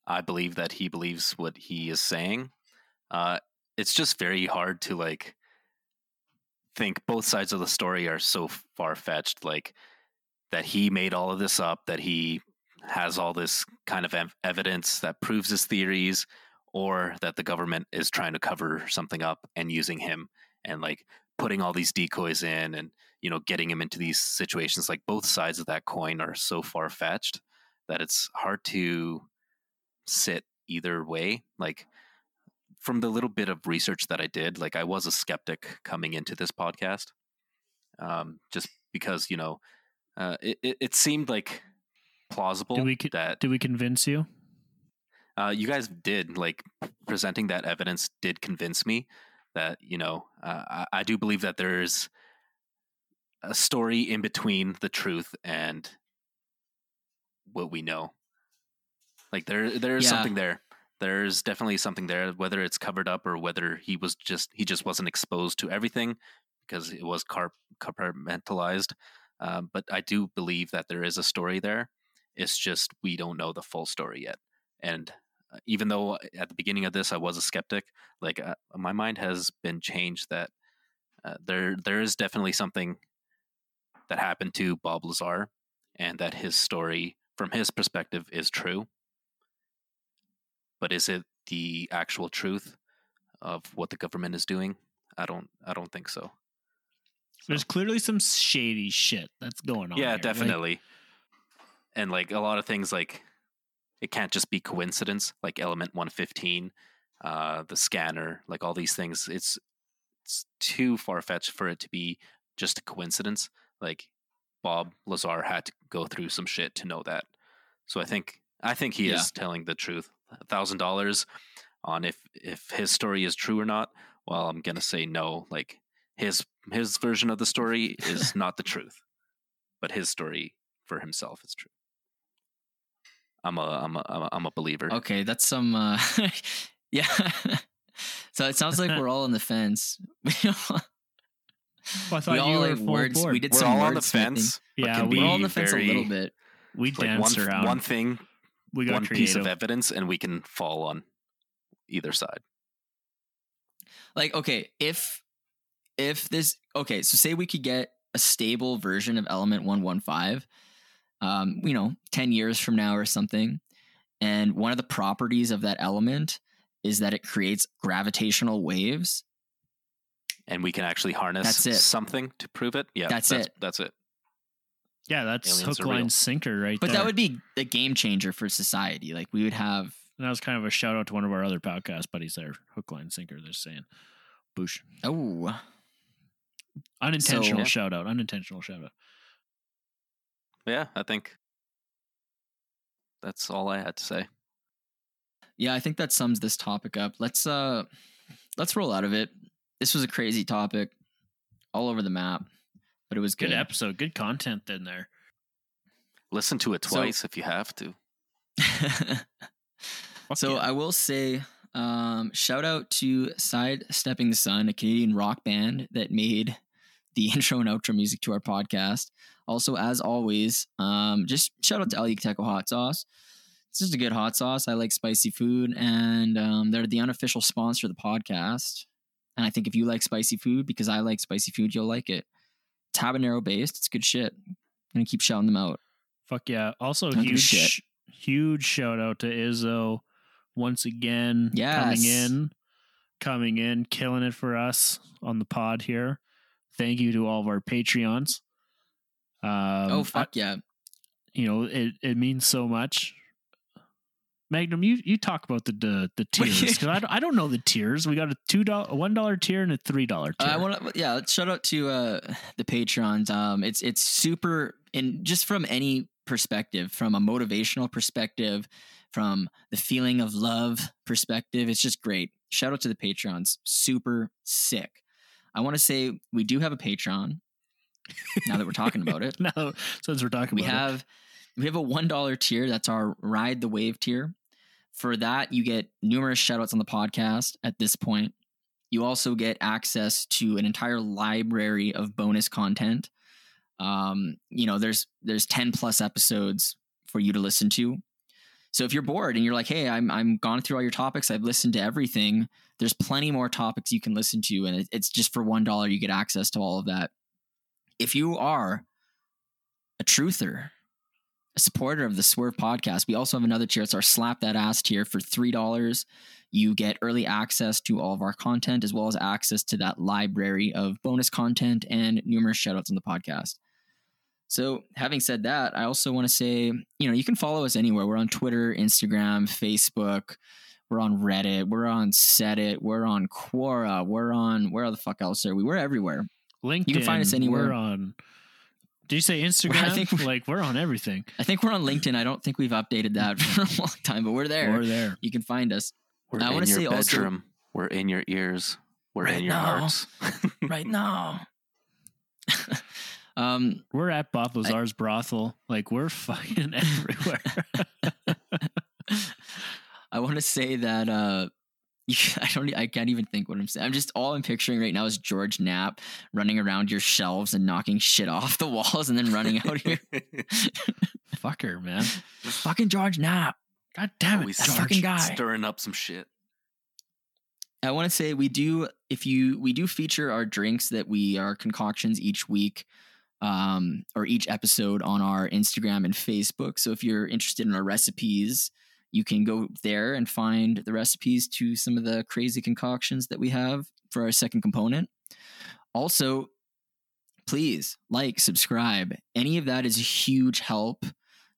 I believe that he believes what he is saying. Uh, it's just very hard to like think both sides of the story are so far fetched. Like that he made all of this up, that he has all this kind of ev- evidence that proves his theories, or that the government is trying to cover something up and using him and like putting all these decoys in and you know getting him into these situations. Like both sides of that coin are so far fetched that it's hard to sit either way. Like from the little bit of research that I did, like I was a skeptic coming into this podcast, um, just because you know uh, it, it it seemed like plausible do we co- that do we convince you? uh, you guys did like presenting that evidence did convince me that you know uh, I, I do believe that there's a story in between the truth and what we know like there there's Yeah. something there there's definitely something there whether it's covered up or whether he was just he just wasn't exposed to everything because it was carp- compartmentalized um, but i do believe that there is a story there it's just we don't know the full story yet and uh, even though at the beginning of this I was a skeptic, like uh, my mind has been changed that uh, there there is definitely something that happened to Bob Lazar, and that his story from his perspective is true. But is it the actual truth of what the government is doing? I don't I don't think so. There's clearly some shady shit that's going on. yeah, here. Like, definitely. and like a lot of things like it can't just be coincidence like element 115 uh the scanner like all these things it's it's too far-fetched for it to be just a coincidence like bob lazar had to go through some shit to know that so i think i think he Yeah. is telling the truth thousand dollars on if if his story is true or not well i'm gonna say no like his his version of the story is not the truth but his story for himself is true i'm a i'm a I'm a, I'm a believer Okay, that's some. Uh, yeah. so it sounds like we're all on the fence. Well, I thought we you all were like words. board. We did we're some all on the fence Yeah, can we- We're all on the fence very- a little bit. we like danced one, around. one thing we got one creative. piece of evidence and we can fall on either side Like, okay, if if this okay, so say we could get a stable version of Element One One Five, um, you know, ten years from now or something, and one of the properties of that element is that it creates gravitational waves. and we can actually harness That's it. something to prove it yeah That's that's it. that's it yeah, that's Aliens hook, line, sinker right But there. that would be a game changer for society. Like we would have And that was kind of a shout out to one of our other podcast buddies there. Hook, line, sinker. They're saying, "Boosh." oh Unintentional So- shout out. Unintentional shout out. yeah i think that's all i had to say yeah, I think that sums this topic up. Let's uh let's roll out of it. This was a crazy topic, all over the map, but it was Good good. episode. Good content in there. listen to it So- twice if you have to so yeah. I will say, um, shout out to Sidestepping the Sun, a Canadian rock band that made the intro and outro music to our podcast. Also, as always, um, just shout out to El Yucateco Hot Sauce. It's just a good hot sauce. I like spicy food, and um, they're the unofficial sponsor of the podcast. And I think if you like spicy food, because I like spicy food, you'll like it. Habanero based. It's good shit. I'm gonna keep shouting them out. Fuck yeah. Also, don't huge, huge shout out to Izzo once again coming in, coming in, killing it for us on the pod here. Thank you to all of our Patreons. Um, oh I- fuck yeah! you know, it, it means so much. Magnum, you, you talk about the the, the tiers because I, don't- I don't know the tiers. We got a two dollar, a one dollar tier, and a three dollar tier. Uh, I want to, yeah. Shout out to uh, the patrons. Um, it's it's super, and just from any perspective, from a motivational perspective, from the feeling of love perspective, it's just great. Shout out to the patrons, super sick. I want to say we do have a patron. now that we're talking about it, no, since we're talking we about it. have we have a one dollar tier. That's our ride the wave tier. For that, you get numerous shout outs on the podcast at this point. you also get access to an entire library of bonus content. Um, you know, there's there's 10 plus episodes for you to listen to. So if you're bored and you're like, "Hey, I'm I'm gone through all your topics. I've listened to everything." There's plenty more topics you can listen to, and it, it's just for one dollar you get access to all of that. If you are a truther, a supporter of the Swerve podcast, we also have another tier. It's our Slap That Ass tier for three dollars. You get early access to all of our content as well as access to that library of bonus content and numerous shoutouts on the podcast. So, having said that, I also want to say, you know, you can follow us anywhere. We're on Twitter, Instagram, Facebook. We're on Reddit. We're on Set It. We're on Quora. We're on where the fuck else are we? We're everywhere. LinkedIn. You can find us anywhere. We're on. Did you say Instagram? I think we're- like we're on everything. I think we're on LinkedIn. I don't think we've updated that for a long time, but we're there. We're there. You can find us We're I in wanna your say also- bedroom. We're in your ears. We're Right in your now. hearts. right now. um, We're at Bob Lazar's brothel. Like we're fucking everywhere. I want to say that uh, you, I don't. I can't even think what I'm saying. I'm just all I'm picturing right now is George Knapp running around your shelves and knocking shit off the walls and then running out here. Fucker, man. Fucking George Knapp. God damn it, Always that fucking guy. Stirring up some shit. I want to say we do if you we do feature our drinks that we are concoctions each week um or each episode on our Instagram and Facebook. So if you're interested in our recipes, you can go there and find the recipes to some of the crazy concoctions that we have for our second component. Also, please like, subscribe. Any of that is a huge help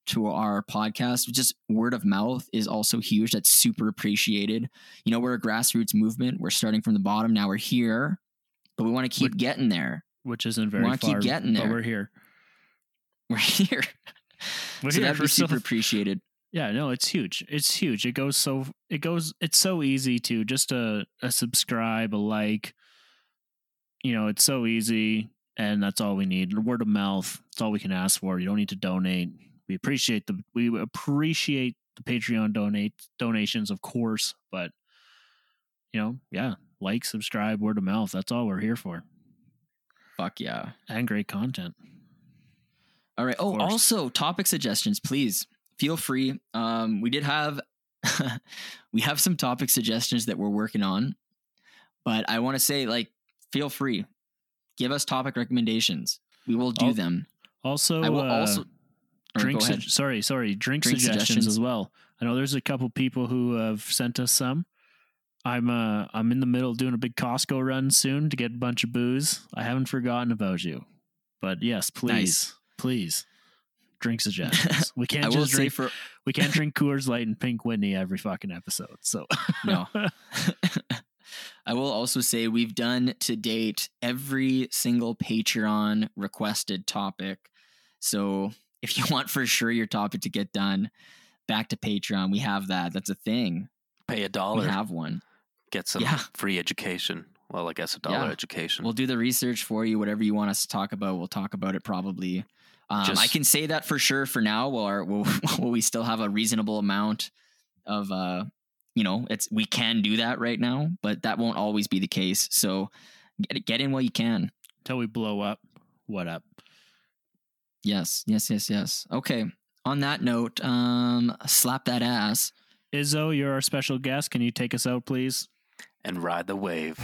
to our podcast. Just word of mouth is also huge. That's super appreciated. You know, we're a grassroots movement. We're starting from the bottom. Now we're here, but we want to keep We're- getting there. Which isn't very wanna keep far. getting But there. we're here. We're here. We're so here. that'd We're be still- super appreciated. Yeah, no, it's huge. It's huge. It goes so it goes it's so easy to just a, a subscribe, a like. You know, it's so easy and that's all we need. Word of mouth. it's all we can ask for. You don't need to donate. We appreciate the we appreciate the Patreon donate donations, of course, but you know, yeah, like, subscribe, word of mouth. That's all we're here for. Fuck yeah. And great content. All right. Oh, also topic suggestions, please feel free. Um, we did have we have some topic suggestions that we're working on, but I want to say like feel free, give us topic recommendations. We will do Al- them. Also, I will uh, also drink ahead. sorry sorry drink, Drink suggestions, suggestions. as well i know there's a couple people who have sent us some i'm uh i'm in the middle of doing a big costco run soon to get a bunch of booze i haven't forgotten about you but yes please Nice. please drink suggestions we can't just say drink for we can't drink coors light and pink whitney every fucking episode so No. I will also say we've done to date every single Patreon requested topic. So if you want for sure your topic to get done, back to Patreon. We have that. That's a thing. Pay a We dollar. have one. Get some Yeah. free education. Well, I guess a dollar Yeah. education. We'll do the research for you. Whatever you want us to talk about, we'll talk about it probably. Um, I can say that for sure for now. While, our, while, while we still have a reasonable amount of, uh, you know, it's we can do that right now, but that won't always be the case. So get, get in while you can. until we blow up what up Yes, yes, yes, yes. Okay. On that note, um, slap that ass. izzo you're our special guest can you take us out please and ride the wave.